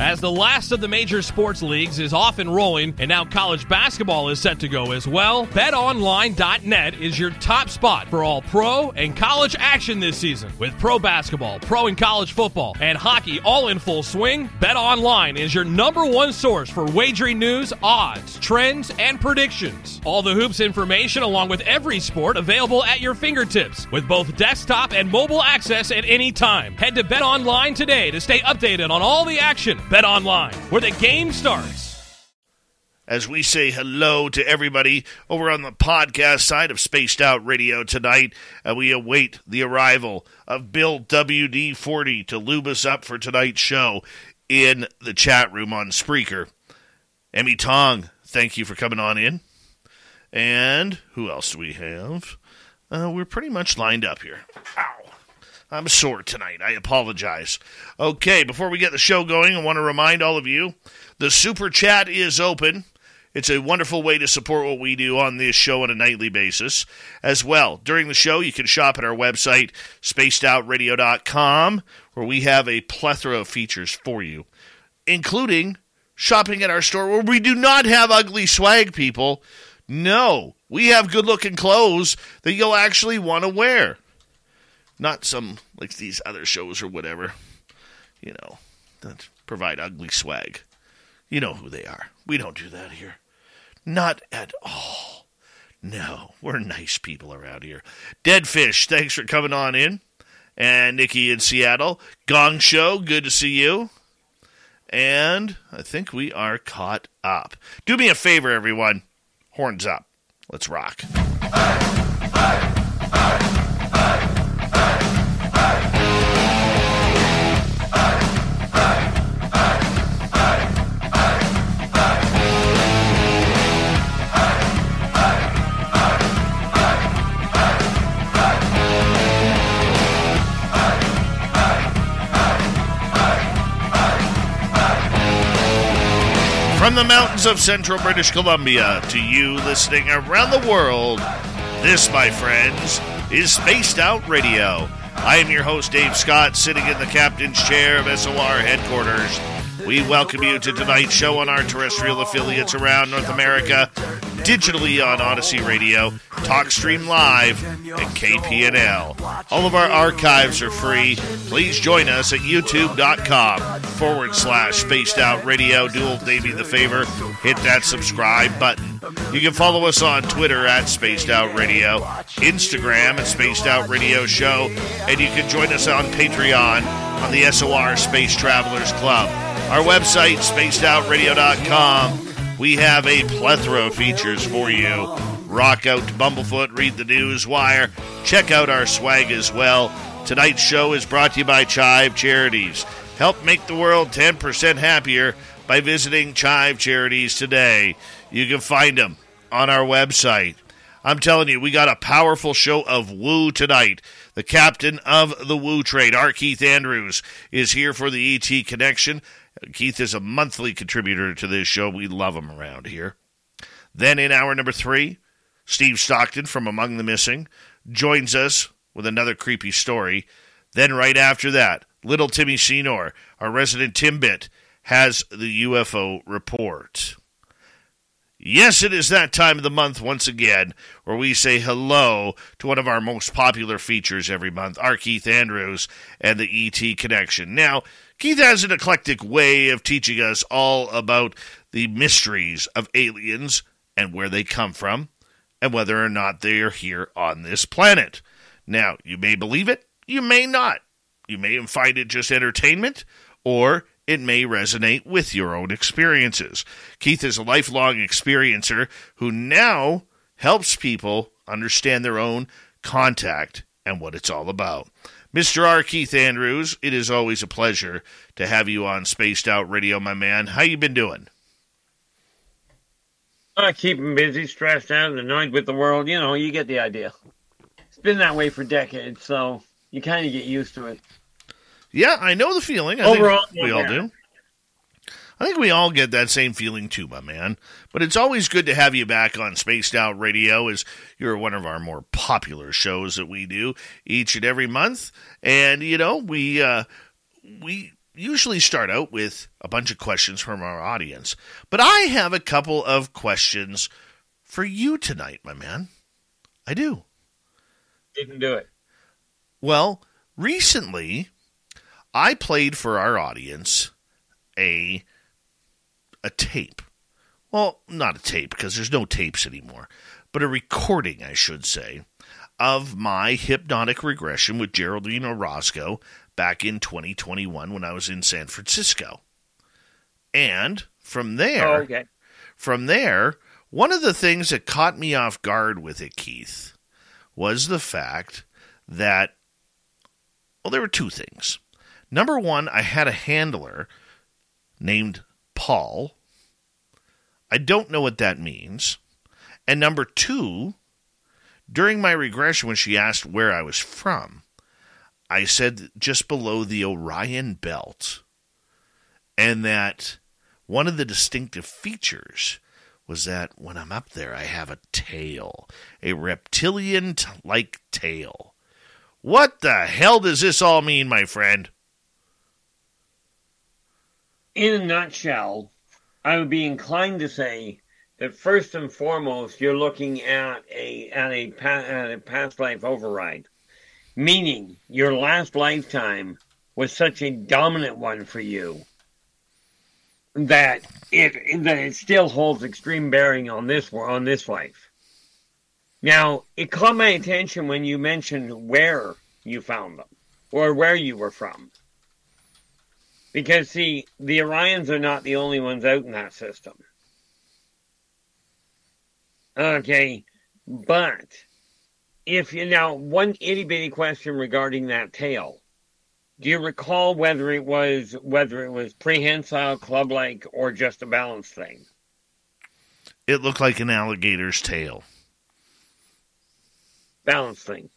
As the last of the major sports leagues is off and rolling, and now college basketball is set to go as well, betonline.net is your top spot for all pro and college action this season. With pro basketball, pro and college football, and hockey all in full swing, BetOnline is your number one source for wagering news, odds, trends, and predictions. All the hoops information along with every sport available at your fingertips with both desktop and mobile access at any time. Head to BetOnline today to stay updated on all the action. Bet online, where the game starts. As we say hello to everybody over on the podcast side of Spaced Out Radio tonight, and we await the arrival of Bill WD 40 to lube us up for tonight's show in the chat room on Spreaker. Emmy Tong, thank you for coming on in. And who else do we have? Uh, we're pretty much lined up here. Ow. I'm sore tonight. I apologize. Okay, before we get the show going, I want to remind all of you the super chat is open. It's a wonderful way to support what we do on this show on a nightly basis. As well, during the show, you can shop at our website, spacedoutradio.com, where we have a plethora of features for you, including shopping at our store where we do not have ugly swag, people. No, we have good looking clothes that you'll actually want to wear not some like these other shows or whatever, you know, that provide ugly swag. You know who they are. We don't do that here. Not at all. No, we're nice people around here. Dead Fish, thanks for coming on in. And Nikki in Seattle. Gong Show, good to see you. And I think we are caught up. Do me a favor, everyone. Horns up. Let's rock. The mountains of central British Columbia to you listening around the world, this, my friends, is Spaced Out Radio. I am your host, Dave Scott, sitting in the captain's chair of SOR headquarters. We welcome you to tonight's show on our terrestrial affiliates around North America, digitally on Odyssey Radio, TalkStream Live, and KPNL. All of our archives are free. Please join us at youtube.com forward slash spaced out radio. Do old Davey the favor, hit that subscribe button. You can follow us on Twitter at Spaced Out Radio, Instagram at Spaced Out Radio Show, and you can join us on Patreon on the SOR Space Travelers Club. Our website, spacedoutradio.com. We have a plethora of features for you. Rock out to Bumblefoot, read the news wire, check out our swag as well. Tonight's show is brought to you by Chive Charities. Help make the world 10% happier by visiting Chive Charities today. You can find them on our website. I'm telling you, we got a powerful show of woo tonight. The captain of the woo trade, R. Keith Andrews, is here for the ET Connection. Keith is a monthly contributor to this show. We love him around here. Then in hour number three, Steve Stockton from Among the Missing joins us with another creepy story. Then right after that, little Timmy Senor, our resident Timbit, has the UFO report. Yes, it is that time of the month once again where we say hello to one of our most popular features every month, R. Keith Andrews and the ET Connection. Now, Keith has an eclectic way of teaching us all about the mysteries of aliens and where they come from and whether or not they are here on this planet. Now, you may believe it, you may not. You may find it just entertainment, or it may resonate with your own experiences. Keith is a lifelong experiencer who now helps people understand their own contact and what it's all about. Mr. R. Keith Andrews, it is always a pleasure to have you on Spaced Out Radio, my man. How you been doing? I keep him busy, stressed out, and annoyed with the world. You know, you get the idea. It's been that way for decades, so you kind of get used to it. Yeah, I know the feeling. I Overall, think we all do. I think we all get that same feeling too, my man. But it's always good to have you back on Spaced Out Radio, as you're one of our more popular shows that we do each and every month. And you know, we uh, we usually start out with a bunch of questions from our audience, but I have a couple of questions for you tonight, my man. I do. Didn't do it. Well, recently I played for our audience a a tape. Well, not a tape because there's no tapes anymore, but a recording, I should say, of my hypnotic regression with Geraldine Orozco back in 2021 when I was in San Francisco. And from there, Oh, okay. from there, one of the things that caught me off guard with it, Keith, was the fact that, well, there were two things. Number one, I had a handler named Paul. I don't know what that means. And number two, during my regression, when she asked where I was from, I said just below the Orion Belt. And that one of the distinctive features was that when I'm up there, I have a tail, a reptilian like tail. What the hell does this all mean, my friend? In a nutshell, I would be inclined to say that first and foremost, you're looking at a at a, at a past life override, meaning your last lifetime was such a dominant one for you that it that it still holds extreme bearing on this on this life. Now, it caught my attention when you mentioned where you found them or where you were from. Because see, the Orions are not the only ones out in that system. Okay, but if you now one itty bitty question regarding that tail. Do you recall whether it was whether it was prehensile, club like, or just a balance thing? It looked like an alligator's tail. Balance thing.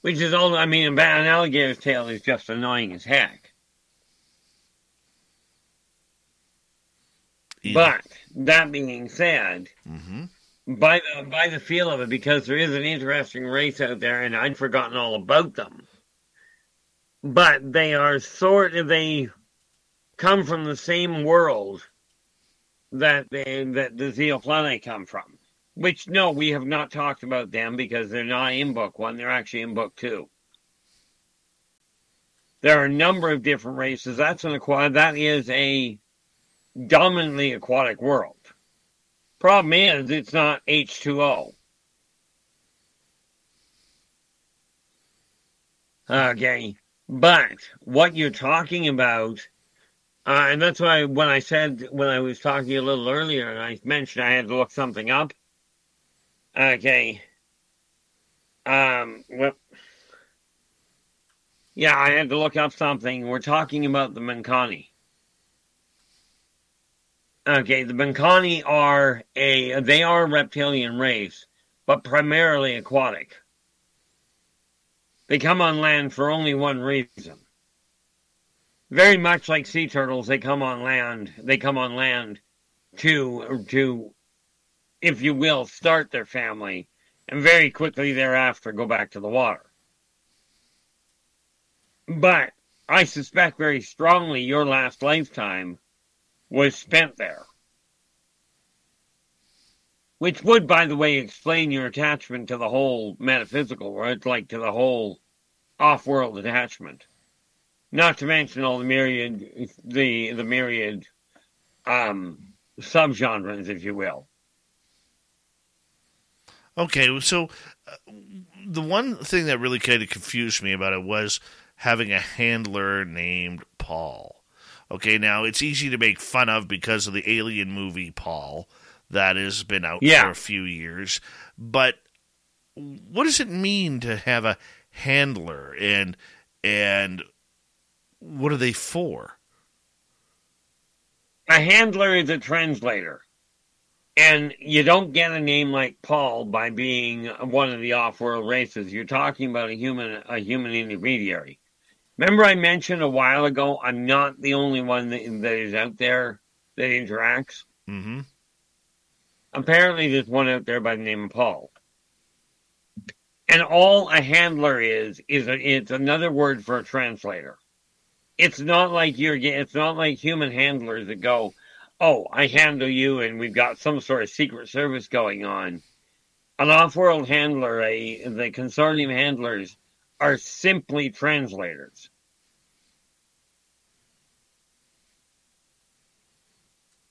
Which is all I mean, an alligator's tail is just annoying as heck. Yeah. But that being said, Mhm. by the by the feel of it, because there is an interesting race out there, and I'd forgotten all about them. But they are sort of they come from the same world that they that the Zeoplanae come from. Which no, we have not talked about them because they're not in book one; they're actually in book two. There are a number of different races. That's an aquatic. That is a dominantly aquatic world. Problem is, it's not H2O. Okay, but what you're talking about, uh, and that's why when I said, when I was talking a little earlier, and I mentioned I had to look something up. Okay. Um, well, yeah, I had to look up something. We're talking about the Mancani. Okay, the Mancani are a they are a reptilian race, but primarily aquatic. They come on land for only one reason. Very much like sea turtles, they come on land. They come on land to to, if you will, start their family, and very quickly thereafter go back to the water. But I suspect very strongly your last lifetime was spent there. Which would, by the way, explain your attachment to the whole metaphysical world, like to the whole off world attachment. Not to mention all the myriad the the myriad um subgenres, if you will. Okay, so uh, the one thing that really kind of confused me about it was having a handler named Paul. Okay, now it's easy to make fun of because of the Alien movie Paul that has been out Yeah. for a few years, but what does it mean to have a handler and and what are they for? A handler is a translator. And you don't get a name like Paul by being one of the off-world races. You're talking about a human, a human intermediary. Remember, I mentioned a while ago, I'm not the only one that, that is out there that interacts. Mm-hmm. Apparently, there's one out there by the name of Paul. And all a handler is is a, it's another word for a translator. It's not like you're. It's not like human handlers that go, "Oh, I handle you," and we've got some sort of secret service going on. An off-world handler, a the consortium handlers, are simply translators.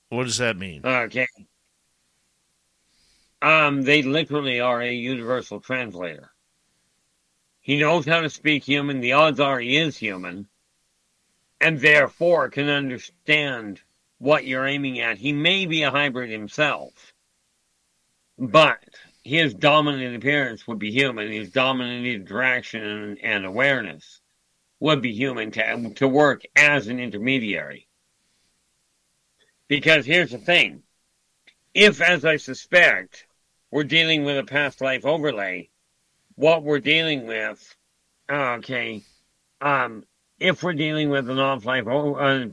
What does that mean? Okay. Um, they literally are a universal translator. He knows how to speak human. The odds are he is human, and therefore can understand what you're aiming at. He may be a hybrid himself, but his dominant appearance would be human. His dominant interaction and, awareness would be human to, to work as an intermediary. Because here's the thing if, as I suspect, we're dealing with a past life overlay. What we're dealing with, okay, um, if we're dealing with an off life, uh,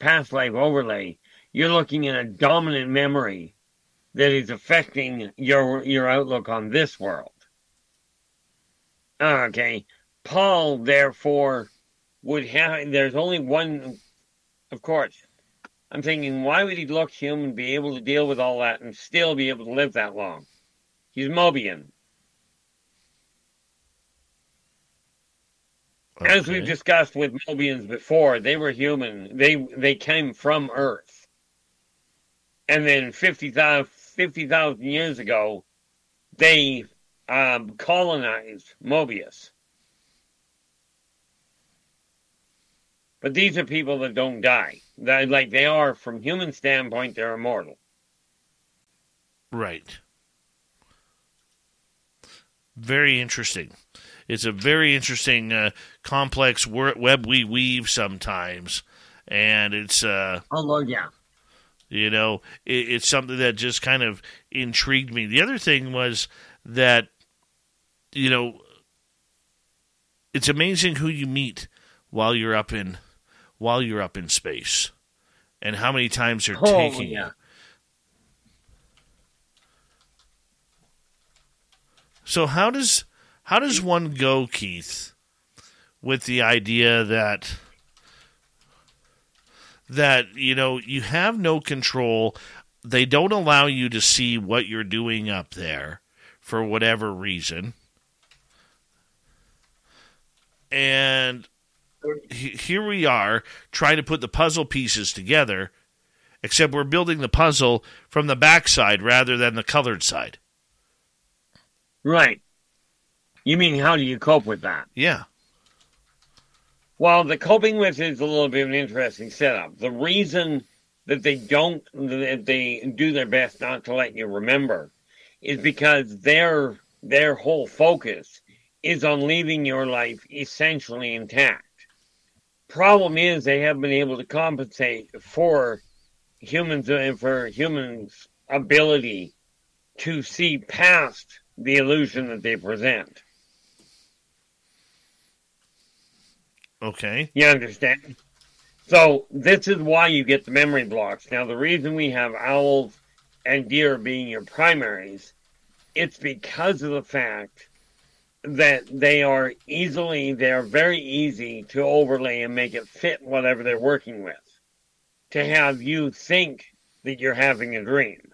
past life overlay, you're looking at a dominant memory that is affecting your your outlook on this world. Okay, Paul therefore would have. There's only one, of course. I'm thinking, why would he look human, be able to deal with all that, and still be able to live that long? He's Mobian. Okay. As we've discussed with Mobians before, they were human. They they came from Earth, and then 50,000 50, years ago, they um, colonized Mobius. But these are people that don't die. That, like they are, from human standpoint, they're immortal. Right. Very interesting. It's a very interesting, uh, complex web we weave sometimes, and it's. Uh, oh Lord, yeah. You know, it, it's something that just kind of intrigued me. The other thing was that, you know, it's amazing who you meet while you're up in while you're up in space and how many times they're oh, taking yeah. you. So how does how does one go, Keith, with the idea that that you know you have no control, they don't allow you to see what you're doing up there for whatever reason. And here we are trying to put the puzzle pieces together, except we're building the puzzle from the backside rather than the colored side. Right. You mean how do you cope with that? Yeah. Well, the coping with is a little bit of an interesting setup. The reason that they don't, that they do their best not to let you remember, is because their their whole focus is on leaving your life essentially intact problem is they haven't been able to compensate for humans and for humans' ability to see past the illusion that they present. Okay. You understand? So this is why you get the memory blocks. Now the reason we have owls and deer being your primaries, it's because of the fact that they are easily, they are very easy to overlay and make it fit whatever they're working with. To have you think that you're having a dream.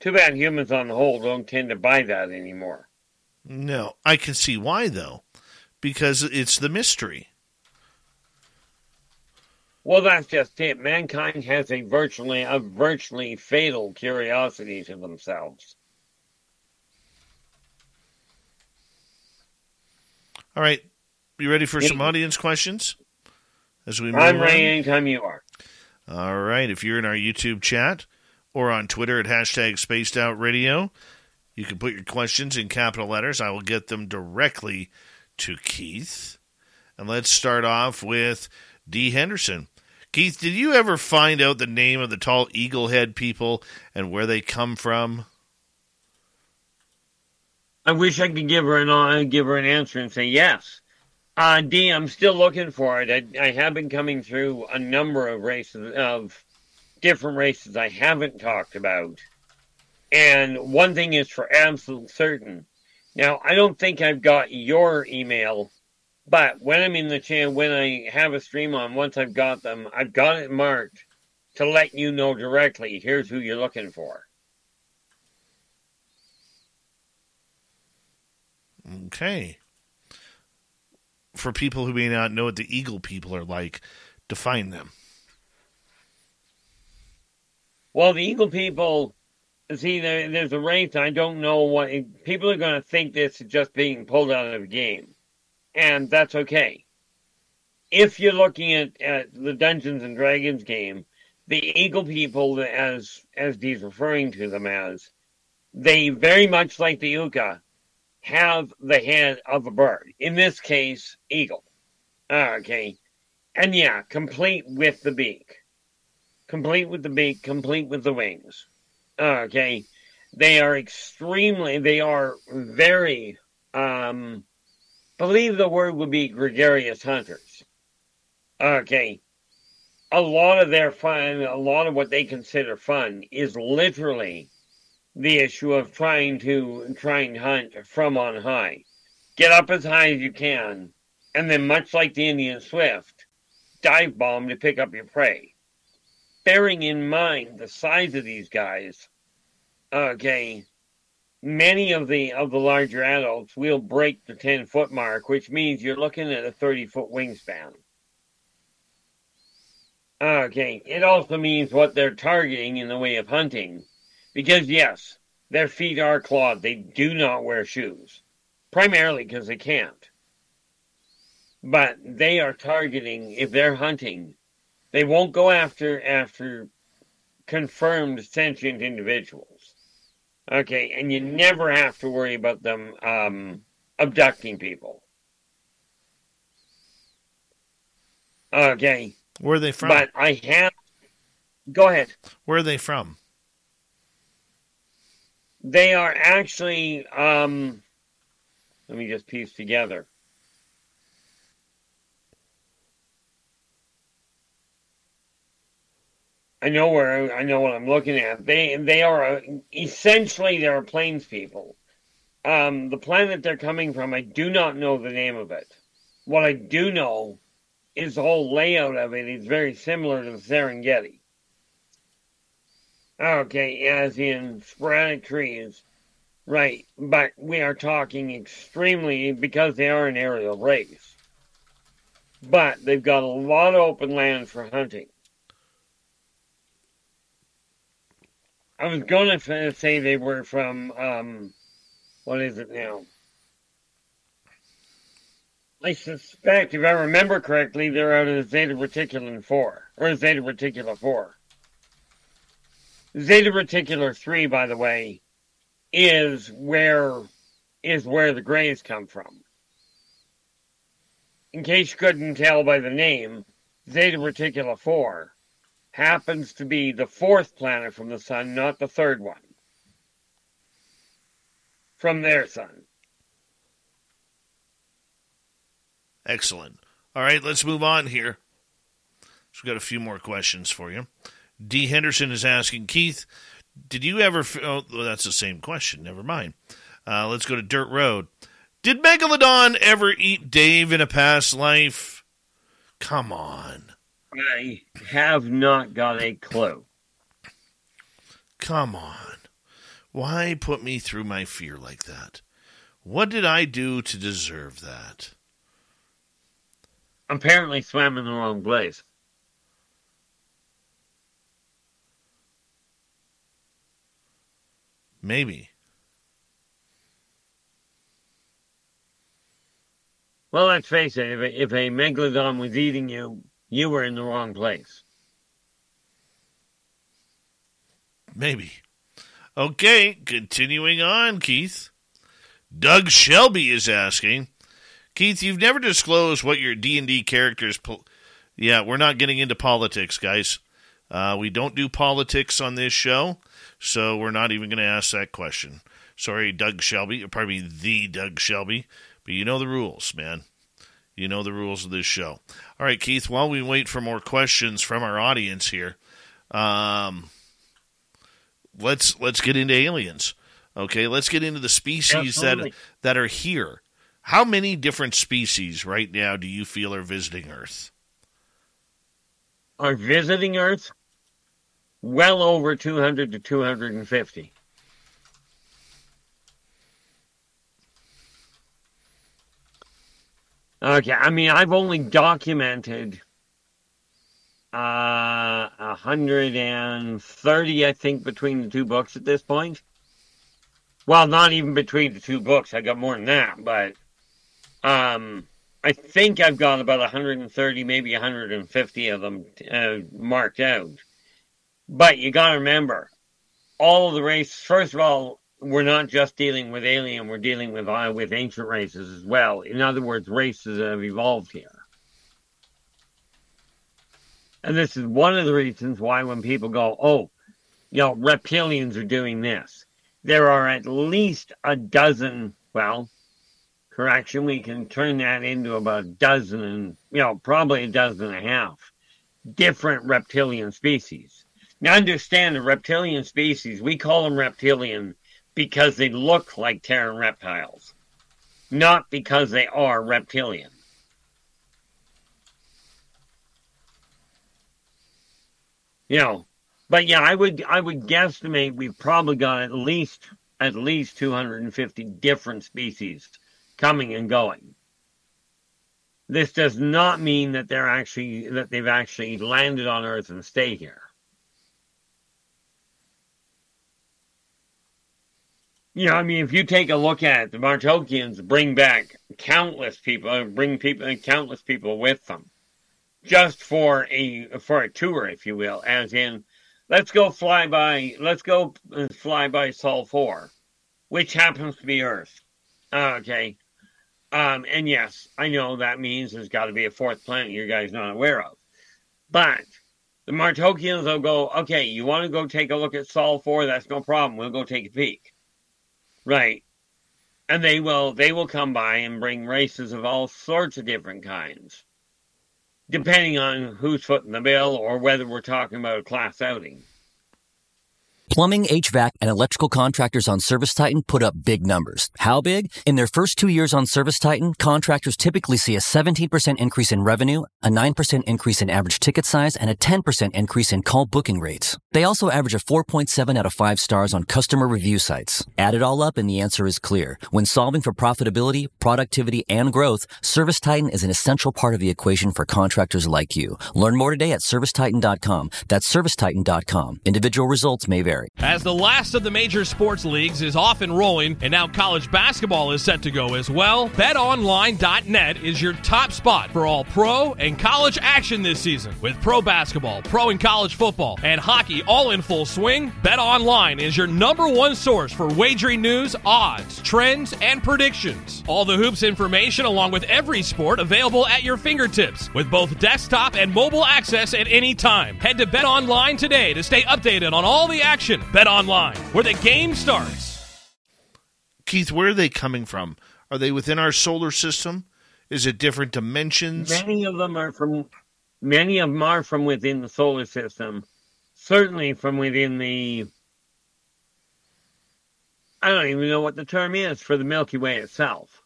Too bad humans on the whole don't tend to buy that anymore. No, I can see why though, because it's the mystery. Well, that's just it. Mankind has a virtually a virtually fatal curiosity to themselves. All right. You ready for some audience questions? As we move I'm ready anytime you are. All right. If you're in our YouTube chat or on Twitter at hashtag spaced out radio, you can put your questions in capital letters. I will get them directly to Keith. And let's start off with D. Henderson. Keith, did you ever find out the name of the tall eagle head people and where they come from? I wish I could give her an uh, give her an answer and say yes. Uh, D, I'm still looking for it. I, I have been coming through a number of races of different races I haven't talked about, and one thing is for absolute certain. Now, I don't think I've got your email But when I'm in the channel, when I have a stream on, once I've got them, I've got it marked to let you know directly. Here's who you're looking for. Okay. For people who may not know what the Eagle people are like, define them. Well, the Eagle people, see, there, there's a race. I don't know what people are going to think this is just being pulled out of a game, and that's okay. If you're looking at, at the Dungeons and Dragons game, the Eagle people, as as he's referring to them as, they very much like the Uka have the head of a bird. In this case, eagle. Ah, okay. And yeah, complete with the beak. Complete with the beak, complete with the wings. Okay. They are extremely, they are very, um, believe the word would be gregarious hunters. Okay. A lot of their fun, a lot of what they consider fun is literally the issue of trying to trying to hunt from on high. Get up as high as you can, and then much like the Indian swift, dive bomb to pick up your prey. Bearing in mind the size of these guys, okay, many of the of the larger adults will break the ten foot mark, which means you're looking at a thirty foot wingspan. Okay, it also means what they're targeting in the way of hunting because, yes, their feet are clawed. They do not wear shoes, primarily because they can't. But they are targeting, if they're hunting, they won't go after after confirmed sentient individuals. Okay, and you never have to worry about them um, abducting people. Okay. Where are they from? But I have. Go ahead. Where are they from? They are actually, um, let me just piece together. I know where I know what I'm looking at. They they are a, essentially they are plains people. Um, the planet they're coming from, I do not know the name of it. What I do know is the whole layout of it is very similar to the Serengeti. Okay, as in sporadic trees. Right, but we are talking extremely because they are an aerial race. But they've got a lot of open land for hunting. I was going to say they were from, um, what is it now? I suspect, if I remember correctly, they're out of Zeta Reticulum 4, or Zeta Reticula 4. Zeta Reticular 3, by the way, is where is where the grays come from. In case you couldn't tell by the name, Zeta Reticula 4 happens to be the fourth planet from the sun, not the third one. From their sun. Excellent. All right, let's move on here. So we've got a few more questions for you. D. Henderson is asking Keith, did you ever? Oh, well, that's the same question. Never mind. Uh, let's go to Dirt Road. Did Megalodon ever eat Dave in a past life? Come on. I have not got a clue. Come on. Why put me through my fear like that? What did I do to deserve that? Apparently swam in the wrong place. Maybe. Well, let's face it. If a, if a megalodon was eating you, you were in the wrong place. Maybe. Okay, continuing on, Keith. Doug Shelby is asking, Keith, you've never disclosed what your D and D characters. Po- yeah, we're not getting into politics, guys. Uh, we don't do politics on this show. So we're not even going to ask that question. Sorry, Doug Shelby, probably the Doug Shelby, but you know the rules, man. You know the rules of this show. All right, Keith. While we wait for more questions from our audience here, um, let's let's get into aliens. Okay, let's get into the species Absolutely. that that are here. How many different species right now do you feel are visiting Earth? Are visiting Earth? Well over 200 to 250. Okay, I mean, I've only documented uh, 130, I think, between the two books at this point. Well, not even between the two books. I got more than that, but um, I think I've got about 130, maybe 150 of them uh, marked out. But you got to remember, all of the races. First of all, we're not just dealing with alien; we're dealing with uh, with ancient races as well. In other words, races that have evolved here. And this is one of the reasons why when people go, "Oh, you know, reptilians are doing this," there are at least a dozen. Well, correction, we can turn that into about a dozen, and you know, probably a dozen and a half different reptilian species. Now, understand the reptilian species, we call them reptilian because they look like Terran reptiles, not because they are reptilian. You know, but yeah, I would I would guesstimate we've probably got at least at least 250 different species coming and going. This does not mean that they're actually that they've actually landed on Earth and stay here. You know, I mean, if you take a look at it, the Martokians bring back countless people, uh, bring people, and countless people with them, just for a for a tour, if you will. As in, let's go fly by, let's go uh, fly by Sol Four, which happens to be Earth. Okay, um, and yes, I know that means there's got to be a fourth planet you guys not aware of, but the Martokians will go, okay, you want to go take a look at Sol Four? That's no problem. We'll go take a peek. Right. And they will they will come by and bring races of all sorts of different kinds. Depending on who's footing the bill or whether we're talking about a class outing. Plumbing, HVAC, and electrical contractors on Service Titan put up big numbers. How big? In their first two years on Service Titan, contractors typically see a 17% increase in revenue, a 9% increase in average ticket size, and a 10% increase in call booking rates. They also average a 4.7 out of 5 stars on customer review sites. Add it all up and the answer is clear. When solving for profitability, productivity, and growth, Service Titan is an essential part of the equation for contractors like you. Learn more today at servicetitan.com. That's servicetitan.com. Individual results may vary. As the last of the major sports leagues is off and rolling, and now college basketball is set to go as well, betonline.net is your top spot for all pro and college action this season. With pro basketball, pro and college football, and hockey all in full swing, BetOnline is your number one source for wagering news, odds, trends, and predictions. All the hoops information along with every sport available at your fingertips with both desktop and mobile access at any time. Head to BetOnline today to stay updated on all the action Bet online, where the game starts. Keith, where are they coming from? Are they within our solar system? Is it different dimensions? Many of them are from many of them are from within the solar system. Certainly from within the I don't even know what the term is for the Milky Way itself.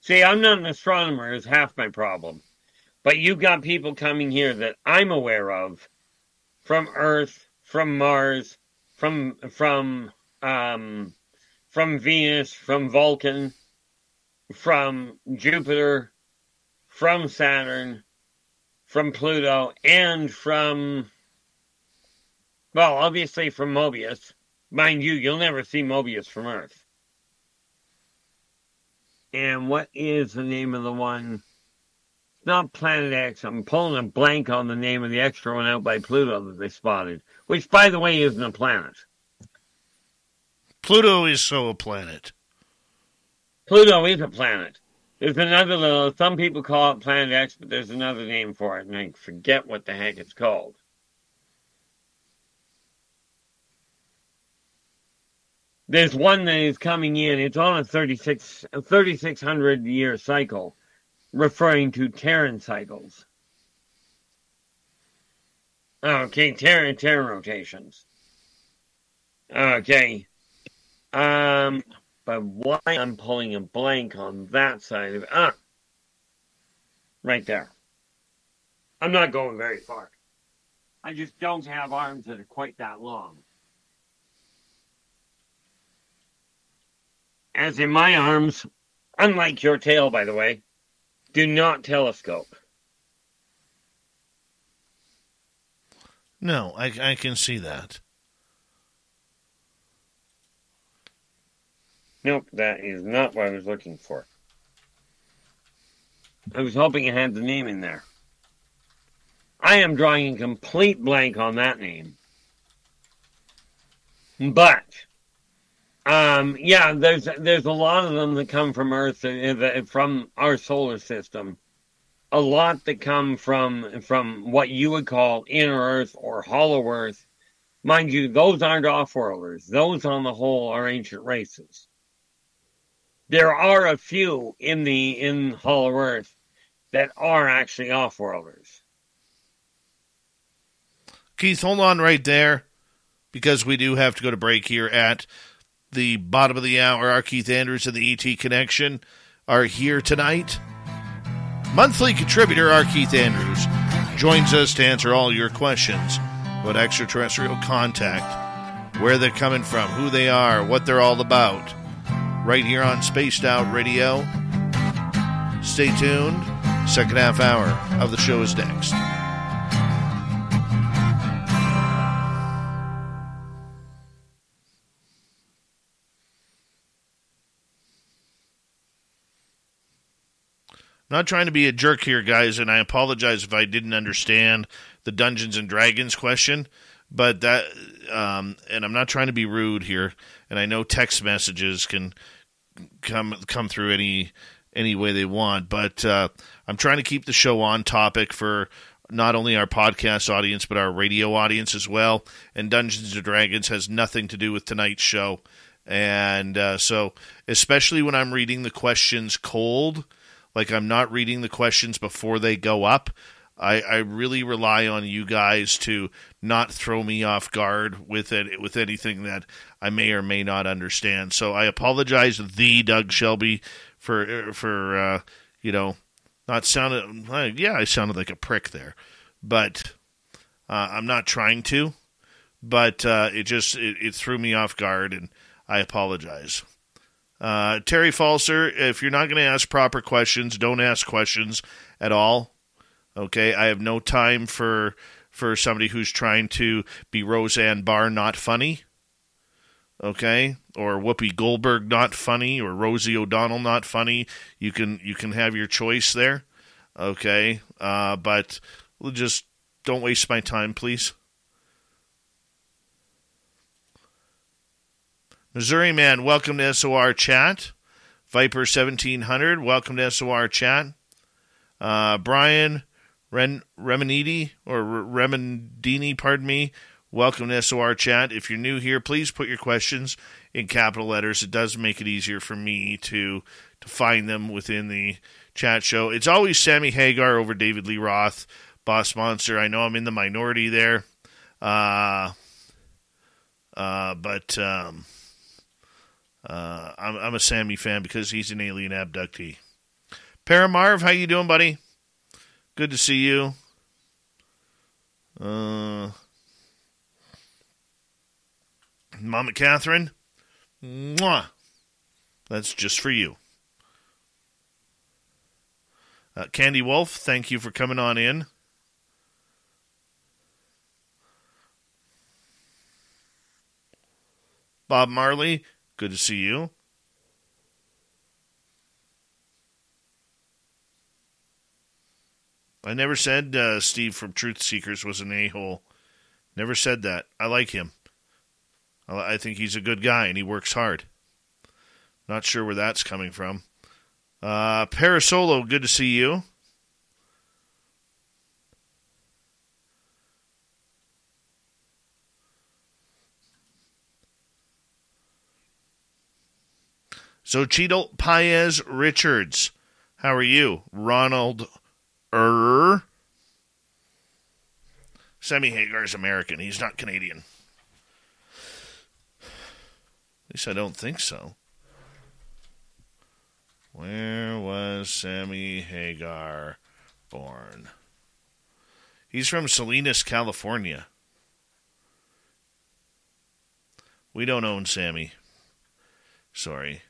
See, I'm not an astronomer, is half my problem. But you've got people coming here that I'm aware of from Earth, from Mars, from from um, from Venus, from Vulcan, from Jupiter, from Saturn, from Pluto, and from well, obviously from Mobius. Mind you, you'll never see Mobius from Earth. And what is the name of the one? Not Planet X. I'm pulling a blank on the name of the extra one out by Pluto that they spotted, which, by the way, isn't a planet. Pluto is so a planet. Pluto is a planet. There's another little, some people call it Planet X, but there's another name for it, and I forget what the heck it's called. There's one that is coming in. It's on a 36, 3600 year cycle referring to Terran cycles. Okay, Terran Terran rotations. Okay. Um, but why I'm pulling a blank on that side of it. Ah, right there. I'm not going very far. I just don't have arms that are quite that long. As in my arms, unlike your tail, by the way, do not telescope. No, I, I can see that. Nope, that is not what I was looking for. I was hoping it had the name in there. I am drawing a complete blank on that name. But, um, yeah, there's there's a lot of them that come from Earth, from our solar system. A lot that come from from what you would call inner Earth or hollow Earth. Mind you, those aren't off-worlders. Those, on the whole, are ancient races. There are a few in the in Hollow Earth that are actually off-worlders. Keith, hold on right there because we do have to go to break here at the bottom of the hour. R. Keith Andrews and the ET Connection are here tonight. Monthly contributor, R. Keith Andrews, joins us to answer all your questions about extraterrestrial contact, where they're coming from, who they are, what they're all about, right here on Spaced Out Radio. Stay tuned. Second half hour of the show is next. Not trying to be a jerk here, guys, and I apologize if I didn't understand the Dungeons and Dragons question, but that, um, and I'm not trying to be rude here, and I know text messages can come come through any any way they want, but uh, I'm trying to keep the show on topic for not only our podcast audience but our radio audience as well. And Dungeons and Dragons has nothing to do with tonight's show, and uh, so especially when I'm reading the questions cold like I'm not reading the questions before they go up. I, I really rely on you guys to not throw me off guard with it with anything that I may or may not understand. So I apologize, the Doug Shelby, for for uh, you know not sounded. Yeah, I sounded like a prick there, but uh, I'm not trying to. But uh, it just it, it threw me off guard, and I apologize. Uh, Terry Falser, if you're not going to ask proper questions, don't ask questions at all. Okay, I have no time for for somebody who's trying to be Roseanne Barr not funny. Okay, or Whoopi Goldberg not funny, or Rosie O'Donnell not funny. You can you can have your choice there. Okay, uh, but just don't waste my time, please. Missouri man, welcome to SOR chat. Viper 1700, welcome to SOR chat. Uh, Brian Ren- or Remendini, pardon me, welcome to SOR chat. If you're new here, please put your questions in capital letters. It does make it easier for me to to find them within the chat show. It's always Sammy Hagar over David Lee Roth, Boss Monster. I know I'm in the minority there. Uh, uh, but um, uh, I'm, I'm a Sammy fan because he's an alien abductee. Paramarv, how you doing, buddy? Good to see you. Uh, Mama Catherine, mwah. That's just for you. Uh, Candy Wolf, thank you for coming on in. Bob Marley, Good to see you. I never said uh, Steve from Truth Seekers was an a hole. Never said that. I like him. I think he's a good guy and he works hard. Not sure where that's coming from. Uh, Parasolo, good to see you. Xochitl Paez Richards. How are you? Ronald Er. Sammy Hagar is American. He's not Canadian. At least I don't think so. Where was Sammy Hagar born? He's from Salinas, California. We don't own Sammy. Sorry.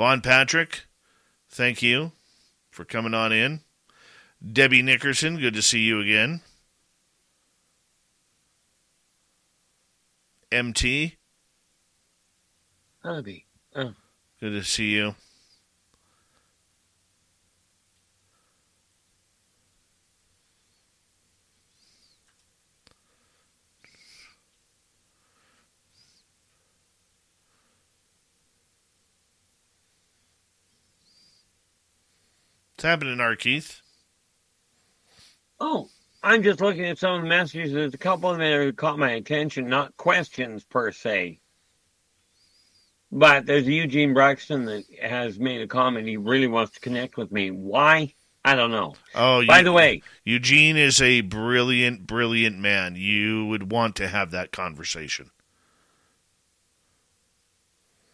Vaughn Patrick, thank you for coming on in. Debbie Nickerson, good to see you again. MT. Hobby. Oh. Good to see you. What's happening, R. Keith? Oh, I'm just looking at some of the messages. There's a couple of them that caught my attention, not questions per se. But there's Eugene Braxton that has made a comment. He really wants to connect with me. Why? I don't know. Oh, By you- the way, Eugene is a brilliant, brilliant man. You would want to have that conversation.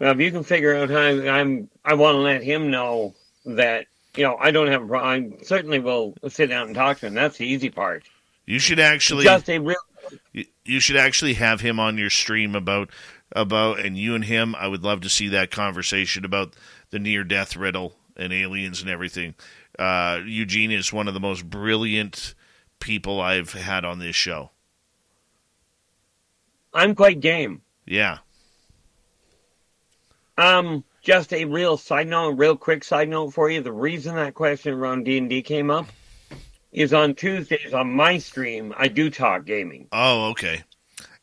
well, if you can figure out how I'm, I want to let him know that you know I don't have a problem. I certainly will sit down and talk to him. That's the easy part. You should actually Just a real you- you should actually have him on your stream about about and you and him I would love to see that conversation about the near death riddle and aliens and everything. Uh, Eugene is one of the most brilliant people I've had on this show. I'm quite game. Yeah. Um, just a real side note, real quick side note for you. The reason that question around D and D came up is on Tuesdays on my stream. I do talk gaming. Oh, okay.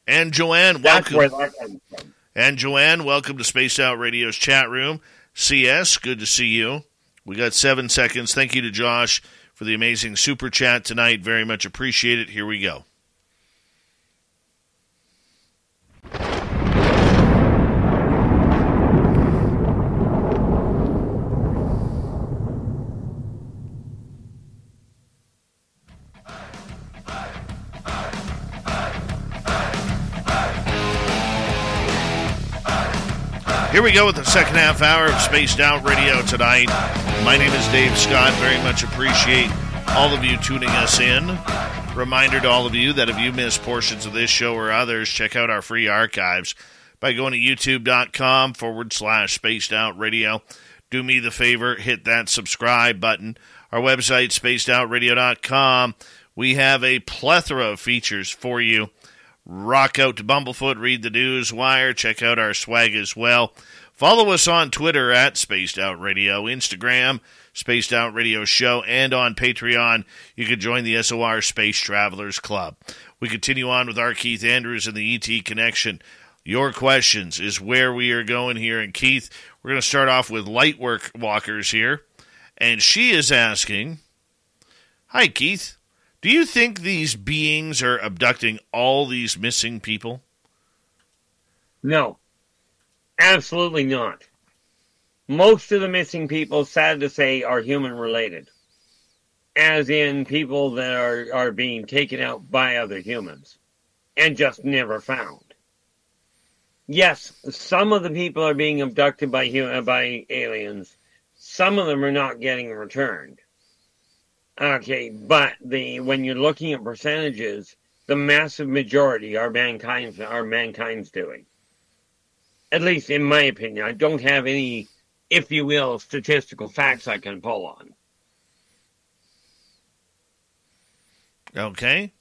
And Joanne, That's welcome. where that comes from. And Joanne, welcome to Spaced Out Radio's chat room. CS, good to see you. We got seven seconds. Thank you to Josh for the amazing super chat tonight. Very much appreciate it. Here we go. Here we go with the second half hour of Spaced Out Radio tonight. My name is Dave Scott. Very much appreciate all of you tuning us in. Reminder to all of you that if you missed portions of this show or others, check out our free archives by going to youtube.com forward slash spaced out radio. Do me the favor, hit that subscribe button. Our website, spacedoutradio.com. We have a plethora of features for you. Rock out to Bumblefoot, read the news wire, check out our swag as well. Follow us on Twitter at Spaced Out Radio, Instagram, Spaced Out Radio Show, and on Patreon. You can join the SOR Space Travelers Club. We continue on with R. Keith Andrews and the ET Connection. Your questions is where we are going here. And Keith, we're going to start off with Lightwork Walkers here. And she is asking Hi, Keith. Do you think these beings are abducting all these missing people? No, absolutely not. Most of the missing people, sad to say, are human related, as in people that are, are being taken out by other humans and just never found. Yes, some of the people are being abducted by hu- by aliens. Some of them are not getting returned. Okay, but the when you're looking at percentages, the massive majority are mankind's are mankind's doing. At least in my opinion, I don't have any, if you will, statistical facts I can pull on. Okay.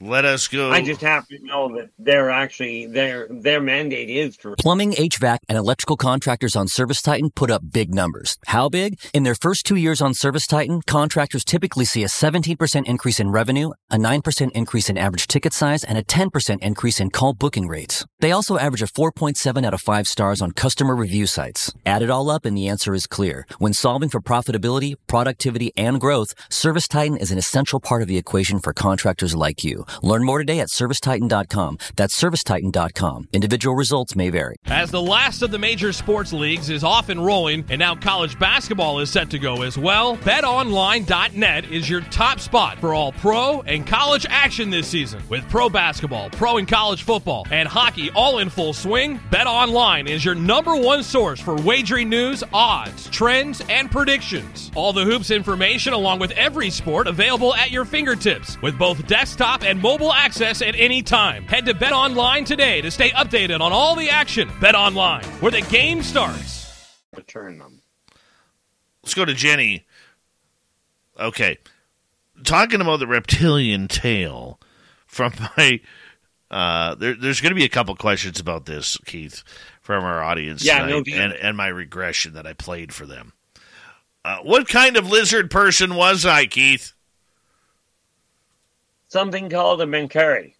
Let us go. I just have to know that they're actually their their mandate is to Plumbing, HVAC, and electrical contractors on Service Titan put up big numbers. How big? In their first two years on Service Titan, contractors typically see a 17% increase in revenue, a 9% increase in average ticket size, and a 10% increase in call booking rates. They also average a 4.7 out of 5 stars on customer review sites. Add it all up and the answer is clear. When solving for profitability, productivity, and growth, Service Titan is an essential part of the equation for contractors like you. Learn more today at servicetitan.com. That's servicetitan.com. Individual results may vary. As the last of the major sports leagues is off and rolling, and now college basketball is set to go as well, betonline.net is your top spot for all pro and college action this season. With pro basketball, pro and college football, and hockey all in full swing, BetOnline is your number one source for wagering news, odds, trends, and predictions. All the hoops information along with every sport available at your fingertips with both desktop and mobile access at any time. Head to BetOnline today to stay updated on all the action. BetOnline, where the game starts. Return them. Let's go to Jenny. Okay. Talking about the reptilian tale from my uh, there, there's going to be a couple questions about this, Keith, from our audience Yeah, tonight, no doubt. and, and my regression that I played for them. Uh, what kind of lizard person was I, Keith? Something called a Menkari.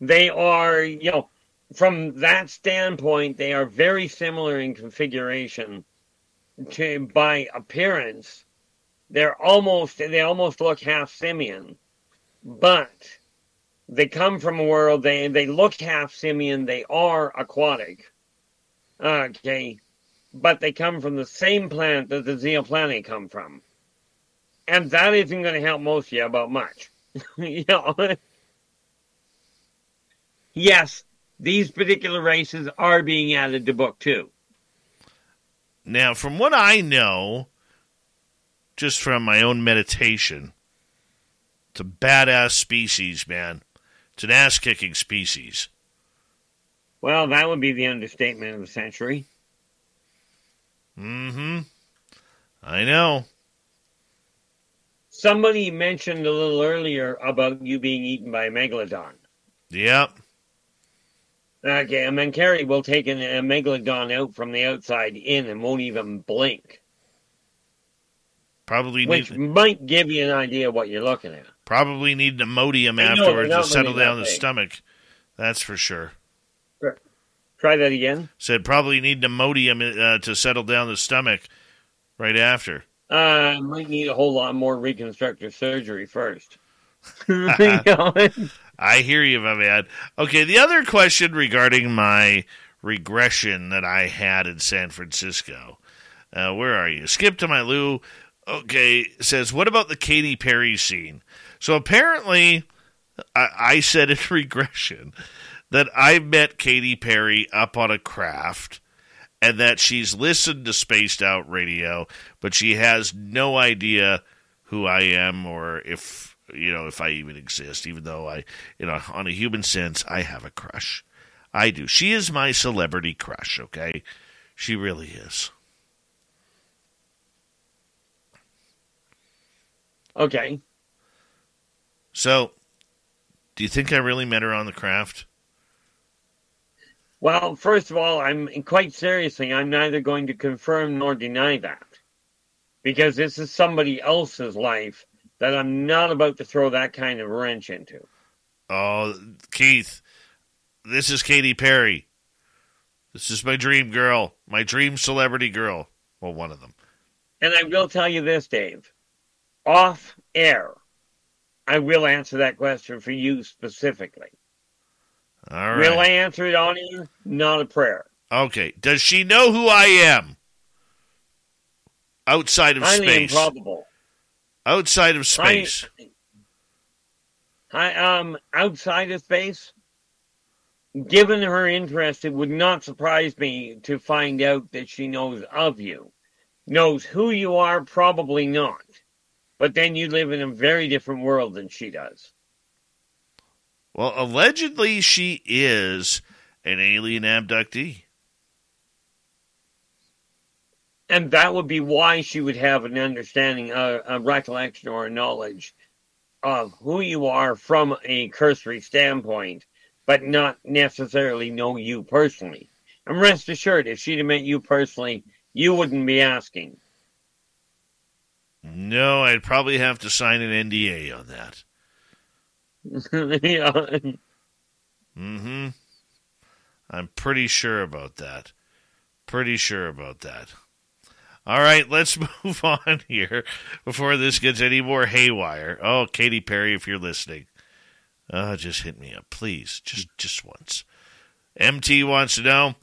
They are, you know, from that standpoint, they are very similar in configuration to by appearance. They're almost they almost look half simian, but they come from a world they they look half simian. They are aquatic. Okay, but they come from the same planet that the Zeoplanet come from, and that isn't going to help most of you about much. you know. yes, these particular races are being added to book two. Now, from what I know, just from my own meditation, it's a badass species, man. It's an ass kicking species. Well, that would be the understatement of the century. Mm hmm. I know. Somebody mentioned a little earlier about you being eaten by a megalodon. Yep. Okay, a Menkari will take an, a megalodon out from the outside in and won't even blink, Probably which need, might give you an idea what you're looking at. probably need Imodium I know, afterwards to settle down the stomach. That's for sure. Try that again. Said probably need Imodium uh, to settle down the stomach right after. Uh, might need a whole lot more reconstructive surgery first. I hear you, my man. Okay, the other question regarding my regression that I had in San Francisco. Uh, where are you? Skip to my Lou. Okay, says, what about the Katy Perry scene? So apparently, I, I said in regression that I met Katy Perry up on a craft and that she's listened to Spaced Out Radio, but she has no idea who I am or if you know if I even exist. Even though I, you know, on a human sense, I have a crush. I do. She is my celebrity crush. Okay, she really is. okay. So, do you think I really met her on the craft? Well, first of all, I'm quite seriously, I'm neither going to confirm nor deny that. Because this is somebody else's life that I'm not about to throw that kind of wrench into. Oh, Keith, this is Katy Perry. This is my dream girl, my dream celebrity girl. Well, one of them. And I will tell you this, Dave. Off air, I will answer that question for you specifically. All Will I right. answer it on air? Not a prayer. Okay. Does she know who I am? Outside of Highly space. improbable. Outside of space. I, um, outside of space, given her interest, it would not surprise me to find out that she knows of you. Knows who you are, probably not. But then you live in a very different world than she does. Well, allegedly she is an alien abductee. And that would be why she would have an understanding, a, a recollection, or a knowledge of who you are from a cursory standpoint, but not necessarily know you personally. And rest assured, if she'd have met you personally, you wouldn't be asking. No, I'd probably have to sign an NDA on that. Yeah. Mm-hmm. I'm pretty sure about that. Pretty sure about that. All right, let's move on here before this gets any more haywire. Oh, Katy Perry, if you're listening, oh, just hit me up, please, just just once. MT wants to know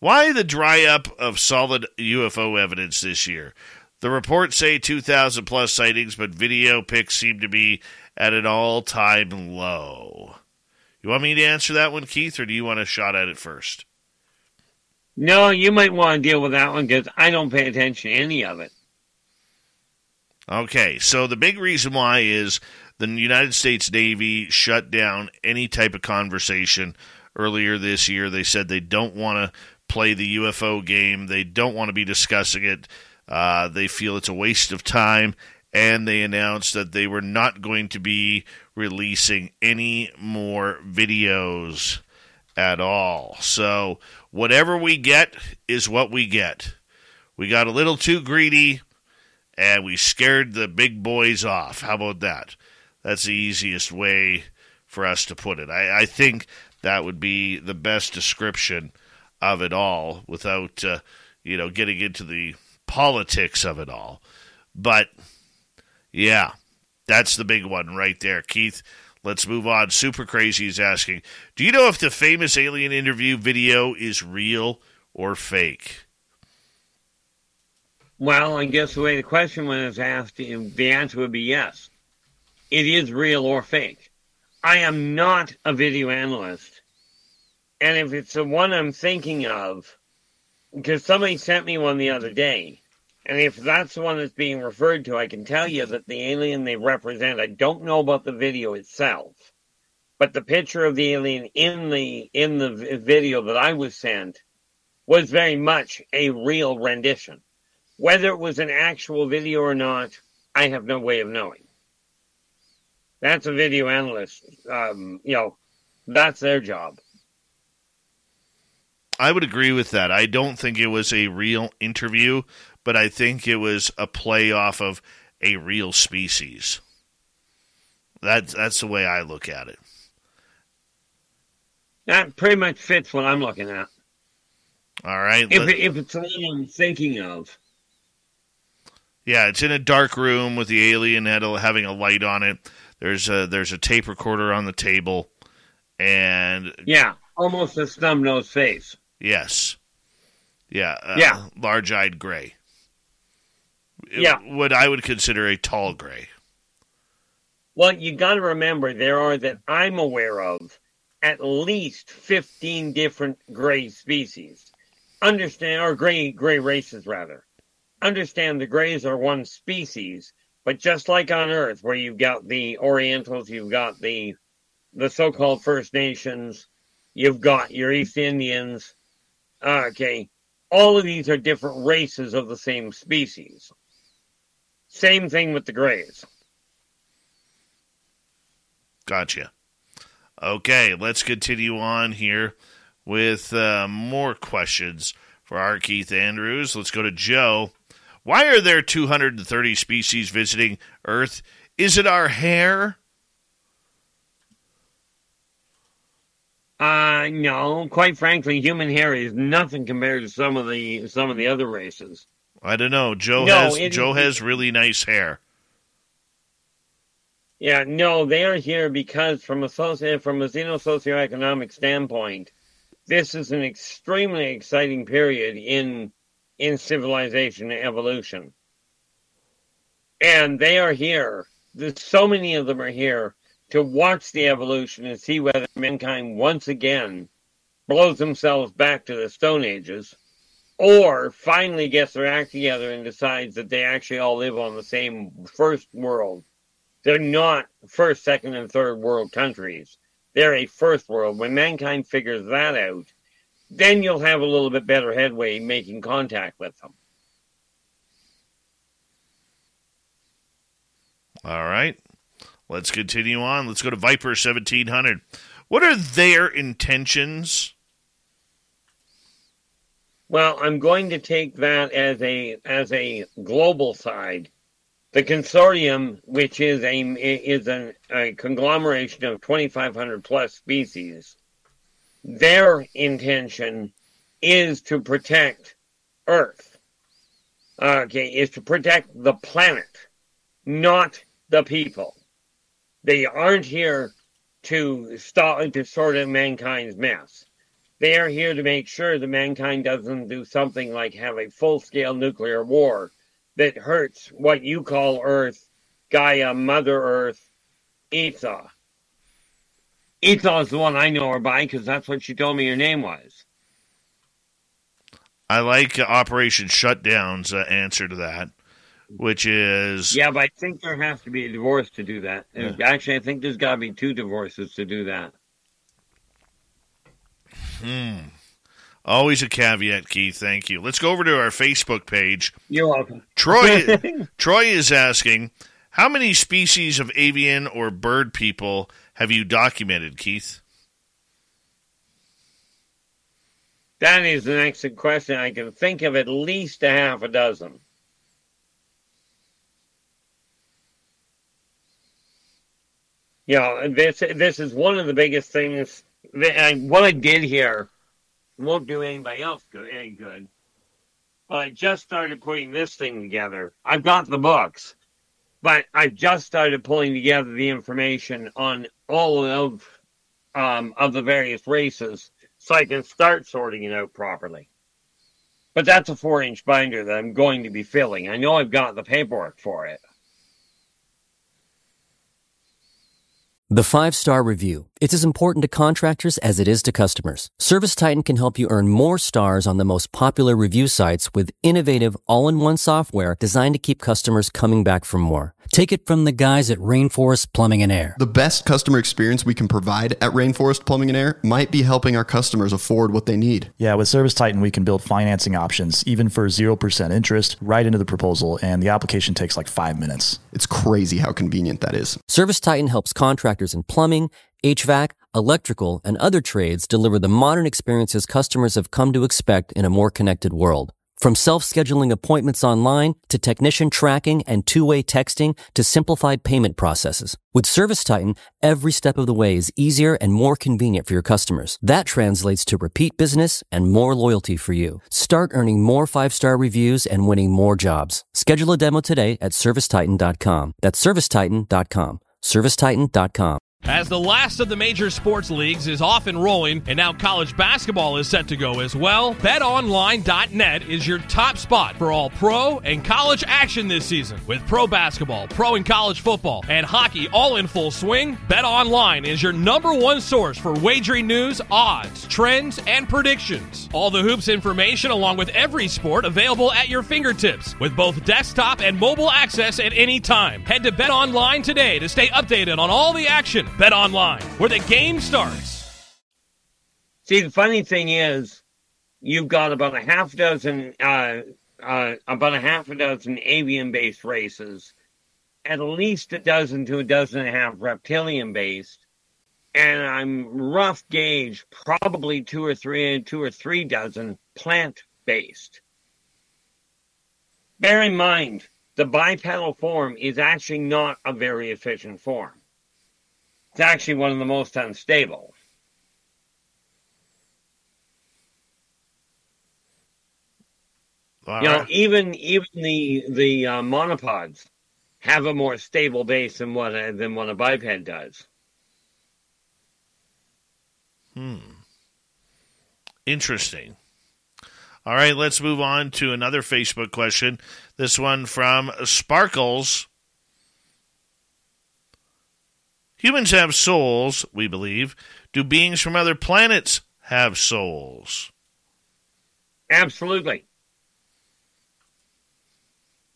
why the dry up of solid UFO evidence this year. The reports say 2,000 plus sightings, but video pics seem to be at an all time low. You want me to answer that one, Keith, or do you want a shot at it first? No, you might want to deal with that one because I don't pay attention to any of it. Okay, so the big reason why is the United States Navy shut down any type of conversation earlier this year. They said they don't want to play the UFO game, they don't want to be discussing it. Uh, they feel it's a waste of time, and they announced that they were not going to be releasing any more videos at all. So whatever we get is what we get. We got a little too greedy and we scared the big boys off. How about that? That's the easiest way for us to put it. I, I think that would be the best description of it all without, uh, you know, getting into the politics of it all. But, yeah, that's the big one right there. Keith, Let's move on. Super Crazy is asking Do you know if the famous alien interview video is real or fake? Well, I guess the way the question was asked, the answer would be yes. It is real or fake. I am not a video analyst. And if it's the one I'm thinking of, because somebody sent me one the other day, and if that's the one that's being referred to, I can tell you that the alien they represent, I don't know about the video itself, but the picture of the alien in the in the video that I was sent was very much a real rendition. Whether it was an actual video or not, I have no way of knowing. That's a video analyst. Um, you know, that's their job. I would agree with that. I don't think it was a real interview but I think it was a play off of a real species. That's that's the way I look at it. That pretty much fits what I'm looking at. All right. If, if it's the one I'm thinking of. Yeah, it's in a dark room with the alien head having a light on it. There's a there's a tape recorder on the table, and yeah, almost a snub nose face. Yes. Yeah. Uh, yeah. Large eyed gray yeah. what I would consider a tall gray. Well, you got to remember there are that I'm aware of at least 15 different gray species. Understand or gray gray races rather. Understand the grays are one species, but just like on Earth where you've got the Orientals, you've got the the so-called First Nations, you've got your East Indians, okay, all of these are different races of the same species. Same thing with the Grays. Gotcha. Okay, let's continue on here with uh, more questions for R. Keith Andrews. Let's go to Joe. Why are there 230 species visiting Earth? Is it our hair? Uh no. Quite frankly, human hair is nothing compared to some of the some of the other races. I don't know. Joe no, has it, Joe has really nice hair. Yeah, no, they are here because from a socio, eh, from a xeno-socioeconomic standpoint, this is an extremely exciting period in in civilization and evolution. And they are here. There's so many of them are here to watch the evolution and see whether mankind once again blows themselves back to the Stone Ages or finally gets their act together and decides that they actually all live on the same first world. They're not first, second, and third world countries. They're a first world. When mankind figures that out, then you'll have a little bit better headway making contact with them. All right. Let's continue on. Let's go to Viper 1700. What are their intentions well, I'm going to take that as a as a global side. The consortium, which is a is an, a conglomeration of 2,500 plus species, their intention is to protect Earth okay, is to protect the planet, not the people. They aren't here to stop to sort of mankind's mess. They are here to make sure that mankind doesn't do something like have a full scale nuclear war that hurts what you call Earth, Gaia, Mother Earth, Etha. Etha is the one I know her by because that's what she told me her name was. I like Operation Shutdown's uh, answer to that, which is Yeah, but I think there has to be a divorce to do that. Yeah. Actually, I think there's got to be two divorces to do that. Hmm. always a caveat, Keith. Thank you. Let's go over to our Facebook page. You're welcome. Troy Troy is asking, how many species of avian or bird people have you documented, Keith? That is an excellent question. I can think of at least a half a dozen. You know, this this is one of the biggest things. I, what I did here won't do anybody else good, any good. But I just started putting this thing together. I've got the books, but I've just started pulling together the information on all of um, of the various races so I can start sorting it out properly. But that's a four inch binder that I'm going to be filling. I know I've got the paperwork for it. The five star review. It's as important to contractors as it is to customers. Service Titan can help you earn more stars on the most popular review sites with innovative all in one software designed to keep customers coming back for more. Take it from the guys at Rainforest Plumbing and Air. The best customer experience we can provide at Rainforest Plumbing and Air might be helping our customers afford what they need. Yeah, with Service Titan, we can build financing options, even for 0% interest, right into the proposal, and the application takes like five minutes. It's crazy how convenient that is. Service Titan helps contractors in plumbing, HVAC, electrical, and other trades deliver the modern experiences customers have come to expect in a more connected world. From self-scheduling appointments online to technician tracking and two-way texting to simplified payment processes. With Service Titan, every step of the way is easier and more convenient for your customers. That translates to repeat business and more loyalty for you. Start earning more five-star reviews and winning more jobs. Schedule a demo today at servicetitan.com. That's servicetitan.com. servicetitan.com. As the last of the major sports leagues is off and rolling, and now college basketball is set to go as well, betonline.net is your top spot for all pro and college action this season. With pro basketball, pro and college football, and hockey all in full swing, BetOnline is your number one source for wagering news, odds, trends, and predictions. All the hoops information along with every sport available at your fingertips with both desktop and mobile access at any time. Head to BetOnline today to stay updated on all the action. Bet online, where the game starts. See, the funny thing is, you've got about a half dozen, uh, uh, about a half a dozen avian-based races, at least a dozen to a dozen and a half reptilian-based, and I'm rough gauge, probably two or three, two or three dozen plant-based. Bear in mind, the bipedal form is actually not a very efficient form. It's actually one of the most unstable. You know, even even the the uh, monopods have a more stable base than what a, than what a biped does. Hmm. Interesting. All right, let's move on to another Facebook question. This one from Sparkles. Humans have souls, we believe. Do beings from other planets have souls? Absolutely.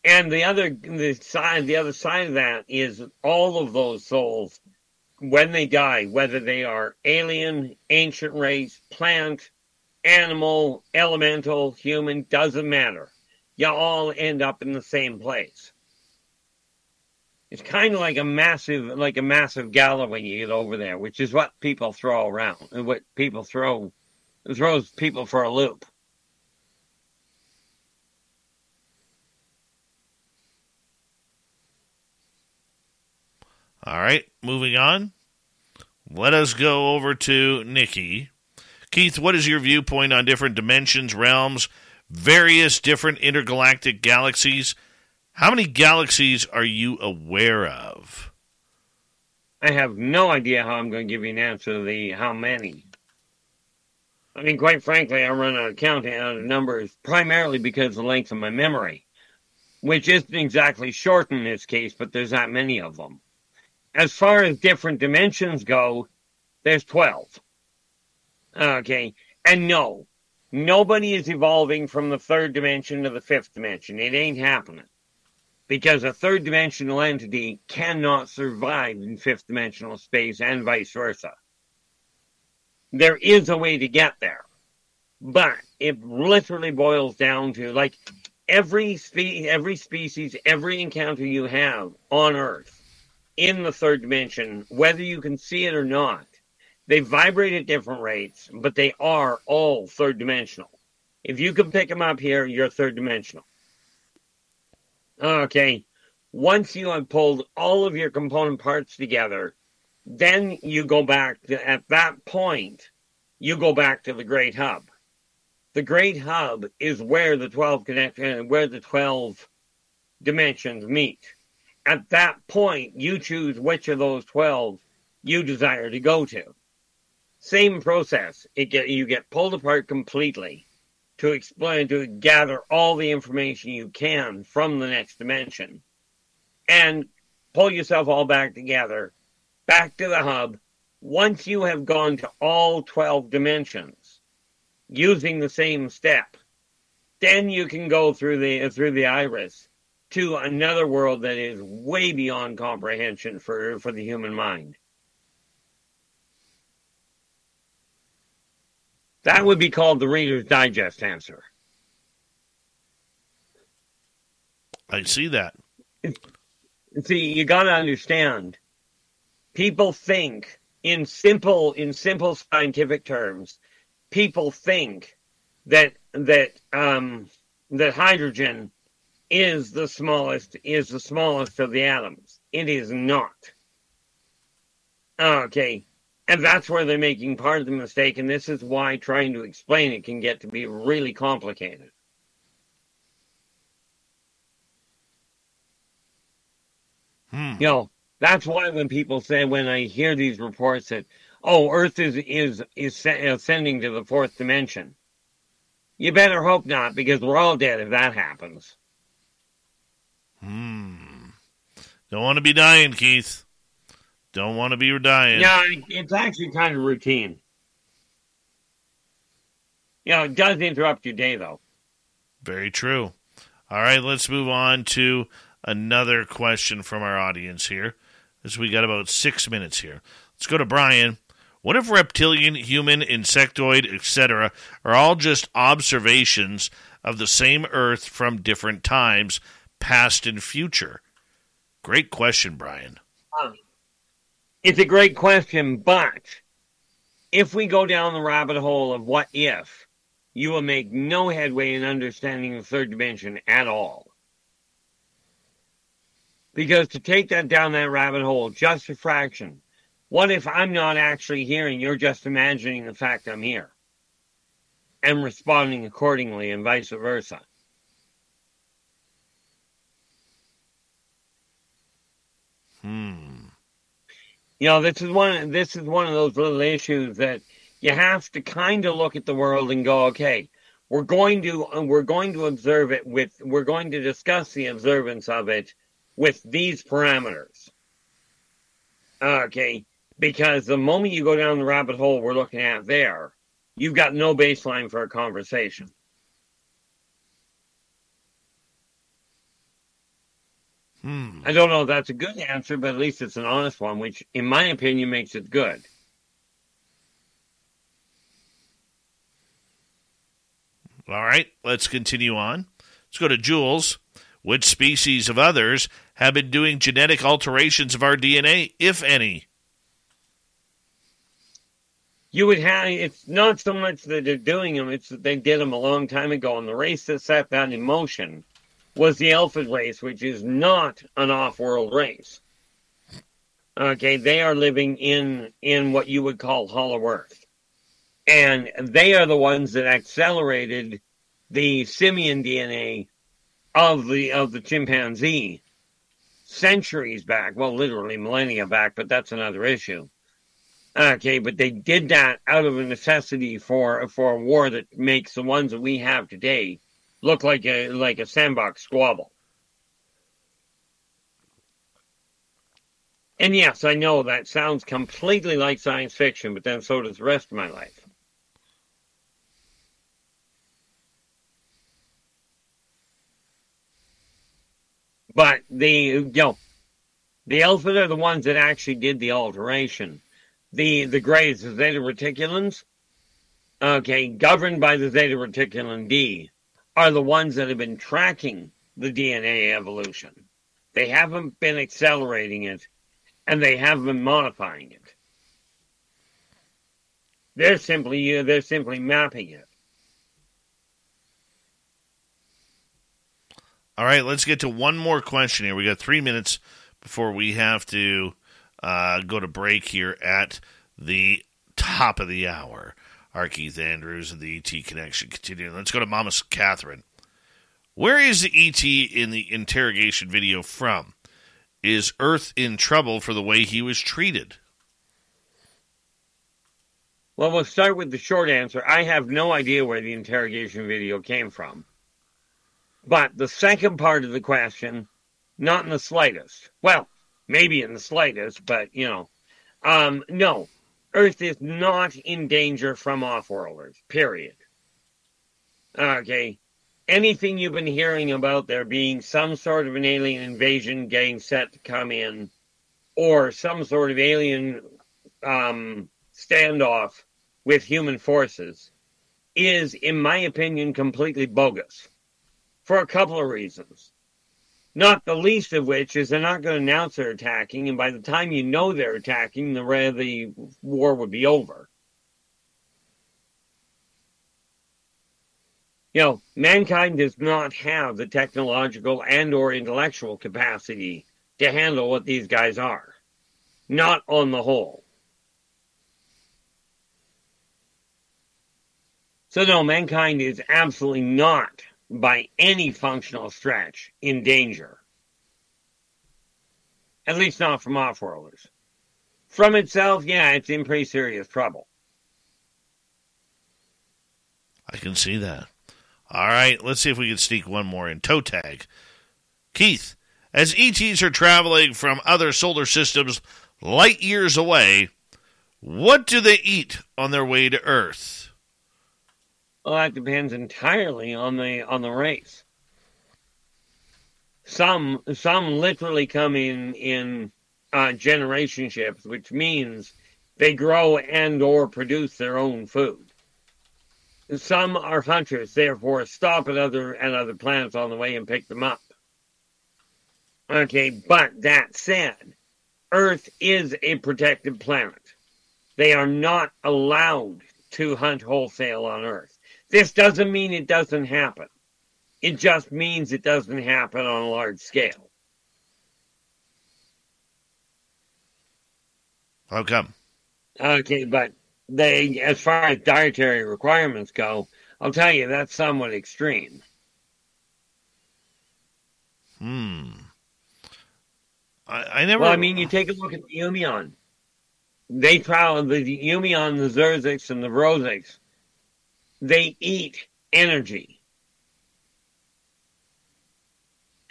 And the other the side the other side of that is all of those souls when they die, whether they are alien, ancient race, plant, animal, elemental, human, doesn't matter. You all end up in the same place. It's kind of like a massive, like a massive gala when you get over there, which is what people throw around, and what people throw, throws people for a loop. All right, moving on. Let us go over to Nikki. Keith, what is your viewpoint on different dimensions, realms, various different intergalactic galaxies. How many galaxies are you aware of? I have no idea how I'm going to give you an answer to the how many. I mean, quite frankly, I run out of counting out of numbers primarily because of the length of my memory, which isn't exactly short in this case, but there's that many of them. As far as different dimensions go, there's 12. Okay. And no, nobody is evolving from the third dimension to the fifth dimension. It ain't happening. Because a third dimensional entity cannot survive in fifth dimensional space and vice versa. There is a way to get there. But it literally boils down to like every spe- every species, every encounter you have on Earth in the third dimension, whether you can see it or not, they vibrate at different rates, but they are all third dimensional. If you can pick them up here, you're third dimensional. Okay. Once you have pulled all of your component parts together, then you go back to, at that point, you go back to the great hub. The great hub is where the 12 connect, uh, where the 12 dimensions meet. At that point, you choose which of those 12 you desire to go to. Same process. It get, you get pulled apart completely to explain, to gather all the information you can from the next dimension and pull yourself all back together, back to the hub. Once you have gone to all 12 dimensions using the same step, then you can go through the, through the iris to another world that is way beyond comprehension for, for the human mind. That would be called the Reader's Digest answer. I see that. See, you got to understand. People think in simple in simple scientific terms. People think that that um, that hydrogen is the smallest is the smallest of the atoms. It is not. Okay, and that's where they're making part of the mistake, and this is why trying to explain it can get to be really complicated. Hmm. You know, that's why when people say, when I hear these reports that, oh, Earth is is is ascending to the fourth dimension, you better hope not, because we're all dead if that happens. Hmm. Don't want to be dying, Keith. Don't want to be dying. Yeah, it's actually kind of routine. You know, it does interrupt your day, though. Very true. All right, let's move on to another question from our audience here, as we got about six minutes here. Let's go to Brian. What if reptilian, human, insectoid, etc., are all just observations of the same Earth from different times, past and future? Great question, Brian. Um, it's a great question, but if we go down the rabbit hole of what if, you will make no headway in understanding the third dimension at all. Because to take that down that rabbit hole, just a fraction. What if I'm not actually here and you're just imagining the fact I'm here? And responding accordingly and vice versa. Hmm. You know, this is one this is one of those little issues that you have to kind of look at the world and go, okay, we're going to uh, we're going to observe it with we're going to discuss the observance of it with these parameters. Okay, because the moment you go down the rabbit hole we're looking at there, you've got no baseline for a conversation. Hmm. I don't know if that's a good answer, but at least it's an honest one, which, in my opinion, makes it good. All right, let's continue on. Let's go to Jules. Which species of others have been doing genetic alterations of our DNA, if any? You would have, it's not so much that they're doing them, it's that they did them a long time ago. And the race that set that in motion was the Alpha race, which is not an off world race. Okay, they are living in, in what you would call Hollow Earth. And they are the ones that accelerated the simian DNA of the of the chimpanzee centuries back, well, literally millennia back, but that's another issue. Okay, but they did that out of a necessity for for a war that makes the ones that we have today look like a like a sandbox squabble. And yes, I know that sounds completely like science fiction, but then so does the rest of my life. But the you know, the elephant are the ones that actually did the alteration. The the grays, the zeta reticulans, okay, governed by the zeta reticulan D, are the ones that have been tracking the DNA evolution. They haven't been accelerating it, and they haven't been modifying it. They're simply they're simply mapping it. All right, let's get to one more question here. We got three minutes before we have to uh, go to break here at the top of the hour. R. Keith Andrews and the ET Connection continuing. Let's go to Mama Catherine. Where is the ET in the interrogation video from? Is Earth in trouble for the way he was treated? Well, we'll start with the short answer. I have no idea where the interrogation video came from. But the second part of the question, not in the slightest. Well, maybe in the slightest, but you know, um, no. Earth is not in danger from off-worlders. Period. Okay. Anything you've been hearing about there being some sort of an alien invasion getting set to come in, or some sort of alien um, standoff with human forces, is, in my opinion, completely bogus for a couple of reasons. Not the least of which is they're not going to announce they're attacking, and by the time you know they're attacking, the the war would be over. You know, mankind does not have the technological and or intellectual capacity to handle what these guys are. Not on the whole. So no, mankind is absolutely not by any functional stretch in danger. At least not from off-worlders. From itself, yeah, it's in pretty serious trouble. I can see that. All right, let's see if we can sneak one more in. Toe tag. Keith, as ETs are traveling from other solar systems light years away, what do they eat on their way to Earth? Well, that depends entirely on the on the race. Some some literally come in in uh, which means they grow and or produce their own food. Some are hunters, therefore stop at other at other planets on the way and pick them up. Okay, but that said, Earth is a protected planet. They are not allowed to hunt wholesale on Earth. This doesn't mean it doesn't happen. It just means it doesn't happen on a large scale. How come? Okay, but they, as far as dietary requirements go, I'll tell you that's somewhat extreme. Hmm. I, I never. Well, I mean, you take a look at the Umian. They travel the Umian, the Zerziks, and the Vroziks they eat energy.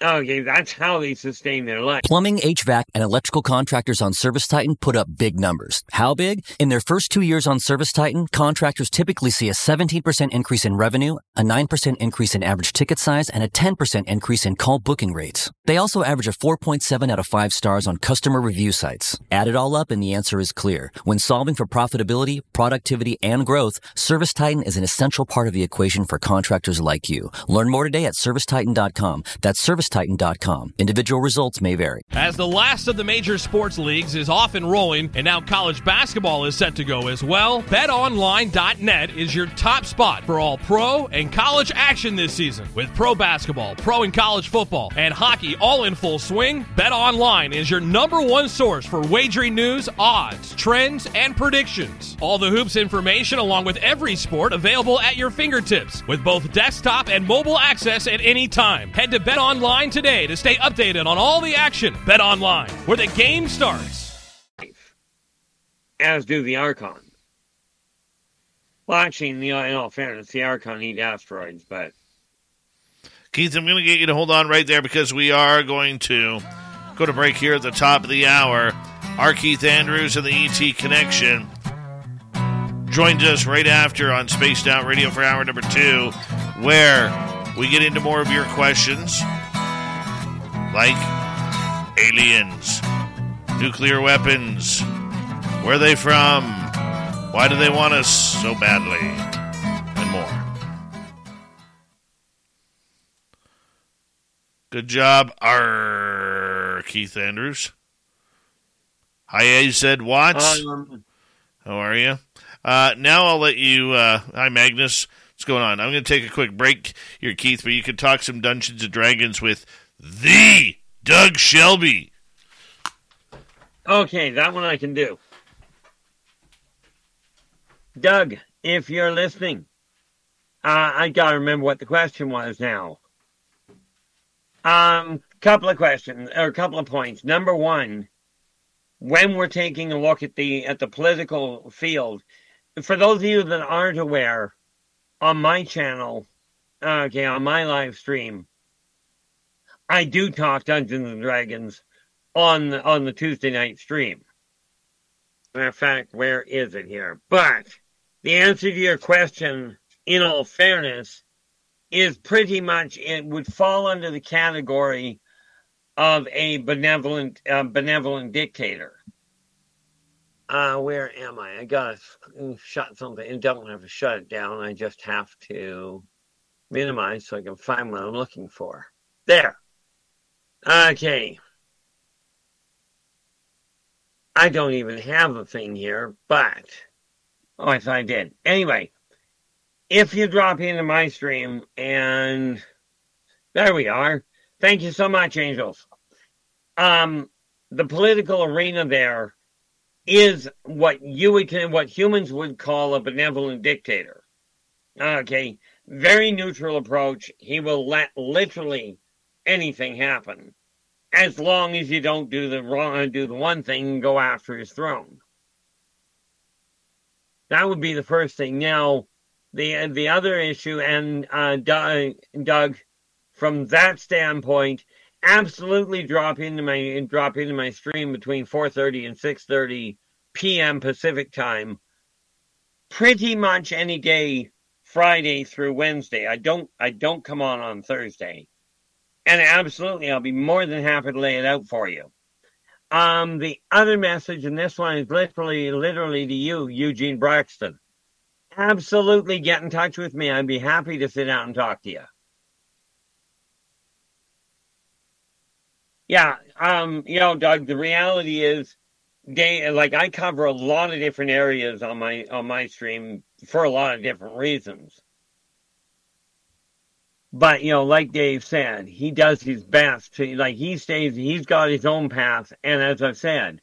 Okay, that's how they sustain their life. Plumbing, HVAC, and electrical contractors on Service Titan put up big numbers. How big? In their first two years on Service Titan, contractors typically see a 17% increase in revenue, a 9% increase in average ticket size, and a 10% increase in call booking rates. They also average a 4.7 out of 5 stars on customer review sites. Add it all up and the answer is clear. When solving for profitability, productivity, and growth, Service Titan is an essential part of the equation for contractors like you. Learn more today at servicetitan.com. That's service ServiceTitan.com. Individual results may vary. As the last of the major sports leagues is off and rolling, and now college basketball is set to go as well, BetOnline.net is your top spot for all pro and college action this season. With pro basketball, pro and college football, and hockey all in full swing, BetOnline is your number one source for wagering news, odds, trends, and predictions. All the hoops information along with every sport available at your fingertips with both desktop and mobile access at any time. Head to BetOnline today to stay updated on all the action. Bet online, where the game starts. As do the Archon. Well, actually, in, the, in all fairness, the Archon eat asteroids, but. Keith, I'm going to get you to hold on right there because we are going to go to break here at the top of the hour. R. Keith Andrews and the ET Connection joined us right after on Spaced Out Radio for hour number two, where we get into more of your questions like aliens, nuclear weapons, where are they from, why do they want us so badly, and more. Good job, R. Keith Andrews. Hi, A said Watts. Um, How are you? Uh, now I'll let you. Uh, hi, Magnus. What's going on? I'm going to take a quick break here, Keith, but you can talk some Dungeons and Dragons with the Doug Shelby. okay, that one I can do. Doug, if you're listening, uh, I gotta remember what the question was now. Um, couple of questions or a couple of points. Number one, when we're taking a look at the at the political field, for those of you that aren't aware, on my channel, okay, on my live stream, I do talk Dungeons and Dragons on the, on the Tuesday night stream. Matter of fact, where is it here? But the answer to your question, in all fairness, is pretty much it would fall under the category of a benevolent uh, benevolent dictator. Uh, where am I? I gotta shut something. I don't have to shut it down. I just have to minimize so I can find what I'm looking for. There. Okay. I don't even have a thing here, but oh, I thought I did. Anyway, if you drop into my stream and there we are. Thank you so much, Angels. Um, the political arena there is what you would what humans would call a benevolent dictator. Okay, very neutral approach. He will let literally anything happen as long as you don't do the wrong do the one thing and go after his throne. That would be the first thing. Now, the the other issue, and uh, Doug, Doug, from that standpoint, absolutely drop into my drop into my stream between 4:30 and 6:30 p.m. Pacific time. Pretty much any day, Friday through Wednesday. I don't I don't come on on Thursday, and absolutely I'll be more than happy to lay it out for you. Um, the other message, and this one is literally literally to you, Eugene Braxton. Absolutely get in touch with me. I'd be happy to sit down and talk to you. Yeah, um, you know, Doug, the reality is like I cover a lot of different areas on my on my stream for a lot of different reasons. But you know, like Dave said, he does his best to like he stays he's got his own path and as I've said,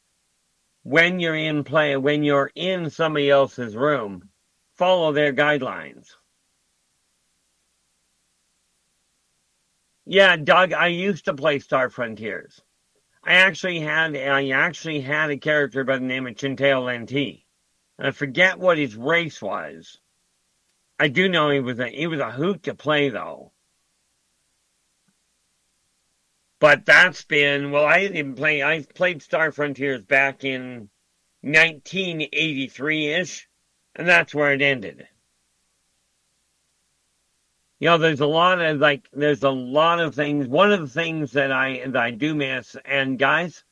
when you're in play when you're in somebody else's room, follow their guidelines. Yeah, Doug, I used to play Star Frontiers. I actually had I actually had a character by the name of Chintale Lenti. I forget what his race was. I do know he was a he was a hoot to play though. But that's been well I didn't play I played Star Frontiers back in nineteen eighty three ish, and that's where it ended you know, there's a lot of like, there's a lot of things. One of the things that I that I do miss, and guys,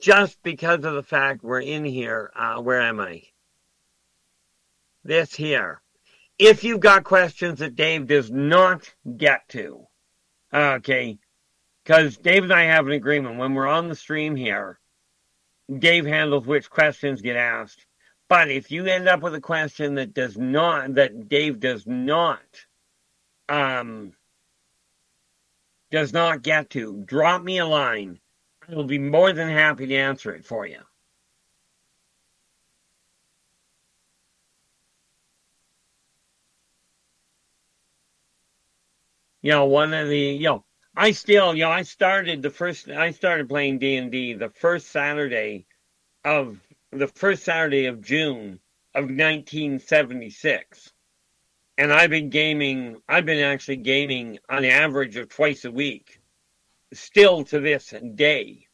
just because of the fact we're in here, uh, where am I? This here. If you've got questions that Dave does not get to, okay, Because Dave and I have an agreement. When we're on the stream here, Dave handles which questions get asked. But if you end up with a question that does not, that Dave does not, um, does not get to, drop me a line. I will be more than happy to answer it for you. You know, one of the, you know, I still, you know, I started the first, I started playing D and D the first Saturday of the first Saturday of June of 1976, and I've been gaming. I've been actually gaming on average of twice a week, still to this day,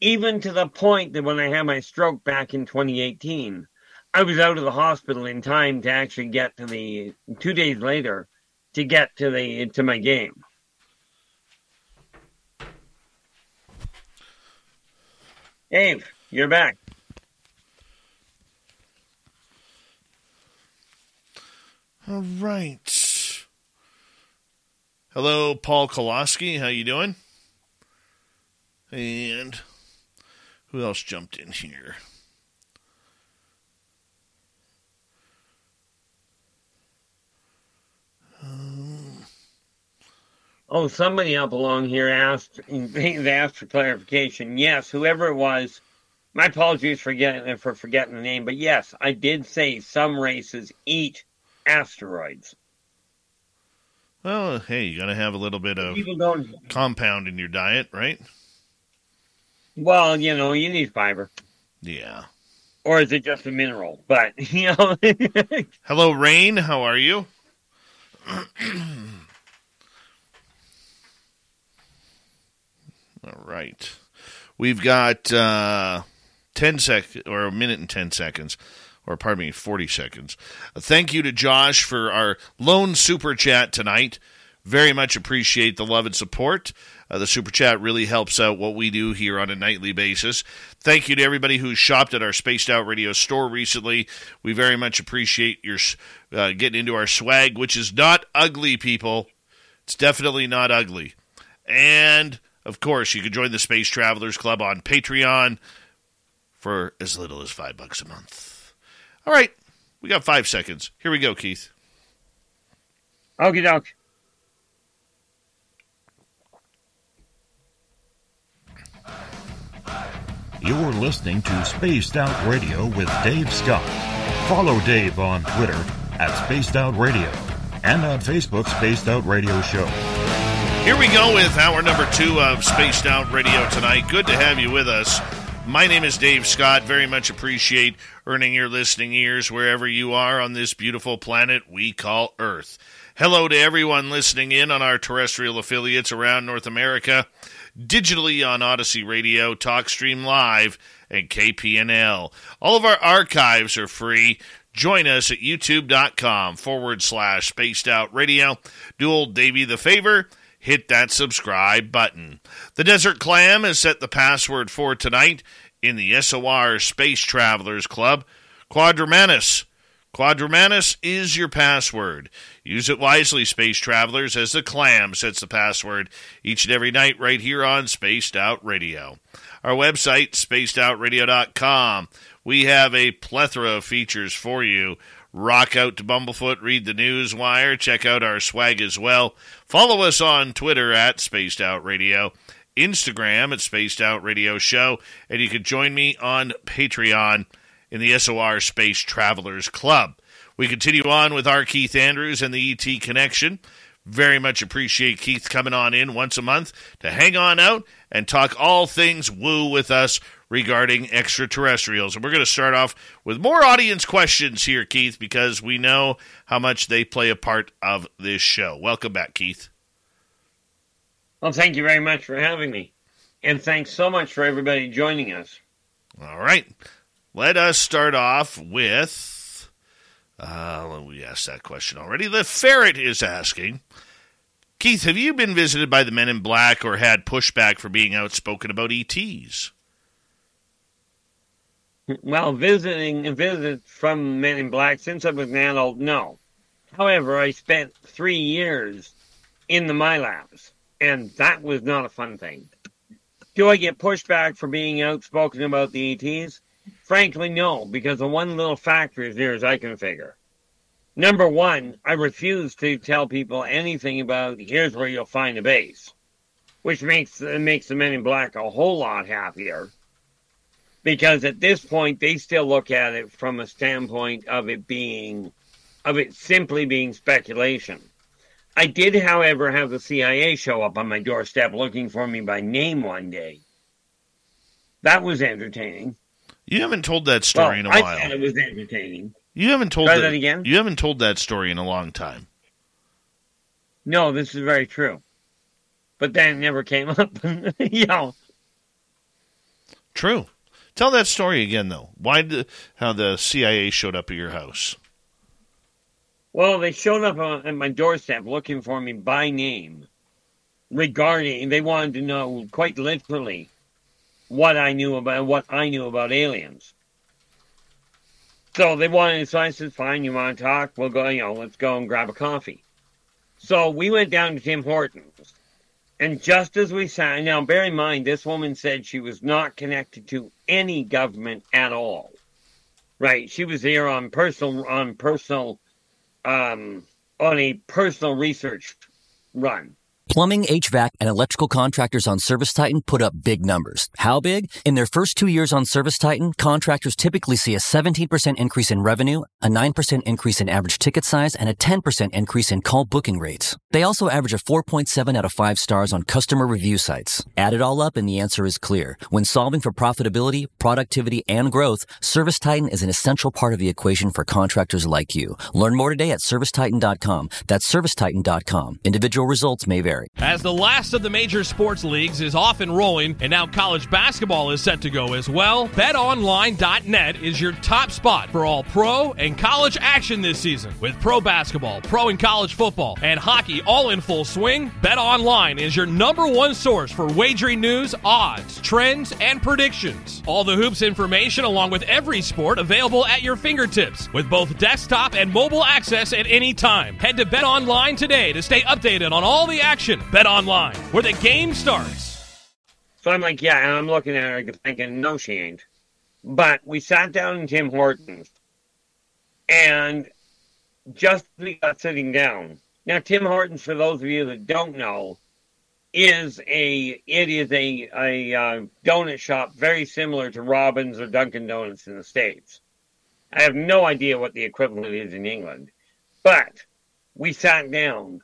even to the point that when I had my stroke back in 2018, I was out of the hospital in time to actually get to the two days later to get to the to my game. Dave, you're back. All right. Hello, Paul Koloski. How you doing? And who else jumped in here? Um, Oh, somebody up along here asked. They asked for clarification. Yes, whoever it was. My apologies for getting for forgetting the name, but yes, I did say some races eat asteroids. Well, hey, you got to have a little bit of People don't. compound in your diet, right? Well, you know, you need fiber, Yeah. or is it just a mineral? But you know, Hello, Rain. How are you? All right. We've got uh, 10 sec or a minute and 10 seconds, or pardon me, 40 seconds. Uh, thank you to Josh for our lone super chat tonight. Very much appreciate the love and support. Uh, the super chat really helps out what we do here on a nightly basis. Thank you to everybody who shopped at our Spaced Out Radio store recently. We very much appreciate your uh, getting into our swag, which is not ugly, people. It's definitely not ugly. And of course, you can join the Space Travelers Club on Patreon for as little as five bucks a month. All right, we got five seconds. Here we go, Keith. okie doke. You're listening to Spaced Out Radio with Dave Scott. Follow Dave on Twitter at Spaced Out Radio and on Facebook, Spaced Out Radio Show. Here we go with hour number two of Spaced Out Radio tonight. Good to have you with us. My name is Dave Scott. Very much appreciate earning your listening ears wherever you are on this beautiful planet we call Earth. Hello to everyone listening in on our terrestrial affiliates around North America, digitally on Odyssey Radio, TalkStream Live, and KPNL. All of our archives are free. Join us at youtube.com forward slash spaced out radio. Do old Davey the favor hit that subscribe button. The Desert Clam has set the password for tonight in the SOR Space Travelers Club. Quadrumanus. Quadrumanus is your password. Use it wisely, space travelers, as the clam sets the password each and every night right here on Spaced Out Radio. Our website, spacedoutradio.com. We have a plethora of features for you. Rock out to Bumblefoot, read the news wire, check out our swag as well. Follow us on Twitter at Spaced Out Radio, Instagram at Spaced Out Radio Show, and you can join me on Patreon in the SOR Space Travelers Club. We continue on with R. Keith Andrews and the ET Connection. Very much appreciate Keith coming on in once a month to hang on out and talk all things woo with us regarding extraterrestrials. And we're going to start off with more audience questions here, Keith, because we know how much they play a part of this show. Welcome back, Keith. Well, thank you very much for having me. And thanks so much for everybody joining us. All right. Let us start off with. Uh, we asked that question already. The ferret is asking Keith, have you been visited by the men in black or had pushback for being outspoken about ETs? Well, visiting and visits from Men in Black since I was an adult, no. However, I spent three years in the MILABs, And that was not a fun thing. Do I get pushback for being outspoken about the ETs? Frankly, no, because the one little factor is near as I can figure. Number one, I refuse to tell people anything about here's where you'll find a base, which makes makes the men in black a whole lot happier. Because at this point, they still look at it from a standpoint of it being, of it simply being speculation. I did, however, have the CIA show up on my doorstep looking for me by name one day. That was entertaining. You haven't told that story well, in a I while. thought it was entertaining. You haven't told Try the- that again? You haven't told that story in a long time. No, this is very true. But that never came up. you know, True. Tell that story again, though. Why? The, how the CIA showed up at your house? well, they showed up on, at my doorstep looking for me by name regarding, they wanted to know quite literally what I knew about, what I knew about aliens. So they wanted, so I said, fine, you want to talk? We'll go, you know, let's go and grab a coffee. So we went down to Tim Hortons. And just as we sat, now bear in mind, this woman said she was not connected to any government at all. Right? She was there on personal, on personal, um, on a personal research run. Plumbing, HVAC, and electrical contractors on Service Titan put up big numbers. How big? In their first two years on Service Titan, contractors typically see a 17% increase in revenue, a 9% increase in average ticket size, and a 10% increase in call booking rates. They also average a 4.7 out of 5 stars on customer review sites. Add it all up and the answer is clear. When solving for profitability, productivity, and growth, Service Titan is an essential part of the equation for contractors like you. Learn more today at servicetitan.com. That's servicetitan.com. Individual results may vary. As the last of the major sports leagues is off and rolling, and now college basketball is set to go as well, betonline.net is your top spot for all pro and college action this season. With pro basketball, pro and college football, and hockey all in full swing, BetOnline is your number one source for wagering news, odds, trends, and predictions. All the hoops information along with every sport available at your fingertips with both desktop and mobile access at any time. Head to BetOnline today to stay updated on all the action. BetOnline, where the game starts. So I'm like, yeah, and I'm looking at her thinking, no, she ain't. But we sat down in Tim Hortons, and just we got sitting down. Now, Tim Hortons, for those of you that don't know, is a it is a a uh, donut shop very similar to Robbins or Dunkin' Donuts in the states. I have no idea what the equivalent is in England, but we sat down.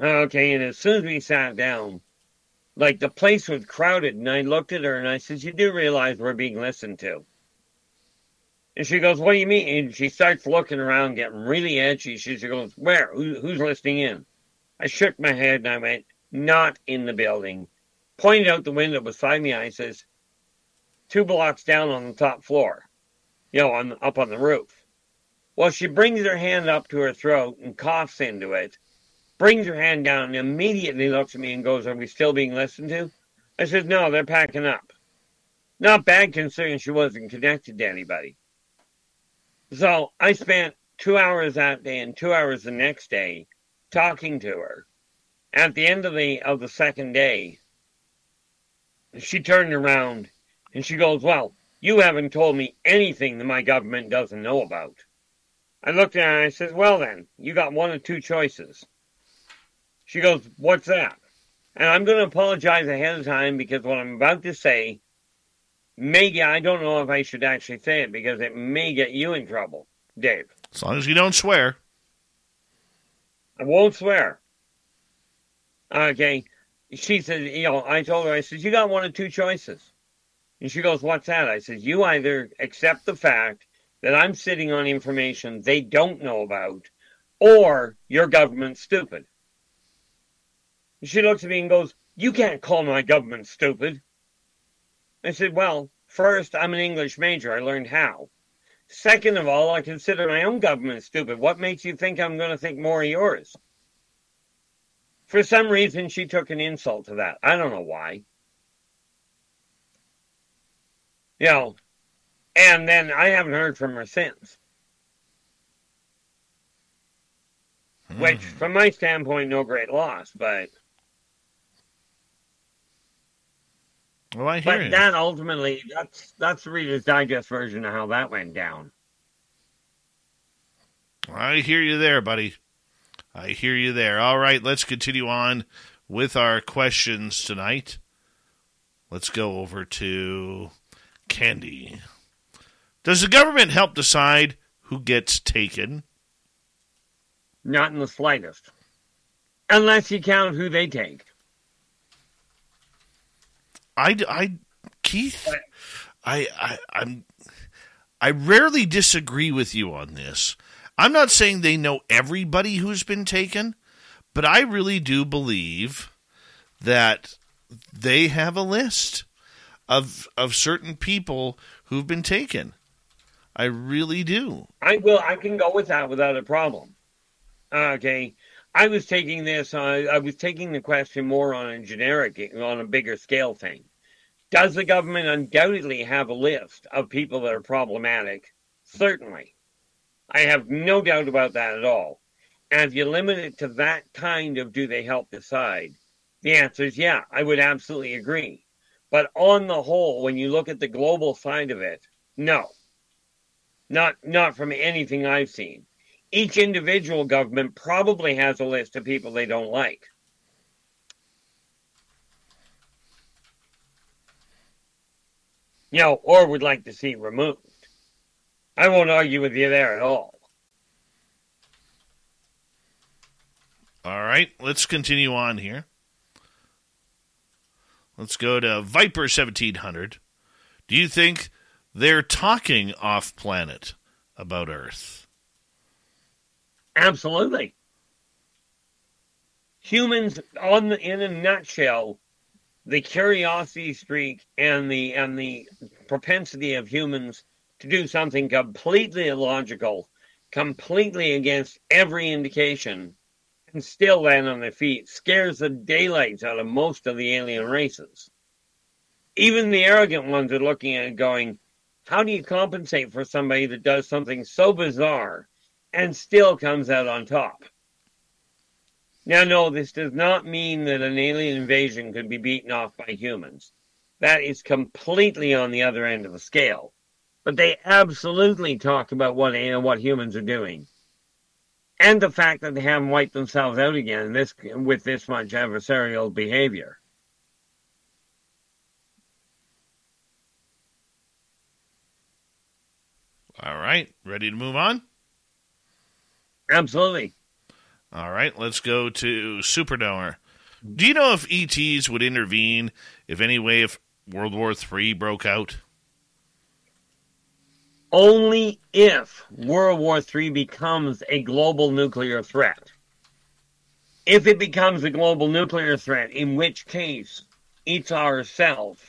Okay, and as soon as we sat down, like the place was crowded, and I looked at her and I said, "You do realize we're being listened to?" And she goes, "What do you mean?" And she starts looking around, getting really edgy. She, goes, "Where? Who, who's listening in?" I shook my head and I went, "Not in the building." Pointed out the window beside me. I says, two blocks down on the top floor, you know, on up on the roof." Well, she brings her hand up to her throat and coughs into it brings her hand down and immediately looks at me and goes, Are we still being listened to? I said, No, they're packing up. Not bad considering she wasn't connected to anybody. So I spent two hours that day and two hours the next day talking to her. At the end of the of the second day, she turned around and she goes, Well, you haven't told me anything that my government doesn't know about. I looked at her and I said, Well then, you got one of two choices. She goes, What's that? And I'm going to apologize ahead of time because what I'm about to say may, I don't know if I should actually say it because it may get you in trouble, Dave. As long as you don't swear. I won't swear. Okay. She said, You know, I told her, I said, You got one of two choices. And she goes, What's that? I said, You either accept the fact that I'm sitting on information they don't know about, or your government's stupid. She looks at me and goes, You can't call my government stupid. I said, Well, first, I'm an English major. I learned how. Second of all, I consider my own government stupid. What makes you think I'm going to think more of yours? For some reason, she took an insult to that. I don't know why. You know, and then I haven't heard from her since. Which, hmm. from my standpoint, no great loss, but Well, I hear But you. that ultimately, that's that's the Reader's Digest version of how that went down. I hear you there, buddy. I hear you there. All right, let's continue on with our questions tonight. Let's go over to Candy. Does the government help decide who gets taken? Not in the slightest. Unless you count who they take. I, I, Keith, I, I, I'm, I rarely disagree with you on this. I'm not saying they know everybody who's been taken, but I really do believe that they have a list of of certain people who've been taken. I really do. I will. I can go with that without a problem. Okay. I was taking this. Uh, I was taking the question more on a generic, on a bigger scale thing. Does the government undoubtedly have a list of people that are problematic? Certainly. I have no doubt about that at all. And if you limit it to that kind of do they help decide, the answer is yeah, I would absolutely agree. But on the whole, when you look at the global side of it, no. Not not from anything I've seen. Each individual government probably has a list of people they don't like. You know, or would like to see removed. I won't argue with you there at all. All right, let's continue on here. Let's go to Viper 1700. Do you think they're talking off planet about Earth? Absolutely. Humans, on the, in a nutshell, the curiosity streak and the and the propensity of humans to do something completely illogical, completely against every indication, and still land on their feet scares the daylights out of most of the alien races. Even the arrogant ones are looking at it going, how do you compensate for somebody that does something so bizarre and still comes out on top? Now, no, this does not mean that an alien invasion could be beaten off by humans. That is completely on the other end of the scale. But they absolutely talk about what what humans are doing, and the fact that they haven't wiped themselves out again this with this much adversarial behavior. All right, ready to move on? Absolutely. All right, let's go to Supernova. Do you know if ETs would intervene if any way if World War III broke out? Only if World War III becomes a global nuclear threat. If it becomes a global nuclear threat, in which case it's ourselves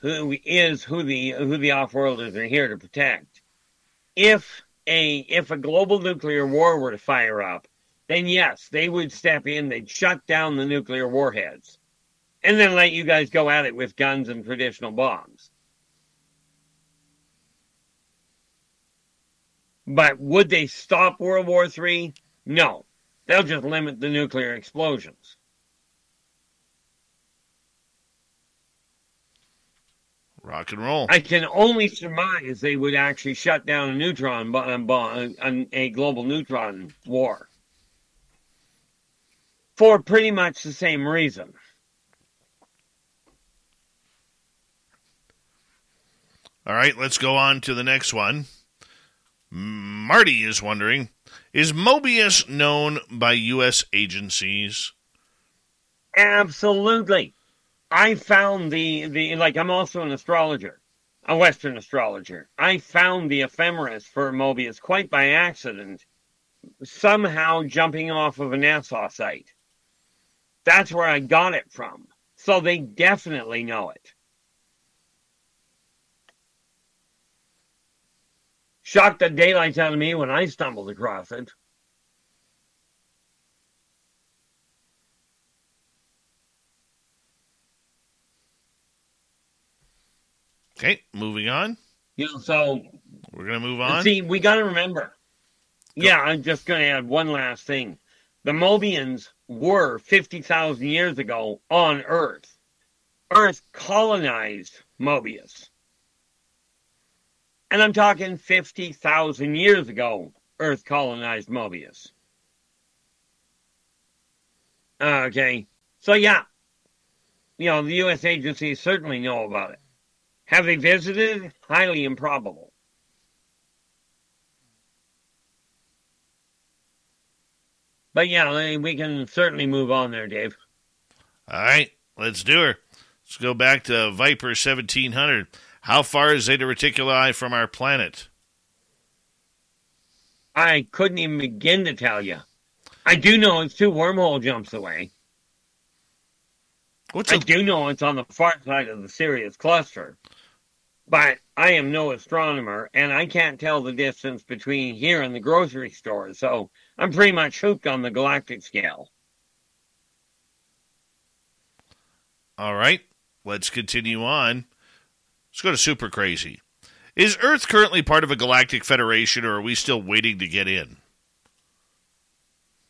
who is who the who the off-worlders are here to protect. If a if a global nuclear war were to fire up, then yes, they would step in, they'd shut down the nuclear warheads, and then let you guys go at it with guns and traditional bombs. But would they stop World War III? No. They'll just limit the nuclear explosions. Rock and roll. I can only surmise they would actually shut down a neutron bomb, uh, bomb uh, a global neutron war for pretty much the same reason. All right, let's go on to the next one. Marty is wondering Is Mobius known by U.S. agencies? Absolutely. I found the, the like I'm also an astrologer, a Western astrologer. I found the ephemeris for Mobius quite by accident, somehow jumping off of a NASA site. That's where I got it from. So they definitely know it. Shocked the daylights out of me when I stumbled across it. Okay, moving on. You know, so We're going to move on. See, we got to remember. Yeah, I'm just going to add one last thing. The Mobians were 50,000 years ago on Earth. Earth colonized Mobius. And I'm talking 50,000 years ago, Earth colonized Mobius. Okay. So, yeah. You know, the U.S. agencies certainly know about it. Have they visited? Highly improbable. But yeah, we can certainly move on there, Dave. All right, let's do her. Let's go back to Viper 1700. How far is Zeta Reticuli from our planet? I couldn't even begin to tell you. I do know it's two wormhole jumps away. What's I a... do know it's on the far side of the Sirius cluster. But I am no astronomer, and I can't tell the distance between here and the grocery store, so I'm pretty much hooked on the galactic scale. All right, let's continue on. Let's go to Super Crazy. Is Earth currently part of a galactic federation, or are we still waiting to get in?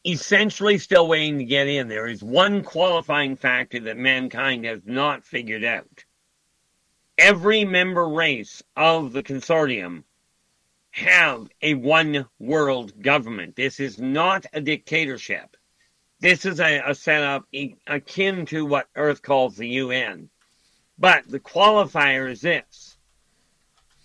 Essentially, still waiting to get in. There is one qualifying factor that mankind has not figured out every member race of the consortium have a one world government. This is not a dictatorship. This is a, a setup akin to what Earth calls the UN. But the qualifier is this.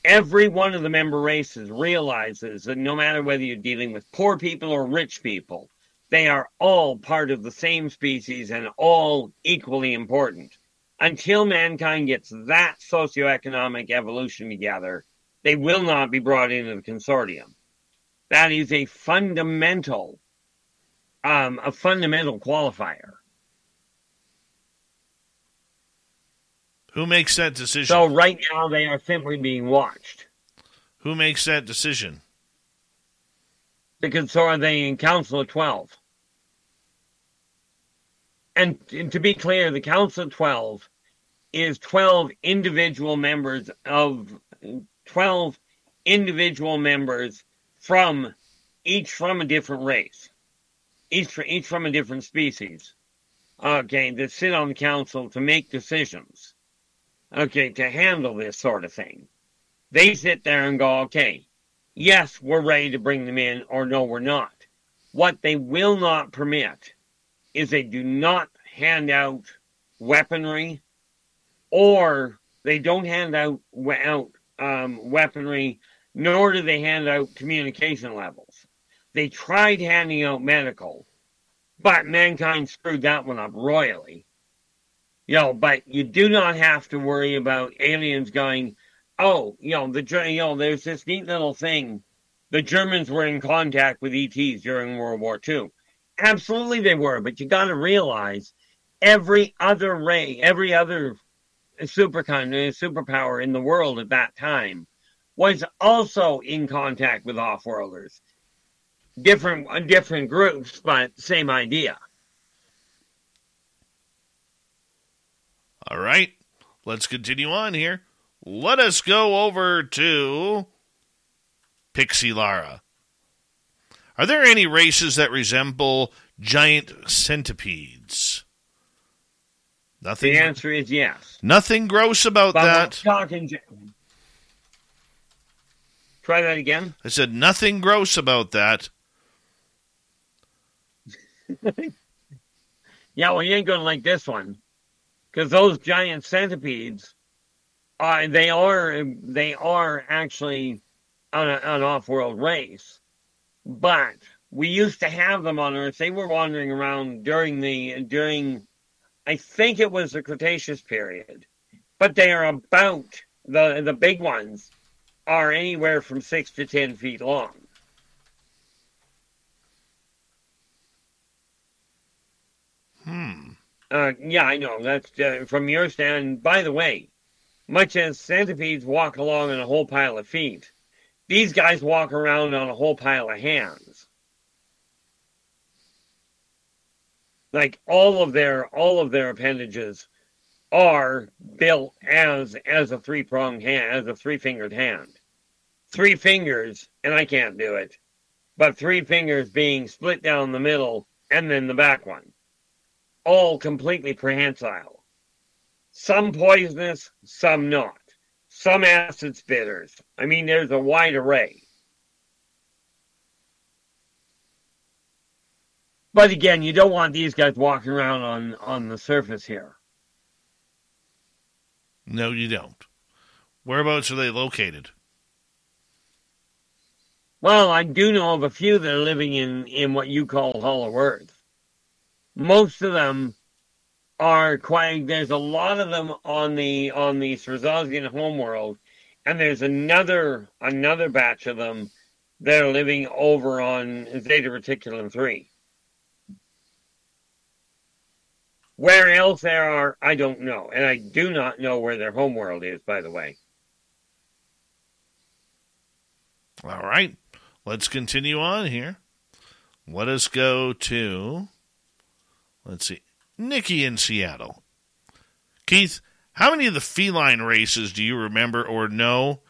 Every one of the member races realizes that no matter whether you're dealing with poor people or rich people, they are all part of the same species and all equally important until mankind gets that socioeconomic evolution together, they will not be brought into the consortium. That is a fundamental, um, a fundamental qualifier. Who makes that decision? So right now they are simply being watched. Who makes that decision? The consortium, Council of Twelve and, and to be clear, the Council of 12 is 12 individual members of 12 individual members from each from a different race, each from, each from a different species. Okay, that sit on the council to make decisions. Okay, to handle this sort of thing. They sit there and go, okay, yes, we're ready to bring them in, or no, we're not. What they will not permit is they do not hand out weaponry or they don't hand out, out um, weaponry, nor do they hand out communication levels. They tried handing out medical, but mankind screwed that one up royally. You know, but you do not have to worry about aliens going, oh, you know, the you know, there's this neat little thing. The Germans were in contact with ETs during World War II. Absolutely, they were, but you got to realize every other ray, every other supercon- superpower in the world at that time was also in contact with off-worlders. Different, uh, different groups, but same idea. All right, let's continue on here. Let us go over to Pixie Lara. Are there any races that resemble giant centipedes? Nothing. The answer is yes. Nothing gross about but that. Talking. Try that again. I said nothing gross about that. yeah, well, you ain't gonna like this one because those giant centipedes, uh, they are they are actually an, an off-world race, but we used to have them on Earth. They were wandering around during the during I think it was the Cretaceous period, but they are about the the big ones are anywhere from six to ten feet long. Hmm. Uh, yeah, I know. That's uh, from your stand. By the way, much as centipedes walk along on a whole pile of feet, these guys walk around on a whole pile of hands. Like all of their all of their appendages are built as as a three pronged hand, as a three fingered hand. Three fingers, and I can't do it, but three fingers being split down the middle and then the back one. All completely prehensile. Some poisonous, some not. Some acids spitters. I mean, there's a wide array. But again, you don't want these guys walking around on, on the surface here. No, you don't. Whereabouts are they located? Well, I do know of a few that are living in, in what you call Hollow Earth. Most of them are quite. There's a lot of them on the on the Srazazian homeworld, and there's another another batch of them that are living over on Zeta Reticulum three. Where else there are, I don't know, and I do not know where their homeworld is. By the way. All right. Let's continue on here. Let us go to, let's see, Nikki in Seattle. Keith, how many of the feline races do you remember or know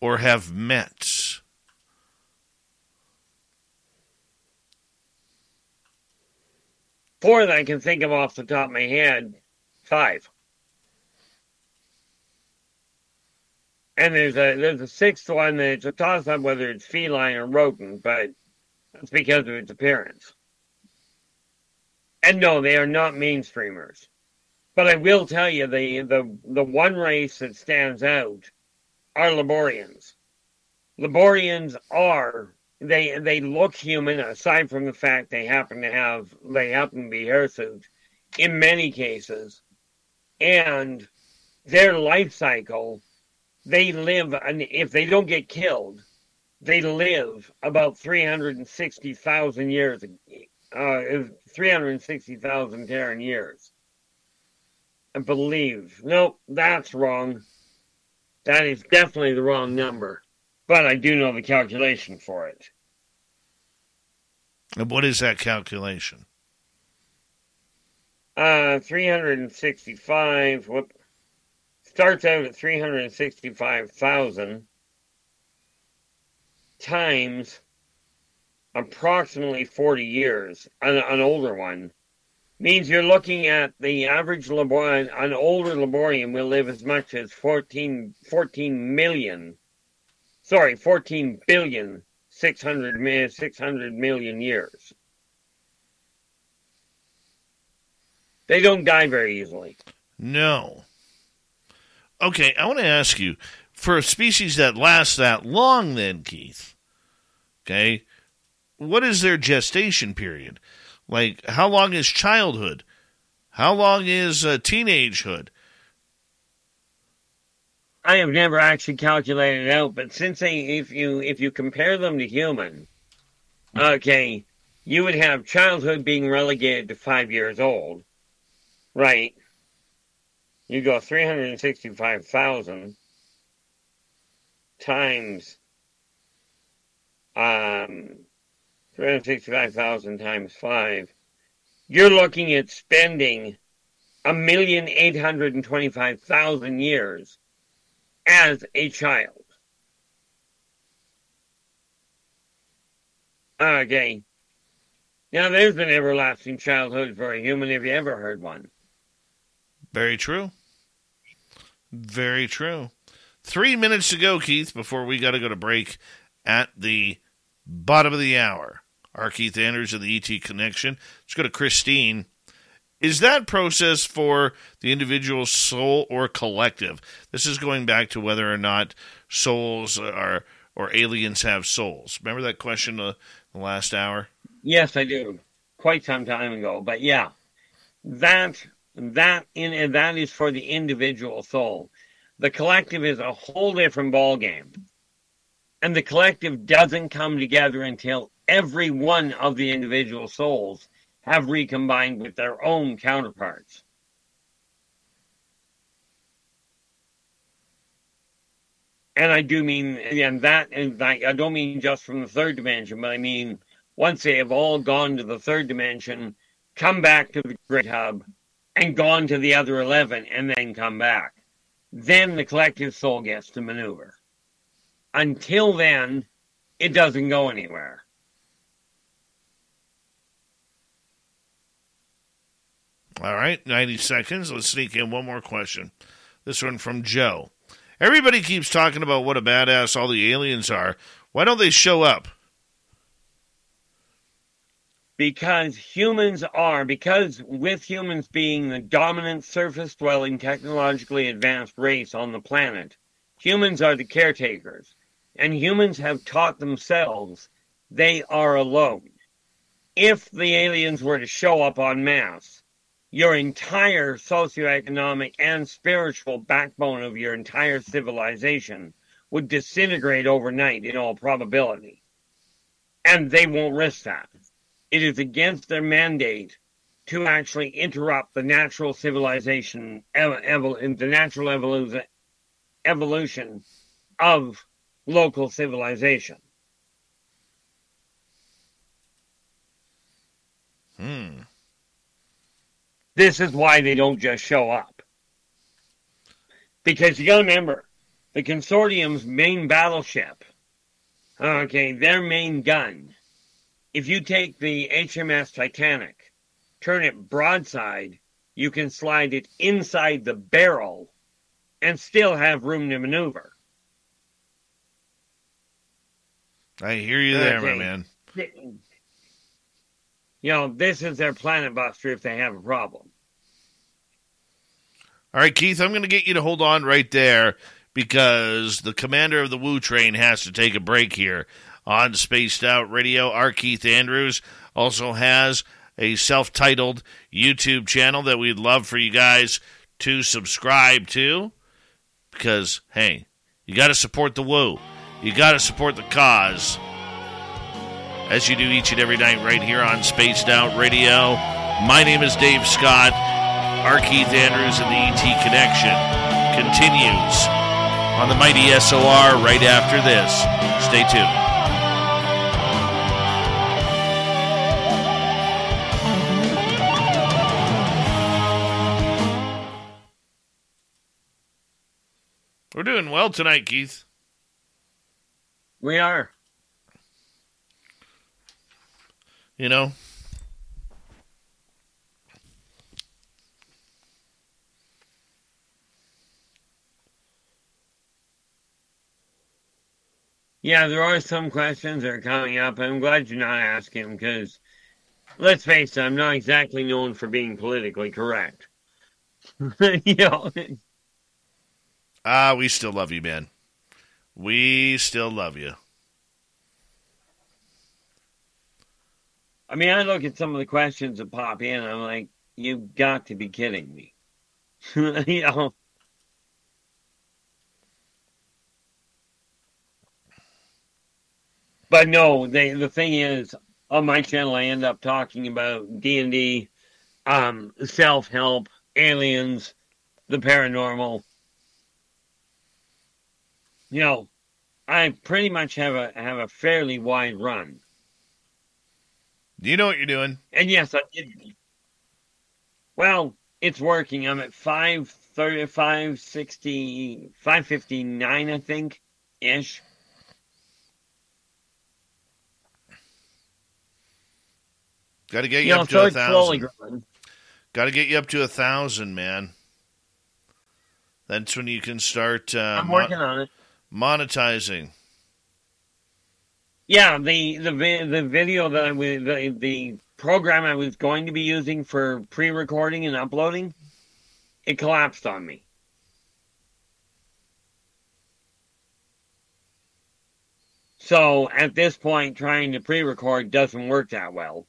or have met? Four that I can think of off the top of my head, five. And there's a there's a sixth one that it's a toss up whether it's feline or rodent, but that's because of its appearance. And no, they are not mainstreamers. But I will tell you the the the one race that stands out are Laborians. Laborians are they they look human aside from the fact they happen to have they happen to be hirsute in many cases. And their life cycle they live, and if they don't get killed, they live about 360,000 years, uh, 360,000 Terran years. I believe. Nope, that's wrong. That is definitely the wrong number. But I do know the calculation for it. And what is that calculation? Uh, 365. Whoop starts out at 365,000 times approximately 40 years, an, an, older one, means you're looking at the average Laborian, an older Laborian will live as much as 14, 14 million, sorry, 14 billion, 600, 600 million years. They don't die very easily. No. Okay, I want to ask you for a species that lasts that long, then, Keith, okay, what is their gestation period? Like, how long is childhood? How long is uh, teenagehood? I have never actually calculated it out, but since they, if you if you compare them to human, okay, you would have childhood being relegated to five years old, right? you go 365,000 times um, 365,000 times 5, you're looking at spending a million eight hundred and twenty-five thousand years as a child. Okay. Now, there's an everlasting childhood for a human if you ever heard one. Very true. Very true. Three minutes to go, Keith, before we got to go to break at the bottom of the hour. R. Keith Andrews of the ET Connection. Let's go to Christine. Is that process for the individual soul or collective? This is going back to whether or not souls are or aliens have souls. Remember that question uh, the last hour? Yes, I do. Quite some time ago, but yeah, that that in that is for the individual soul. The collective is a whole different ballgame. And the collective doesn't come together until every one of the individual souls have recombined with their own counterparts. And I do mean, and that, and I don't mean just from the third dimension, but I mean once they have all gone to the third dimension, come back to the great hub, and gone to the other 11 and then come back. Then the collective soul gets to maneuver. Until then, it doesn't go anywhere. All right, 90 seconds. Let's sneak in one more question. This one from Joe. Everybody keeps talking about what a badass all the aliens are. Why don't they show up? Because humans are, because with humans being the dominant surface dwelling, technologically advanced race on the planet, humans are the caretakers. And humans have taught themselves they are alone. If the aliens were to show up en masse, your entire socioeconomic and spiritual backbone of your entire civilization would disintegrate overnight in all probability. And they won't risk that. It is against their mandate to actually interrupt the natural civilization, evol- the natural evolution, evolution of local civilization. Hmm. This is why they don't just show up. Because you gotta remember, the consortium's main battleship, okay, their main gun, if you take the HMS Titanic, turn it broadside, you can slide it inside the barrel and still have room to maneuver. I hear you there, Okay. my man. You know, this is their planet buster if they have a problem. All right, Keith, I'm going to get you to hold on right there because the commander of the Woo train has to take a break here on Spaced Out Radio. R. Keith Andrews also has a self titled YouTube channel that we'd love for you guys to subscribe to because, hey, you got to support the Woo. You got to support the cause as you do each and every night right here on Spaced Out Radio. My name is Dave Scott. R. Keith Andrews and the ET Connection continues on the mighty SOR right after this. Stay tuned. We're doing well tonight, Keith. We are. You know, Yeah, there are some questions that are coming up. I'm glad you're not asking them because, let's face it, I'm not exactly known for being politically correct. you know, ah, we still love you, man. We still love you. I mean, I look at some of the questions that pop in, I'm like, you've got to be kidding me. you know, but no, they, the thing is, on my channel, I end up talking about D and D, um, self help, aliens, the paranormal. You know, I pretty much have a have a fairly wide run. You know what you're doing. And yes, I did. Well, it's working. I'm at 530, 560, 559, I think, ish. Got to get you, You know, up so to a thousand. Got to get you up to a thousand, man. That's when you can start uh, I'm working on it. monetizing. Yeah, the the the video that I was the the program I was going to be using for pre-recording and uploading, it collapsed on me. So at this point, trying to pre-record doesn't work that well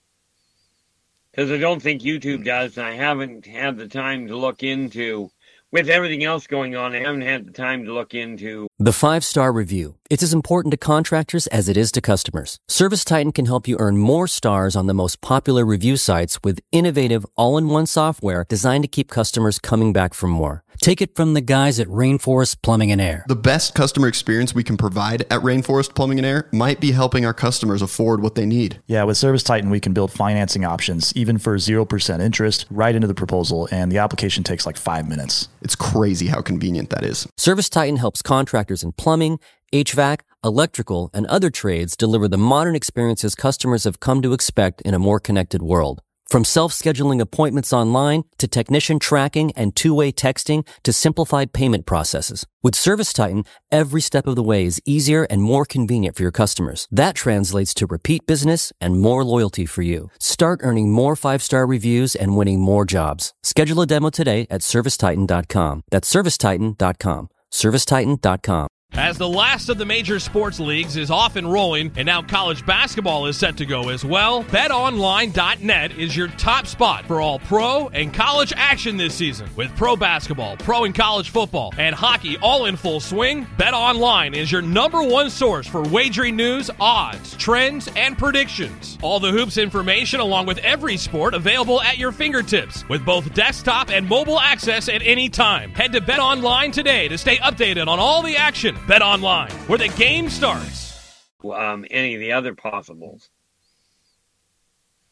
because I don't think YouTube hmm. does. And I haven't had the time to look into with everything else going on. I haven't had the time to look into The five star review. It's as important to contractors as it is to customers. Service Titan can help you earn more stars on the most popular review sites with innovative all in one software designed to keep customers coming back for more. Take it from the guys at Rainforest Plumbing and Air. The best customer experience we can provide at Rainforest Plumbing and Air might be helping our customers afford what they need. Yeah, with Service Titan, we can build financing options, even for 0% interest, right into the proposal, and the application takes like five minutes. It's crazy how convenient that is. Service Titan helps contractors in plumbing, HVAC, electrical, and other trades deliver the modern experiences customers have come to expect in a more connected world. From self-scheduling appointments online to technician tracking and two-way texting to simplified payment processes. With Service Titan, every step of the way is easier and more convenient for your customers. That translates to repeat business and more loyalty for you. Start earning more five-star reviews and winning more jobs. Schedule a demo today at servicetitan.com. That's servicetitan.com. servicetitan.com. As the last of the major sports leagues is off and rolling, and now college basketball is set to go as well, betonline.net is your top spot for all pro and college action this season. With pro basketball, pro and college football, and hockey all in full swing, BetOnline is your number one source for wagering news, odds, trends, and predictions. All the hoops information along with every sport available at your fingertips with both desktop and mobile access at any time. Head to BetOnline today to stay updated on all the action. Bet online, where the game starts. Um, any of the other possibles.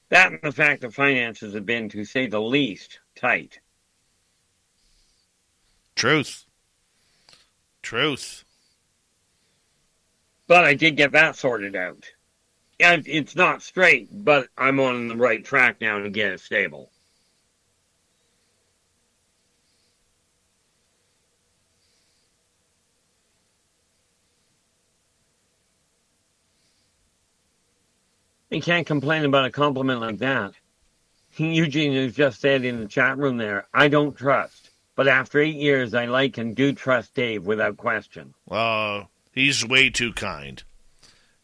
That and the fact that finances have been, to say the least, tight. Truth. Truth. But I did get that sorted out. Yeah, it's not straight, but I'm on the right track now to get it stable. You can't complain about a compliment like that. Eugene has just said in the chat room there, I don't trust. But after eight years, I like and do trust Dave without question. Uh, he's way too kind.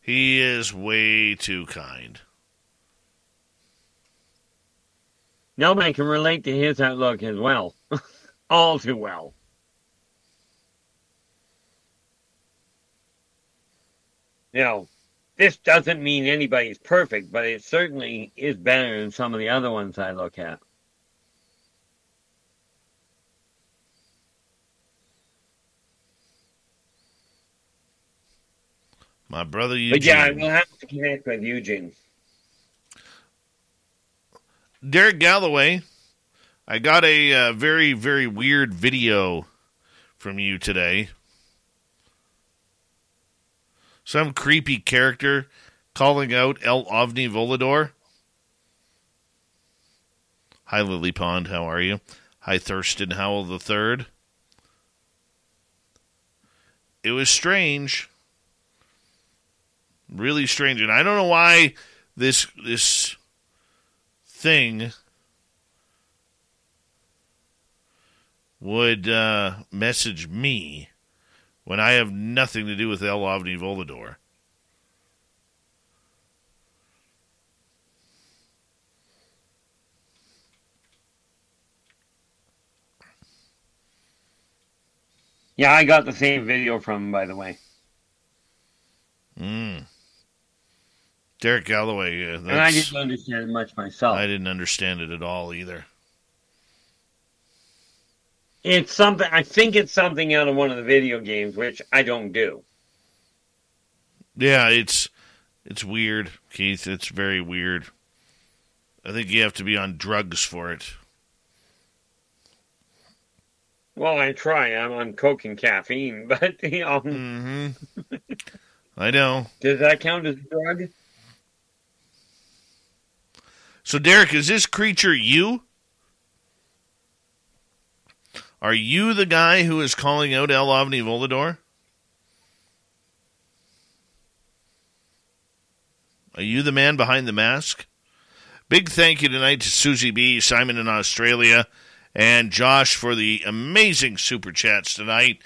He is way too kind. Nobody can relate to his outlook as well. All too well. You know, this doesn't mean anybody's perfect, but it certainly is better than some of the other ones I look at. My brother Eugene. But yeah, I will have to connect with Eugene. Derek Galloway, I got a uh, very, very weird video from you today. Some creepy character calling out El Ovni Volador. Hi, Lily Pond. How are you? Hi, Thurston Howell the Third. It was strange, really strange, and I don't know why this this thing would uh, message me when I have nothing to do with El Ovni Volador. Yeah, I got the same video from him, by the way. Mm. Derek Galloway. Uh, and I didn't understand it much myself. I didn't understand it at all either. It's something. I think it's something out of one of the video games, which I don't do. Yeah, it's it's weird, Keith. It's very weird. I think you have to be on drugs for it. Well, I try. I'm on coke and caffeine, but you know. Mm-hmm. I know. Does that count as a drug? So, Derek, is this creature you? Are you the guy who is calling out El Ovni Volador? Are you the man behind the mask? Big thank you tonight to Susie B, Simon in Australia, and Josh for the amazing super chats tonight.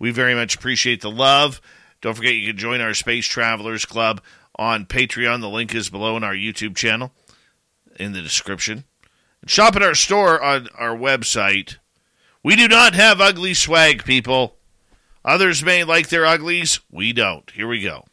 We very much appreciate the love. Don't forget you can join our Space Travelers Club on Patreon. The link is below in our YouTube channel in the description. Shop at our store on our website. We do not have ugly swag, people. Others may like their uglies. We don't. Here we go.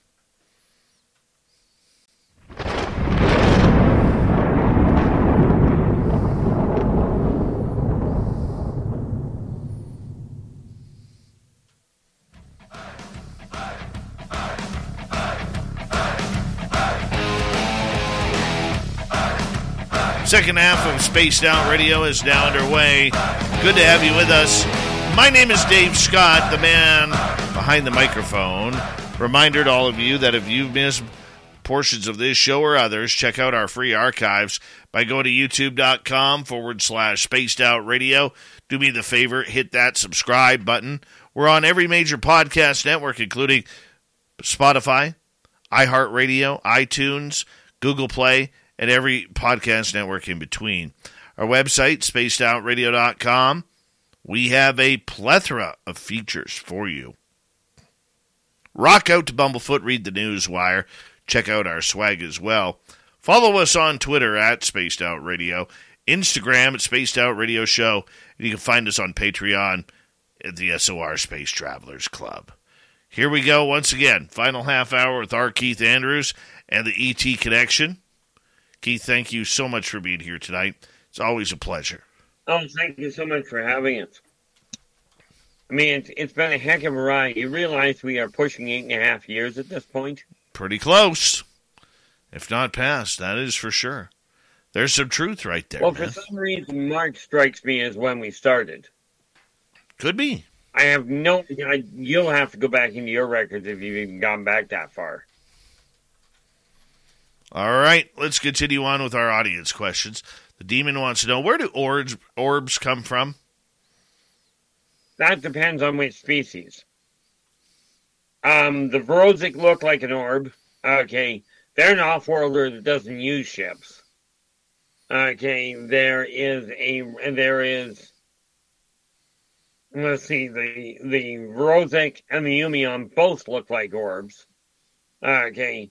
Second half of Spaced Out Radio is now underway. Good to have you with us. My name is Dave Scott, the man behind the microphone. Reminder to all of you that if you've missed portions of this show or others, check out our free archives by going to youtube.com forward slash spaced out radio. Do me the favor, hit that subscribe button. We're on every major podcast network, including Spotify, iHeartRadio, iTunes, Google Play, and every podcast network in between. Our website, spacedoutradio.com. We have a plethora of features for you. Rock out to Bumblefoot, read the news wire, check out our swag as well. Follow us on Twitter at Spaced Out Radio, Instagram at Spaced Out Radio Show, and you can find us on Patreon at the SOR Space Travelers Club. Here we go once again. Final half hour with R. Keith Andrews and the ET Connection. Keith, thank you so much for being here tonight. It's always a pleasure. Oh, thank you so much for having us. I mean, it's, it's been a heck of a ride. You realize we are pushing eight and a half years at this point? Pretty close. If not past, that is for sure. There's some truth right there. Well, man. for some reason, March strikes me as when we started. Could be. I have no. I, you'll have to go back into your records if you've even gone back that far. All right, let's continue on with our audience questions. The demon wants to know where do orbs orbs come from? That depends on which species. Um, the Vorosic look like an orb. Okay, they're an off-worlder that doesn't use ships. Okay, there is a there is. Let's see the the Vorosic and the Umion both look like orbs. Okay,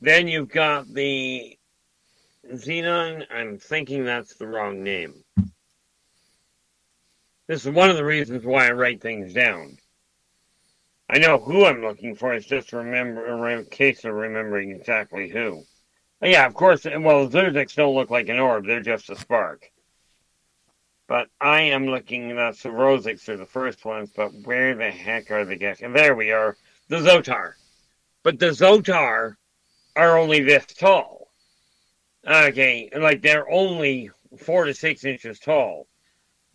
then you've got the Xenon. I'm thinking that's the wrong name. This is one of the reasons why I write things down. I know who I'm looking for. It's just remember a case of remembering exactly who. Uh, yeah, of course. Well, the Zerziks don't look like an orb; they're just a spark. But I am looking. That's the Rosics are the first ones. But where the heck are the Gek? And there we are, the Zotar. But the Zotar are only this tall. Okay, like they're only four to six inches tall